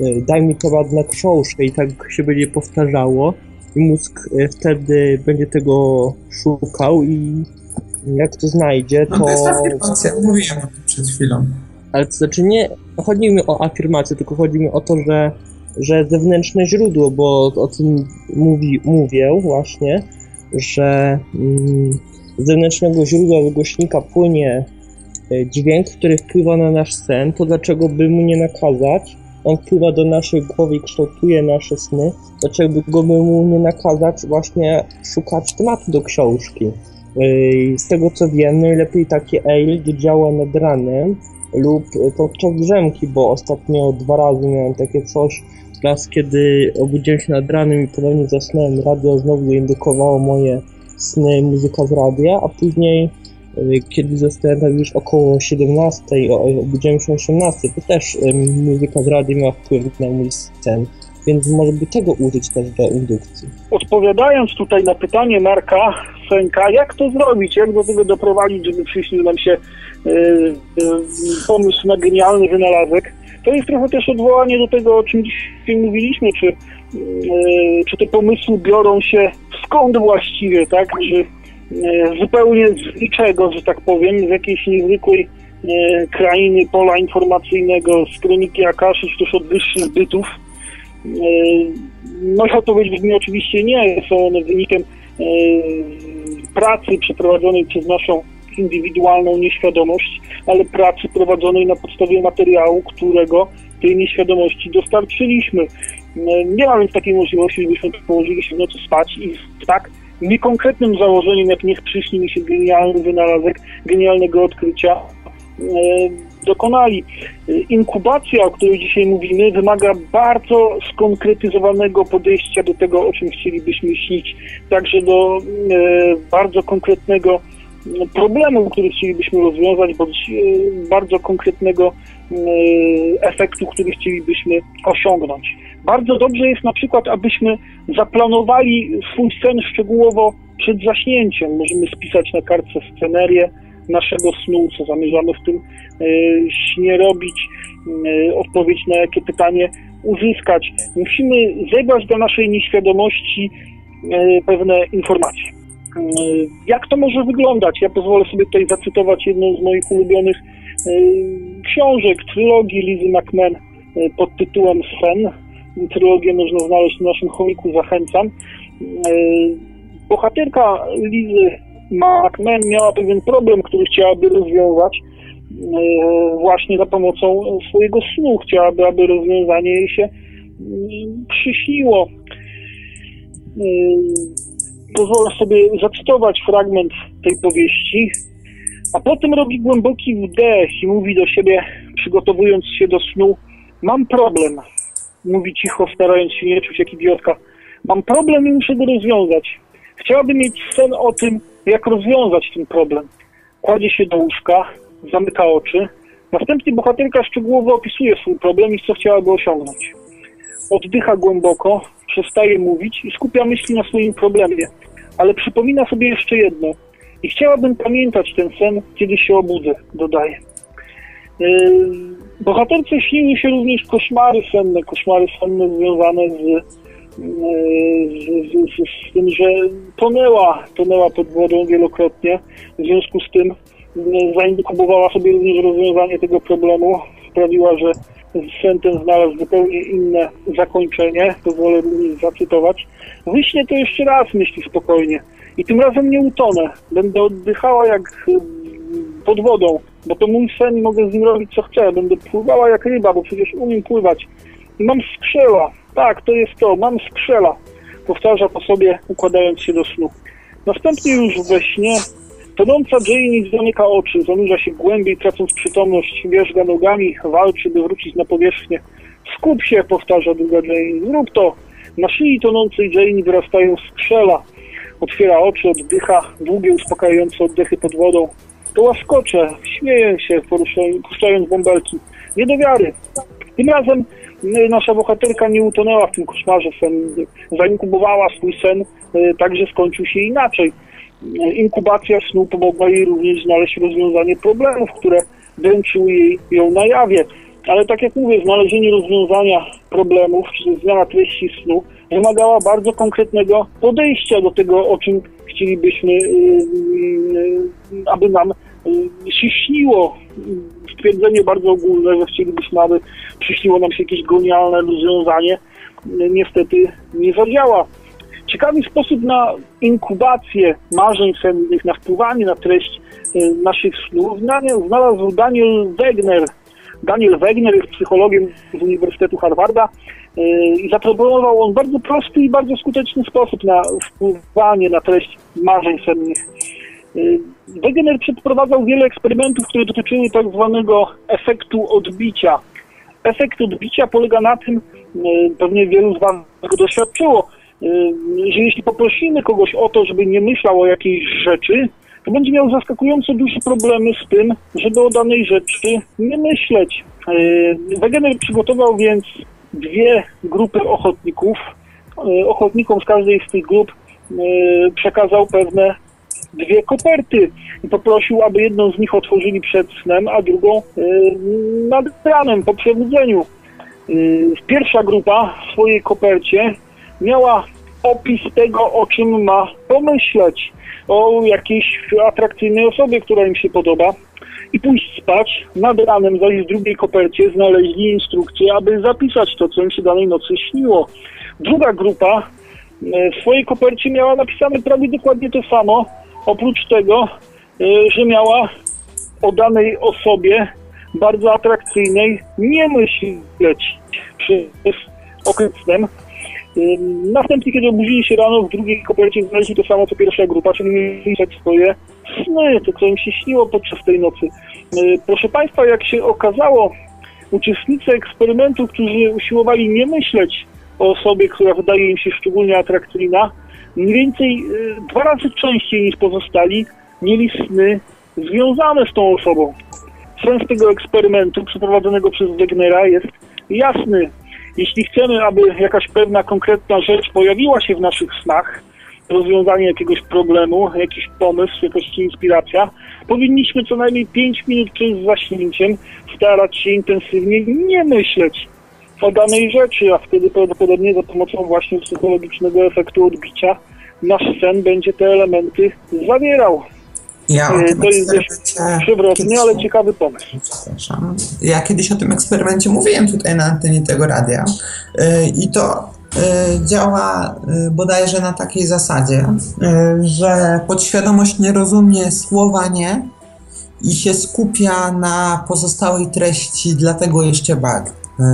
e, daj mi to ładne książkę i tak się będzie powtarzało i mózg e, wtedy będzie tego szukał i jak to znajdzie, No to... to jest afirmacja, mówiłem o tym przed chwilą. Ale to znaczy nie chodzi mi o afirmację, tylko chodzi mi o to, że, że zewnętrzne źródło, bo o tym mówi, mówię właśnie, że mm, z zewnętrznego źródła wygłośnika płynie e, dźwięk, który wpływa na nasz sen, to dlaczego by mu nie nakazać? On wpływa do naszej głowy i kształtuje nasze sny. Dlaczego by mu nie nakazać właśnie szukać tematu do książki? Yy, Z tego co wiem, najlepiej takie ale działa nad ranem lub podczas drzemki, bo ostatnio dwa razy miałem takie coś. Raz kiedy obudziłem się nad ranem i ponownie zasnąłem, radio znowu indukowało moje sny, muzyka z radia, a później y, kiedy zostałem tam już około 17, o- obudziłem się o 18, to też ym, muzyka z rady miała wpływ na mój sen, więc może by tego użyć też do indukcji. Odpowiadając tutaj na pytanie Marka Senka, jak to zrobić, jak do tego doprowadzić, żeby przyśnił nam się e, e, pomysł na genialny wynalazek, to jest trochę też odwołanie do tego, o czym dzisiaj mówiliśmy, czy, e, czy te pomysły biorą się skąd właściwie, tak, czy e, zupełnie z niczego, że tak powiem, z jakiejś niezwykłej e, krainy pola informacyjnego, z kroniki Akaszy, czy też od wyższych bytów. No i odpowiedź brzmi oczywiście nie. Są one wynikiem pracy przeprowadzonej przez naszą indywidualną nieświadomość, ale pracy prowadzonej na podstawie materiału, którego tej nieświadomości dostarczyliśmy. E, Nie ma więc takiej możliwości, żebyśmy położyli się w nocy spać i tak niekonkretnym założeniem, jak niech przyśni mi się genialny wynalazek, genialnego odkrycia, e, dokonali. Inkubacja, o której dzisiaj mówimy, wymaga bardzo skonkretyzowanego podejścia do tego, o czym chcielibyśmy śnić, także do e, bardzo konkretnego problemu, który chcielibyśmy rozwiązać, bądź e, bardzo konkretnego e, efektu, który chcielibyśmy osiągnąć. Bardzo dobrze jest na przykład, abyśmy zaplanowali swój sen szczegółowo przed zaśnięciem. Możemy spisać na kartce scenerię naszego snu, co zamierzamy w tym e, śnie robić, odpowiedź na jakie pytanie uzyskać. Musimy zebrać do naszej nieświadomości pewne informacje. E, Jak to może wyglądać? Ja pozwolę sobie tutaj zacytować jedną z moich ulubionych e, książek, trylogii Lizy McMahon e, pod tytułem Sen. Trylogię można znaleźć w naszym chomiku, zachęcam. Bohaterka Lizy McMahon miała pewien problem, który chciałaby rozwiązać właśnie za pomocą swojego snu. Chciałaby, aby rozwiązanie jej się mm, przyśniło. Pozwolę sobie zacytować fragment tej powieści, a potem robi głęboki wdech i mówi do siebie, przygotowując się do snu, mam problem. Mówi cicho, starając się nie czuć jak idiotka. Mam problem i muszę go rozwiązać. Chciałabym mieć sen o tym, jak rozwiązać ten problem. Kładzie się do łóżka, zamyka oczy. Następnie bohaterka szczegółowo opisuje swój problem i co chciałaby osiągnąć. Oddycha głęboko, przestaje mówić i skupia myśli na swoim problemie. Ale przypomina sobie jeszcze jedno. I chciałabym pamiętać ten sen, kiedy się obudzę, dodaje. Yy, Bohaterce śniły się również koszmary senne, koszmary senne związane z, yy, z, z, z, z tym, że tonęła, tonęła pod wodą wielokrotnie. W związku z tym yy, zainkubowała sobie również rozwiązanie tego problemu. Sprawiła, że ten znalazł zupełnie inne zakończenie. Pozwolę również zacytować. Wyśnię to jeszcze raz, myśli spokojnie. I tym razem nie utonę. Będę oddychała jak yy, pod wodą, bo to mój sen i mogę z nim robić co chcę. Będę pływała jak ryba, bo przecież umiem pływać. I mam skrzela. Tak, to jest to. Mam skrzela. Powtarza po sobie, układając się do snu. Następnie już we śnie tonąca Jane zamyka oczy, zanurza się głębiej, tracąc przytomność, wierzga nogami, walczy, by wrócić na powierzchnię. Skup się, powtarza druga Jane. Zrób to. Na szyi tonącej Jane wyrastają skrzela. Otwiera oczy, oddycha, długie, uspokajające oddechy pod wodą. To łaskocze, śmieje się, puszczając bąbelki. Nie do wiary. Tym razem y, nasza bohaterka nie utonęła w tym koszmarze. Zainkubowała swój sen, y, także skończył się inaczej. Y, Inkubacja snu pomogła jej również znaleźć rozwiązanie problemów, które dręczyły jej ją na jawie. Ale tak jak mówię, znalezienie rozwiązania problemów, czy zmiana treści snu wymagała bardzo konkretnego podejścia do tego, o czym chcielibyśmy, y, y, aby nam y, się śniło. Stwierdzenie bardzo ogólne, że chcielibyśmy, aby przyśniło nam się jakieś genialne rozwiązanie, y, niestety nie zadziała. Ciekawy sposób na inkubację marzeń sennych, na wpływanie na treść y, naszych snów znalazł Daniel Wegner. Daniel Wegner jest psychologiem z Uniwersytetu Harvarda y, i zaproponował on bardzo prosty i bardzo skuteczny sposób na wpływanie na treść marzeń sennych. Y, Wegener przeprowadzał wiele eksperymentów, które dotyczyły tak zwanego efektu odbicia. Efekt odbicia polega na tym, pewnie wielu z Was go doświadczyło, że jeśli poprosimy kogoś o to, żeby nie myślał o jakiejś rzeczy, to będzie miał zaskakująco duże problemy z tym, żeby o danej rzeczy nie myśleć. Yy, Wegener przygotował więc dwie grupy ochotników. Yy, Ochotnikom z każdej z tych grup przekazał pewne dwie koperty i poprosił, aby jedną z nich otworzyli przed snem, a drugą nad ranem, po przebudzeniu. Pierwsza grupa w swojej kopercie miała opis tego, o czym ma pomyśleć, o jakiejś atrakcyjnej osobie, która im się podoba i pójść spać. Nad ranem zaś w drugiej kopercie znaleźli instrukcję, aby zapisać to, co im się danej nocy śniło. Druga grupa e, w swojej kopercie miała napisane prawie dokładnie to samo, oprócz tego, e, że miała o danej osobie bardzo atrakcyjnej nie myśleć przez okres Następnie, kiedy obudzili się rano, w drugiej kopercie znaleźli to samo co pierwsza grupa, czyli mieli swoje sny, to co im się śniło podczas tej nocy. Proszę Państwa, jak się okazało, uczestnicy eksperymentu, którzy usiłowali nie myśleć o osobie, która wydaje im się szczególnie atrakcyjna, mniej więcej yy, dwa razy częściej niż pozostali mieli sny związane z tą osobą. Sens tego eksperymentu przeprowadzonego przez Wegnera jest jasny. Jeśli chcemy, aby jakaś pewna konkretna rzecz pojawiła się w naszych snach, rozwiązanie jakiegoś problemu, jakiś pomysł, jakaś inspiracja, powinniśmy co najmniej 5 minut przed zaśnięciem starać się intensywnie nie myśleć o danej rzeczy, a wtedy prawdopodobnie za pomocą właśnie psychologicznego efektu odbicia nasz sen będzie te elementy zawierał. Ja o Yy, tym To jest kiedyś- ale ciekawy pomysł. Przepraszam. Ja kiedyś o tym eksperymencie mówiłem tutaj na antenie tego radia Yy, i to yy, działa bodajże na takiej zasadzie, że podświadomość nie rozumie słowa nie i się skupia na pozostałej treści, dlatego jeszcze, bar-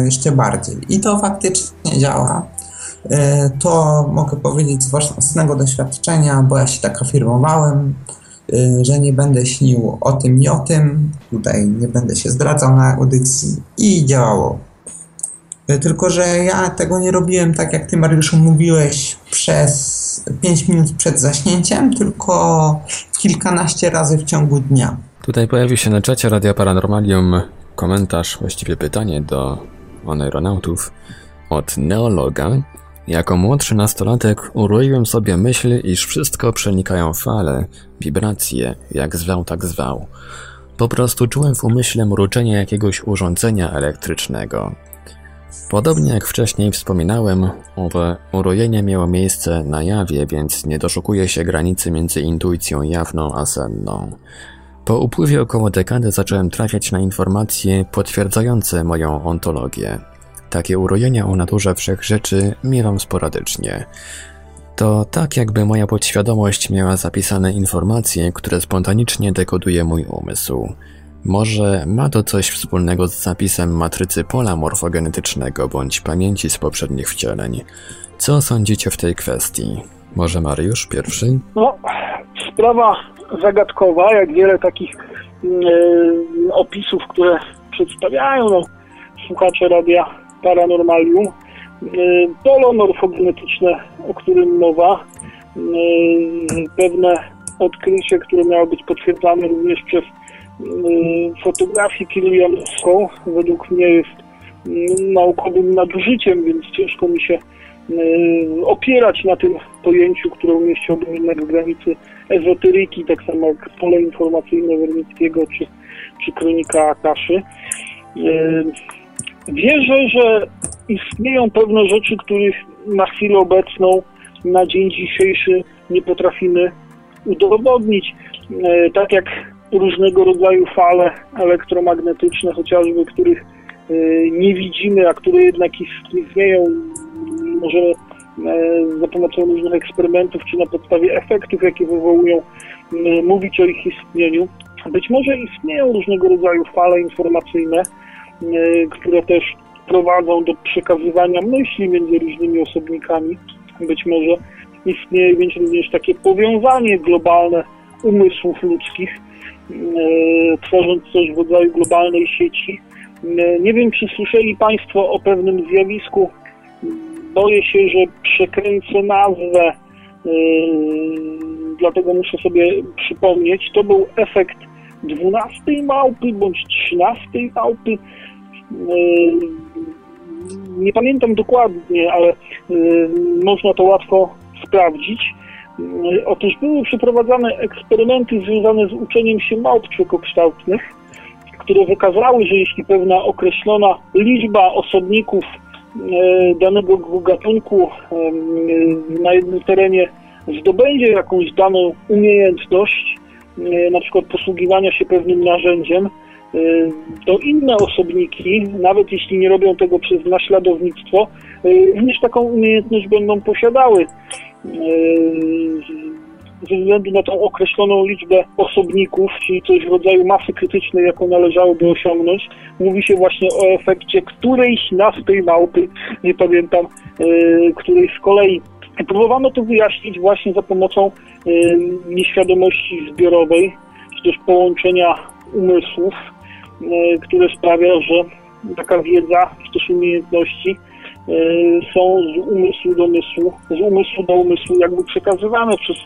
jeszcze bardziej. I to faktycznie działa. To mogę powiedzieć z własnego doświadczenia, bo ja się tak afirmowałem, że nie będę śnił o tym, nie o tym. Tutaj nie będę się zdradzał na audycji i działało. Y, Tylko, że ja tego nie robiłem tak, jak ty, Mariuszu, mówiłeś przez 5 minut przed zaśnięciem, tylko kilkanaście razy w ciągu dnia. Tutaj pojawił się na czacie Radia Paranormalium komentarz, właściwie pytanie do oneironautów od neologa. Jako młodszy nastolatek uroiłem sobie myśl, iż wszystko przenikają fale, wibracje, jak zwał, tak zwał. Po prostu czułem w umyśle mruczenie jakiegoś urządzenia elektrycznego. Podobnie jak wcześniej wspominałem, owe urojenie miało miejsce na jawie, więc nie doszukuje się granicy między intuicją jawną a senną. Po upływie około dekady zacząłem trafiać na informacje potwierdzające moją ontologię. Takie urojenia o naturze wszechrzeczy miewam sporadycznie. To tak jakby moja podświadomość miała zapisane informacje, które spontanicznie dekoduje mój umysł. Może ma to coś wspólnego z zapisem matrycy pola morfogenetycznego bądź pamięci z poprzednich wcieleń. Co sądzicie w tej kwestii? Może Mariusz pierwszy? No, sprawa zagadkowa, jak wiele takich e, opisów, które przedstawiają no, słuchacze radia Paranormalium. Polo morfogenetyczne, o którym mowa, e, pewne odkrycie, które miało być potwierdzane również przez e, fotografię kierujowską, według mnie jest naukowym nadużyciem, więc ciężko mi się y, opierać na tym pojęciu, które umieściłbym jednak w granicy ezoteryki, tak samo jak pole informacyjne Wernickiego czy, czy kronika Akaszy. Wierzę, że istnieją pewne rzeczy, których na chwilę obecną, na dzień dzisiejszy nie potrafimy udowodnić. Y, Tak jak różnego rodzaju fale elektromagnetyczne, chociażby, których y, nie widzimy, a które jednak istnieją, możemy e, za pomocą różnych eksperymentów czy na podstawie efektów, jakie wywołują, mówić o ich istnieniu. Być może istnieją różnego rodzaju fale informacyjne, e, które też prowadzą do przekazywania myśli między różnymi osobnikami. Być może istnieje więc również takie powiązanie globalne umysłów ludzkich, e, tworząc coś w rodzaju globalnej sieci. E, Nie wiem, czy słyszeli Państwo o pewnym zjawisku. Boję się, że przekręcę nazwę. dlatego muszę sobie przypomnieć, to był efekt 12 małpy bądź 13 małpy. Nie pamiętam dokładnie, ale można to łatwo sprawdzić. Otóż były przeprowadzane eksperymenty związane z uczeniem się małp człowiekokształtnych, które wykazały, że jeśli pewna określona liczba osobników danego gatunku na jednym terenie zdobędzie jakąś daną umiejętność, na przykład posługiwania się pewnym narzędziem, to inne osobniki, nawet jeśli nie robią tego przez naśladownictwo, również taką umiejętność będą posiadały ze względu na tą określoną liczbę osobników, czyli coś w rodzaju masy krytycznej, jaką należałoby osiągnąć, mówi się właśnie o efekcie którejś nas tej małpy, nie pamiętam, której z kolei. Próbowano to wyjaśnić właśnie za pomocą nieświadomości zbiorowej, czy też połączenia umysłów, które sprawia, że taka wiedza, czy też umiejętności są z umysłu do umysłu, z umysłu do umysłu jakby przekazywane przez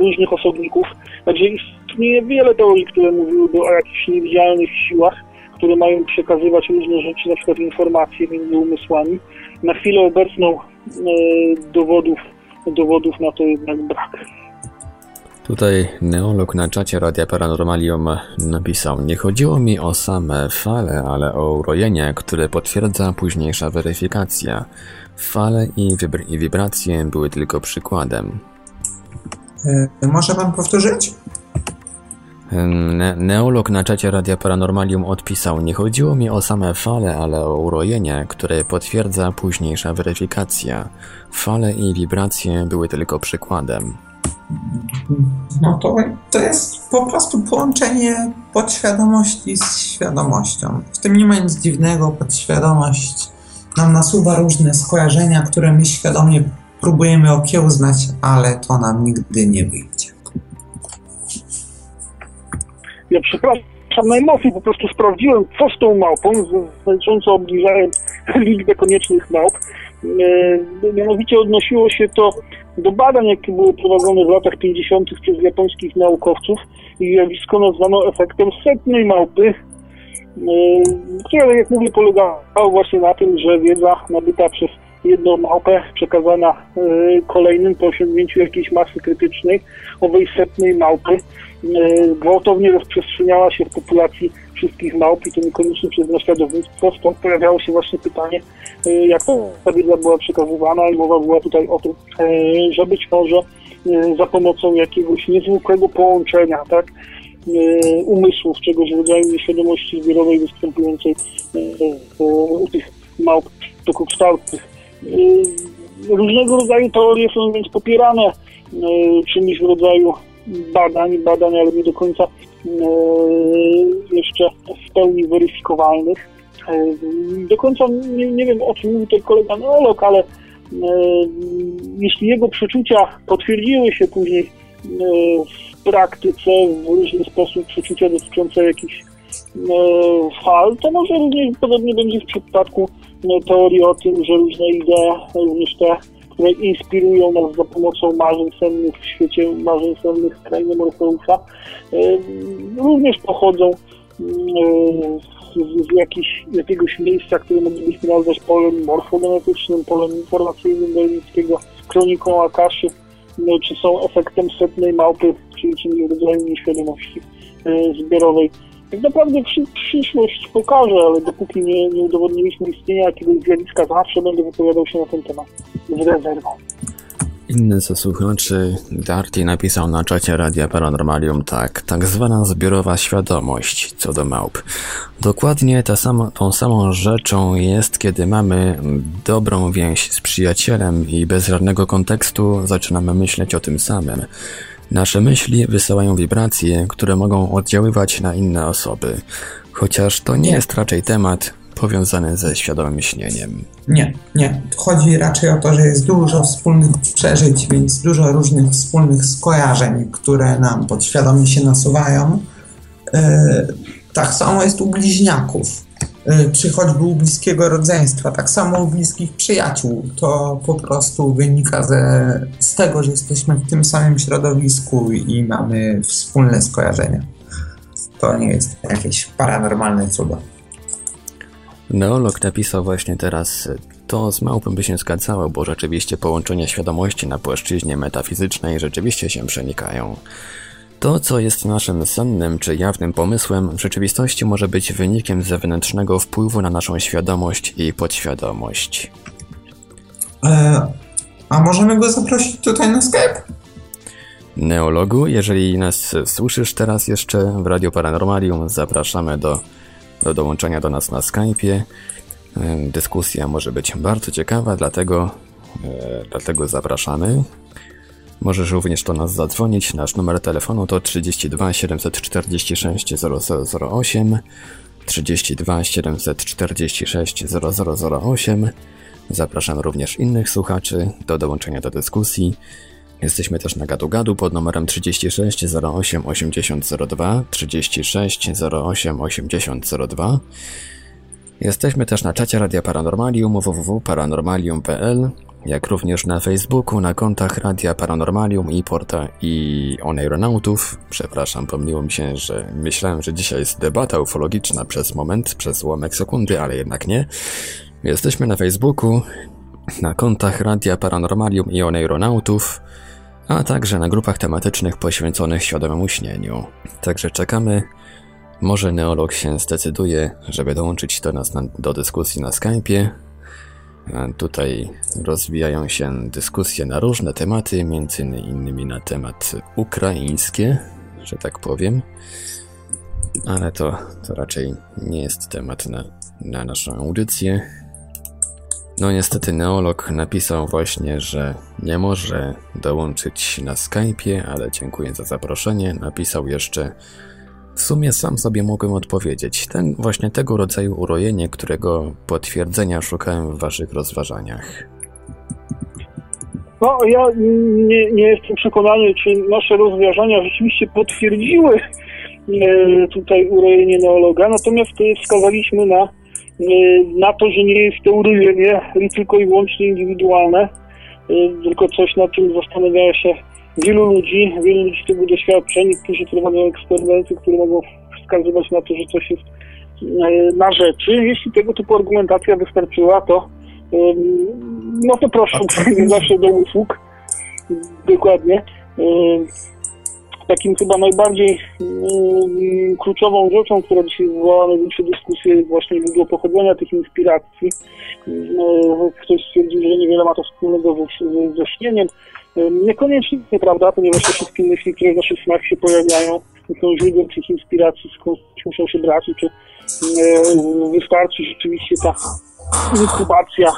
różnych osobników. Także istnieje wiele teorii, które mówiłyby o jakichś niewidzialnych siłach, które mają przekazywać różne rzeczy, na przykład informacje między umysłami. Na chwilę obecną dowodów, dowodów na to jednak brak. Tutaj neolog na czacie Radia Paranormalium napisał Nie chodziło mi o same fale, ale o urojenie, które potwierdza późniejsza weryfikacja. Fale i, wibr- i wibracje były tylko przykładem. E, może pan powtórzyć? Ne- neolog na czacie Radia Paranormalium odpisał Nie chodziło mi o same fale, ale o urojenie, które potwierdza późniejsza weryfikacja. Fale i wibracje były tylko przykładem. No to, to jest po prostu połączenie podświadomości z świadomością. W tym nie ma nic dziwnego, podświadomość nam nasuwa różne skojarzenia, które my świadomie próbujemy okiełznać, ale to nam nigdy nie wyjdzie. Ja przepraszam najmocniej, po prostu sprawdziłem, co z tą małpą, znacząco obniżając liczbę koniecznych małp. E, mianowicie odnosiło się to do badań, jakie były prowadzone w latach 50. przez japońskich naukowców i zjawisko nazwano efektem setnej małpy, e, które, jak mówię, polegało właśnie na tym, że wiedza nabyta przez jedną małpę przekazana e, kolejnym po osiągnięciu jakiejś masy krytycznej owej setnej małpy gwałtownie rozprzestrzeniała się w populacji wszystkich małp i to niekoniecznie przez naśladownictwo, stąd pojawiało się właśnie pytanie, jak ta wiedza była przekazywana i mowa była tutaj o tym, że być może za pomocą jakiegoś niezwykłego połączenia, tak, umysłów, czegoś w rodzaju nieświadomości zbiorowej występującej u tych małp tokokształtnych. Różnego rodzaju teorie są więc popierane czymś w rodzaju badań, badań, ale nie do końca jeszcze w pełni weryfikowalnych. Do końca nie, nie wiem, o czym mówi ten kolega neolog, ale jeśli jego przeczucia potwierdziły się później w praktyce w różny sposób, przeczucia dotyczące jakichś fal, to może również podobnie będzie w przypadku teorii o tym, że różne idee, również te które inspirują nas za pomocą marzeń sennych w świecie marzeń sennych z krainy Morfeusa, również pochodzą z, z jakiś, jakiegoś miejsca, które moglibyśmy nazwać polem morfogenetycznym, polem informacyjnym Dolińskiego, kroniką Akaszy, czy są efektem setnej małpy, czyli czymś rodzajem nieświadomości zbiorowej. Tak naprawdę przyszłość pokaże, ale dopóki nie, nie udowodniliśmy istnienia jakiegoś zjawiska, zawsze będę wypowiadał się na ten temat z rezerwą. Inny ze słuchaczy, Darty, napisał na czacie Radia Paranormalium tak, tak zwana zbiorowa świadomość co do małp. Dokładnie ta sama, tą samą rzeczą jest, kiedy mamy dobrą więź z przyjacielem i bez żadnego kontekstu zaczynamy myśleć o tym samym. Nasze myśli wysyłają wibracje, które mogą oddziaływać na inne osoby, chociaż to nie jest raczej temat powiązany ze świadomym myśleniem. Nie, nie. Chodzi raczej o to, że jest dużo wspólnych przeżyć, więc dużo różnych wspólnych skojarzeń, które nam podświadomie się nasuwają. Yy, tak samo jest u bliźniaków. Y, czy choćby u bliskiego rodzeństwa, tak samo u bliskich przyjaciół. To po prostu wynika ze, z tego, że jesteśmy w tym samym środowisku i mamy wspólne skojarzenia. To nie jest jakieś paranormalne cudo. Neolog napisał właśnie teraz, to z małpem by się zgadzało, bo rzeczywiście połączenia świadomości na płaszczyźnie metafizycznej rzeczywiście się przenikają. To, co jest naszym sennym czy jawnym pomysłem, w rzeczywistości może być wynikiem zewnętrznego wpływu na naszą świadomość i podświadomość. E, a możemy go zaprosić tutaj na Skype? Neologu, jeżeli nas słyszysz teraz jeszcze w Radio Paranormalium, zapraszamy do, do dołączenia do nas na Skype'ie. E, dyskusja może być bardzo ciekawa, dlatego, e, dlatego zapraszamy. Możesz również do nas zadzwonić. Nasz numer telefonu to 32 746 0008 32 746 0008. Zapraszam również innych słuchaczy do dołączenia do dyskusji. Jesteśmy też na gadu gadu pod numerem 36 08 8002 36 08 8002. Jesteśmy też na czacie Radia Paranormalium www.paranormalium.pl jak również na Facebooku, na kontach Radia Paranormalium i Porta i Oneironautów. Przepraszam, pomyliło mi się, że myślałem, że dzisiaj jest debata ufologiczna przez moment, przez ułamek sekundy, ale jednak nie. Jesteśmy na Facebooku, na kontach Radia Paranormalium i Oneironautów, a także na grupach tematycznych poświęconych świadomemu śnieniu. Także czekamy. Może neolog się zdecyduje, żeby dołączyć do nas na, do dyskusji na Skype'ie. Tutaj rozwijają się dyskusje na różne tematy, między innymi na temat ukraińskie, że tak powiem. Ale to, to raczej nie jest temat na, na naszą audycję. No niestety neolog napisał właśnie, że nie może dołączyć na Skype'ie, ale dziękuję za zaproszenie. Napisał jeszcze w sumie sam sobie mogłem odpowiedzieć. Ten właśnie tego rodzaju urojenie, którego potwierdzenia szukałem w waszych rozważaniach. No, ja nie, nie jestem przekonany, czy nasze rozważania rzeczywiście potwierdziły e, tutaj urojenie neologa, natomiast wskazaliśmy na, e, na to, że nie jest to urojenie tylko i wyłącznie indywidualne, e, tylko coś, na czym zastanawia się wielu ludzi, wielu ludzi tego doświadczeń, niektórzy prowadzą eksperymenty, które mogą wskazywać na to, że coś jest e, na rzeczy. Jeśli tego typu argumentacja wystarczyła, to no to proszę uprzejmie zawsze do usług. Dokładnie. Takim chyba najbardziej kluczową rzeczą, która dzisiaj wywołała największe dyskusje, jest właśnie źródło pochodzenia tych inspiracji. Ktoś stwierdził, że niewiele ma to wspólnego ze, ze śnieniem. Niekoniecznie, prawda, ponieważ te wszystkie myśli, które w naszych snach się pojawiają, są źródłem tych inspiracji, skąd muszą się brać czy wystarczy rzeczywiście ta inkubacja,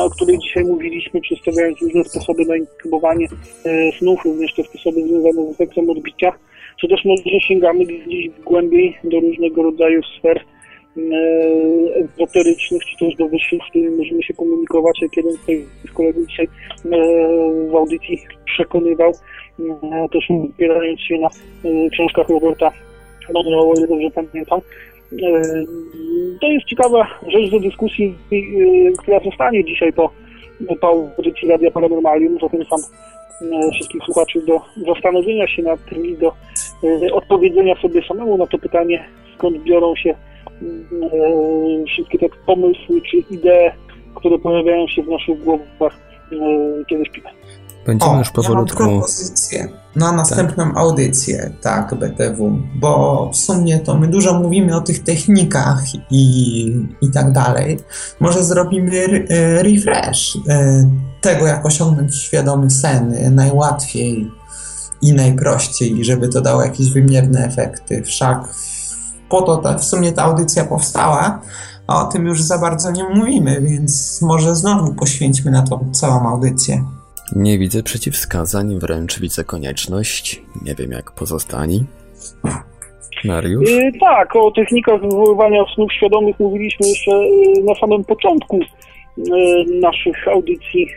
o której dzisiaj mówiliśmy, przedstawiając różne sposoby na inkubowanie e, snów, również te sposoby związane z efektem odbicia, czy też może sięgamy gdzieś głębiej do różnego rodzaju sfer ezoterycznych, czy też do wyższych, z którymi możemy się komunikować, jak jeden z kolegów dzisiaj e, w audycji przekonywał, e, też opierając się na książkach Roberta Monroe, ile dobrze pamiętam. To jest ciekawa rzecz do dyskusji, która zostanie dzisiaj po, po audycji Radia Paranormalium. Zachęcam wszystkich słuchaczy do zastanowienia się nad tym i do odpowiedzenia sobie samemu na to pytanie, skąd biorą się E, wszystkie te pomysły czy idee, które pojawiają się w naszych głowach, e, kiedy śpimy. Będziemy o, już powolutku. Ja mam propozycję na następną tak. audycję, tak, BTW, bo w sumie to my dużo mówimy o tych technikach i, i tak dalej. Może zrobimy e, refresh tego, jak osiągnąć świadomy sen najłatwiej i najprościej, żeby to dało jakieś wymierne efekty. Wszak po to ta, w sumie ta audycja powstała, a o tym już za bardzo nie mówimy, więc może znowu poświęćmy na to całą audycję. Nie widzę przeciwwskazań, wręcz widzę konieczność. Nie wiem jak pozostani. Mariusz? Yy, tak, o technikach wywoływania snów świadomych mówiliśmy jeszcze yy, na samym początku yy, naszych audycji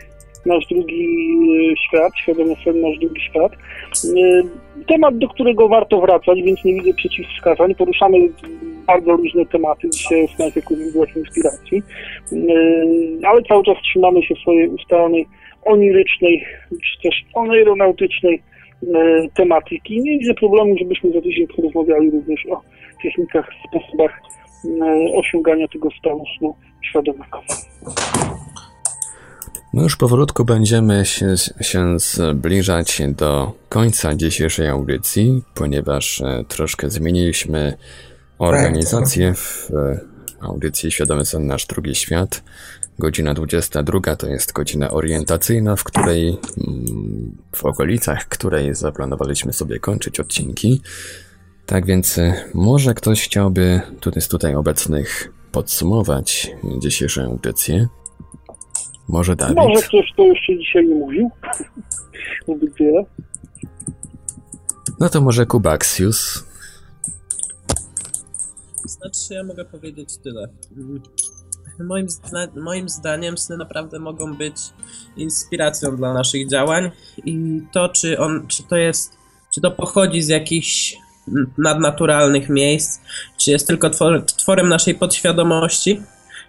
nasz drugi e, świat, świadomy sen, nasz drugi świat. E, temat, do którego warto wracać, więc nie widzę przeciwwskazań. Poruszamy bardzo różne tematy. Dzisiaj jest jako źródłach inspiracji, e, ale cały czas trzymamy się swojej ustalnej onirycznej, czy też oneironautycznej tematyki. Nie widzę problemu, żebyśmy za tydzień porozmawiali również o technikach, sposobach osiągania tego stanu snu świadomego. My już powolutku będziemy się, się zbliżać do końca dzisiejszej audycji, ponieważ e, troszkę zmieniliśmy organizację w e, audycji Świadomy Sen Nasz Drugi Świat. Godzina 22 to jest godzina orientacyjna, w której, w okolicach której zaplanowaliśmy sobie kończyć odcinki. Tak więc e, może ktoś chciałby tutaj z tutaj obecnych podsumować dzisiejszą audycję. Może Dawid? Może ktoś to jeszcze dzisiaj nie mówił. Wiele. No to może Kubaxius. Znaczy, ja mogę powiedzieć tyle. Moim, zda moim zdaniem sny naprawdę mogą być inspiracją dla naszych działań i to, czy on, czy to jest, czy to pochodzi z jakichś nadnaturalnych miejsc, czy jest tylko twor tworem naszej podświadomości,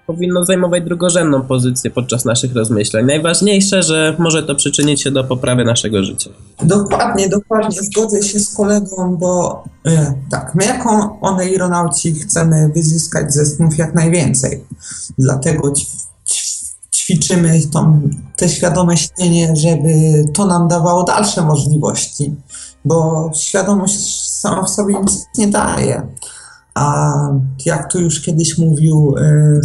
powinno zajmować drugorzędną pozycję podczas naszych rozmyśleń. Najważniejsze, że może to przyczynić się do poprawy naszego życia. Dokładnie, dokładnie. Zgodzę się z kolegą, bo e, tak, my jako oneironauci chcemy wyzyskać ze snów jak najwięcej. Dlatego ćwiczymy tą, te świadome śnienie, żeby to nam dawało dalsze możliwości, bo świadomość sama w sobie nic nie daje. A jak tu już kiedyś mówił e,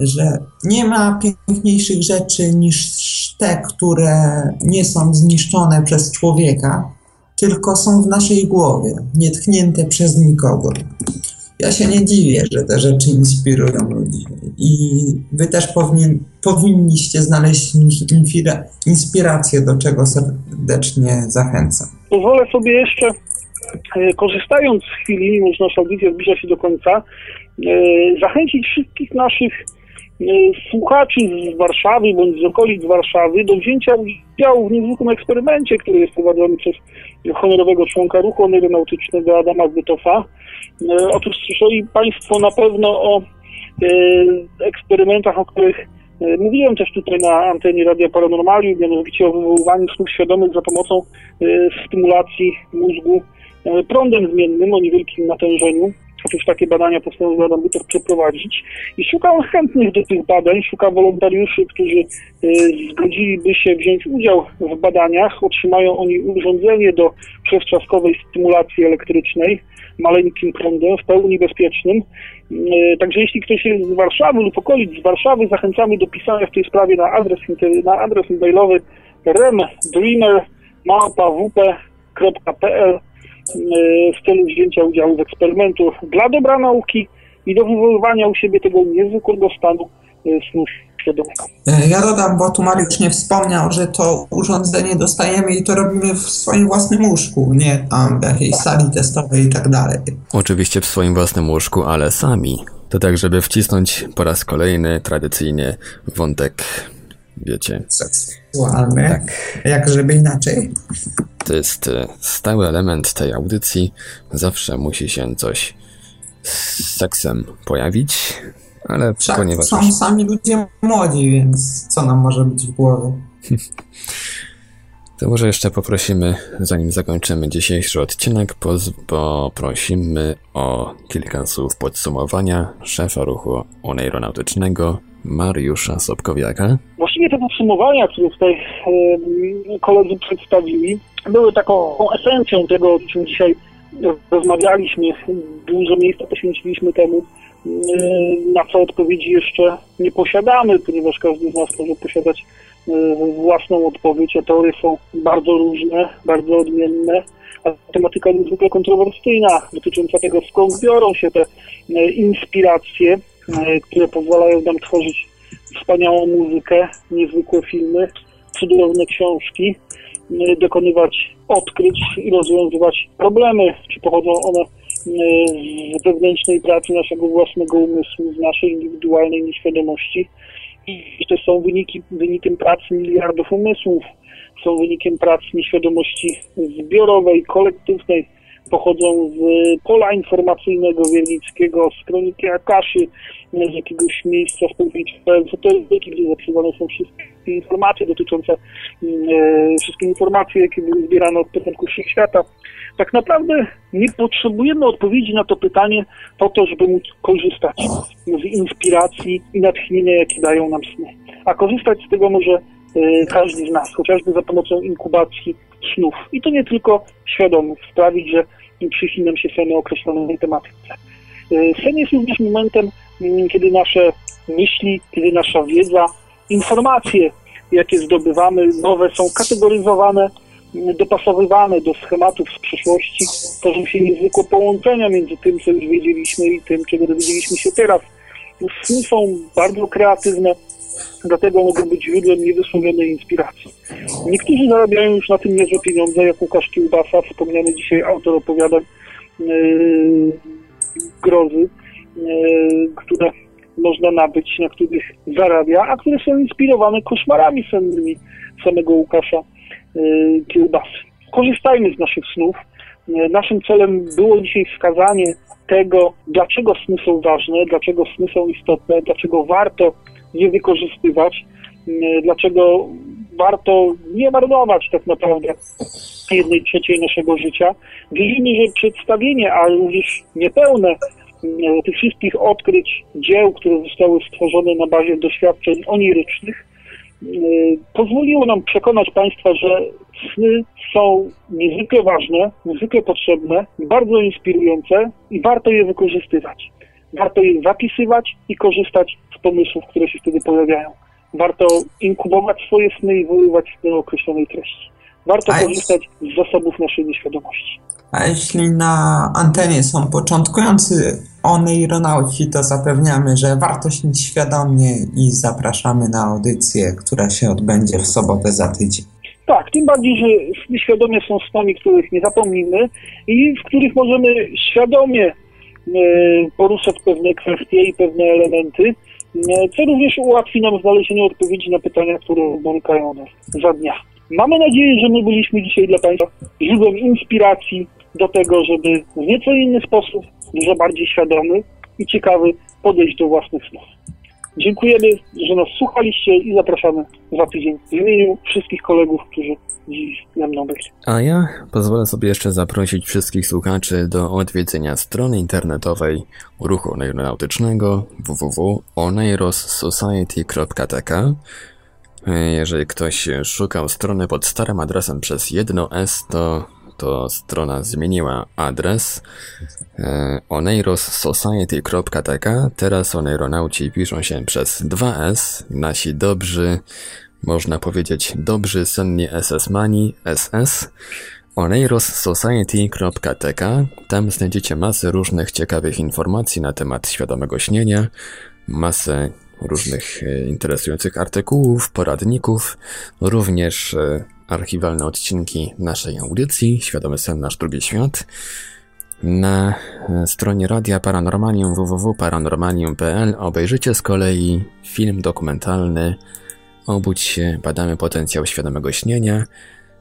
że nie ma piękniejszych rzeczy niż te, które nie są zniszczone przez człowieka, tylko są w naszej głowie, nietknięte przez nikogo. Ja się nie dziwię, że te rzeczy inspirują ludzi. I wy też powinien, powinniście znaleźć inspirację, do czego serdecznie zachęcam. Pozwolę sobie jeszcze korzystając z chwili, że nasza audycja zbliża się do końca, e, zachęcić wszystkich naszych e, słuchaczy z Warszawy bądź z okolic Warszawy do wzięcia udziału w niezwykłym eksperymencie, który jest prowadzony przez honorowego członka ruchu aeronautycznego Adama Zbytofa. Otóż słyszeli Państwo na pewno o eksperymentach, o których Mówiłem też tutaj na antenie Radia Paranormalium, mianowicie o wywoływaniu snów świadomych za pomocą stymulacji mózgu E, prądem zmiennym o niewielkim natężeniu. Otóż takie badania postanowił Adam przeprowadzić i szukał chętnych do tych badań, szukał wolontariuszy, którzy e, zgodziliby się wziąć udział w badaniach. Otrzymają oni urządzenie do przewczaskowej stymulacji elektrycznej maleńkim prądem, w pełni bezpiecznym. E, także jeśli ktoś jest z Warszawy lub okolic z Warszawy, zachęcamy do pisania w tej sprawie na adres, na adres e-mailowy remdreamer.wp.pl w celu wzięcia udziału w eksperymentu dla dobra nauki i do wywoływania u siebie tego niezwykłego stanu e, snu świadomego. E, ja dodam, bo tu Mariusz nie wspomniał, że to urządzenie dostajemy i to robimy w swoim własnym łóżku, nie tam w jakiejś sali testowej i tak dalej. Oczywiście w swoim własnym łóżku, ale sami. To tak, żeby wcisnąć po raz kolejny tradycyjnie wątek, wiecie... Seksualny, tak. jak żeby inaczej. To jest e, stały element tej audycji. Zawsze musi się coś z seksem pojawić, ale Wszak ponieważ... Są sami ludzie młodzi, więc co nam może być w głowie? To może jeszcze poprosimy, zanim zakończymy dzisiejszy odcinek, poprosimy o kilka słów podsumowania szefa ruchu oneironautycznego Mariusza Sobkowiaka. Właściwie te podsumowania, które tutaj e, koledzy przedstawili, były taką esencją tego, o czym dzisiaj rozmawialiśmy. Dużo miejsca poświęciliśmy temu, na co odpowiedzi jeszcze nie posiadamy, ponieważ każdy z nas może posiadać własną odpowiedź, a teorie są bardzo różne, bardzo odmienne, a tematyka niezwykle kontrowersyjna, dotycząca tego, skąd biorą się te inspiracje, które pozwalają nam tworzyć wspaniałą muzykę, niezwykłe filmy, cudowne książki, e, dokonywać odkryć i rozwiązywać problemy, czy pochodzą one e, z wewnętrznej pracy naszego własnego umysłu, z naszej indywidualnej nieświadomości. to są wyniki, wynikiem pracy miliardów umysłów, są wynikiem pracy nieświadomości zbiorowej, kolektywnej, pochodzą z pola informacyjnego wiernickiego, z kroniki Akaszy, z jakiegoś miejsca w pobliżu ezoteryki, gdzie zapisywane są wszystkie informacje dotyczące, e, wszystkie informacje, jakie były zbierane od początku świata. Tak naprawdę nie potrzebujemy odpowiedzi na to pytanie po to, żeby móc korzystać z inspiracji i natchnienia, jakie dają nam sny. A korzystać z tego może e, każdy z nas, chociażby za pomocą inkubacji snów. I to nie tylko świadomych, sprawić, że przychiną się seny określonej tematyce. E, sen jest również momentem, mm, kiedy nasze myśli, kiedy nasza wiedza, informacje, jakie zdobywamy, nowe, są kategoryzowane, mm, dopasowywane do schematów z przeszłości. Tworzą się niezwykłe połączenia między tym, co już wiedzieliśmy i tym, czego dowiedzieliśmy się teraz. Sny są bardzo kreatywne, dlatego mogą być źródłem niewysłowionej inspiracji. Niektórzy zarabiają już na tym niezłe pieniądze, jak Łukasz Kiełbasa, wspomniany dzisiaj autor opowiadań yy, grozy, yy, które można nabyć, na których zarabia, a które są inspirowane koszmarami sennymi samego Łukasza yy, Kiełbasy. Korzystajmy z naszych snów. Yy, naszym celem było dzisiaj wskazanie tego, dlaczego sny są ważne, dlaczego sny są istotne, dlaczego warto je wykorzystywać, mm, dlaczego warto nie marnować tak naprawdę jednej trzeciej naszego życia. Wierzymy, że przedstawienie, a również niepełne mm, tych wszystkich odkryć dzieł, które zostały stworzone na bazie doświadczeń onirycznych, mm, pozwoliło nam przekonać Państwa, że sny są niezwykle ważne, niezwykle potrzebne, bardzo inspirujące i warto je wykorzystywać. Warto je zapisywać i korzystać pomysłów, które się wtedy pojawiają. Warto inkubować swoje sny i wyływać z do określonej treści. Warto A korzystać z zasobów naszej nieświadomości. A jeśli na antenie są początkujący oneironauci, to zapewniamy, że warto śnić świadomie i zapraszamy na audycję, która się odbędzie w sobotę za tydzień. Tak, tym bardziej, że świadomie są snami, których nie zapomnimy i w których możemy świadomie e, poruszać pewne kwestie i pewne elementy, co również ułatwi nam znalezienie odpowiedzi na pytania, które borykają nas za dnia. Mamy nadzieję, że my byliśmy dzisiaj dla Państwa źródłem inspiracji do tego, żeby w nieco inny sposób, dużo bardziej świadomy i ciekawy podejść do własnych snów. Dziękujemy, że nas słuchaliście i zapraszamy za tydzień w imieniu wszystkich kolegów, którzy dziś ze mną byli. A ja pozwolę sobie jeszcze zaprosić wszystkich słuchaczy do odwiedzenia strony internetowej ruchu aeronautycznego www.oneirossociety.tk Jeżeli ktoś szukał strony pod starym adresem przez jedno S, to, to strona zmieniła adres e, oneirossociety.tk Teraz oneironauci piszą się przez 2S. Nasi dobrzy można powiedzieć dobrzy senni SS-mani, SS, oneirossociety.tk. Tam znajdziecie masę różnych ciekawych informacji na temat świadomego śnienia, masę różnych e, interesujących artykułów, poradników, również e, archiwalne odcinki naszej audycji Świadomy Sen Nasz Drugi Świat. Na e, stronie Radia Paranormalium www.paranormalium.pl obejrzycie z kolei film dokumentalny Obudź się, badamy potencjał świadomego śnienia,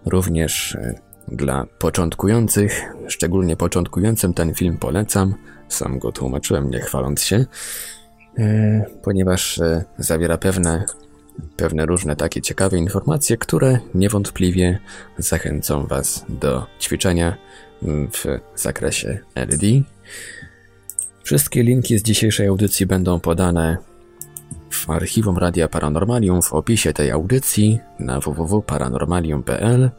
również e, dla początkujących, szczególnie początkującym ten film polecam. Sam go tłumaczyłem, nie chwaląc się, e, ponieważ zawiera pewne, pewne różne takie ciekawe informacje, które niewątpliwie zachęcą Was do ćwiczenia w zakresie LD. Wszystkie linki z dzisiejszej audycji będą podane w archiwum Radia Paranormalium w opisie tej audycji na www.paranormalium.pl.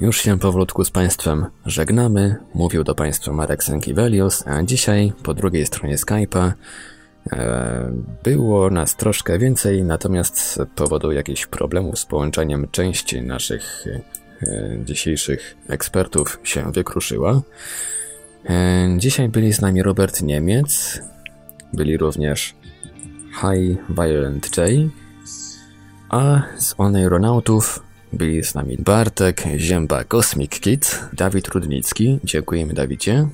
Już się powolutku z Państwem żegnamy. Mówił do Państwa Marek Sankiewelios, a dzisiaj po drugiej stronie Skype'a e, było nas troszkę więcej, natomiast z powodu jakichś problemów z połączeniem części naszych e, dzisiejszych ekspertów się wykruszyła. E, dzisiaj byli z nami Robert Niemiec, byli również High Violent J, a z Oneironautów byli z nami Bartek Zięba Cosmic Kid, Dawid Rudnicki. Dziękujemy Dawidzie.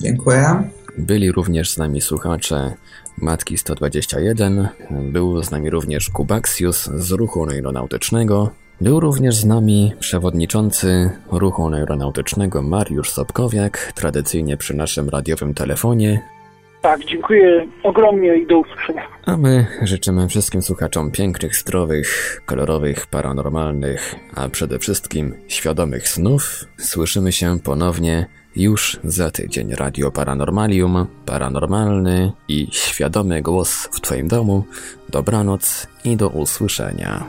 Dziękuję. Byli również z nami słuchacze Matki 121, był z nami również Kubaksius z ruchu neuronautycznego, był również z nami przewodniczący ruchu neuronautycznego Mariusz Sobkowiak, tradycyjnie przy naszym radiowym telefonie. Tak, dziękuję ogromnie i do usłyszenia. A my życzymy wszystkim słuchaczom pięknych, zdrowych, kolorowych, paranormalnych, a przede wszystkim świadomych snów. Słyszymy się ponownie już za tydzień. Radio Paranormalium, paranormalny i świadomy głos w Twoim domu. Dobranoc i do usłyszenia.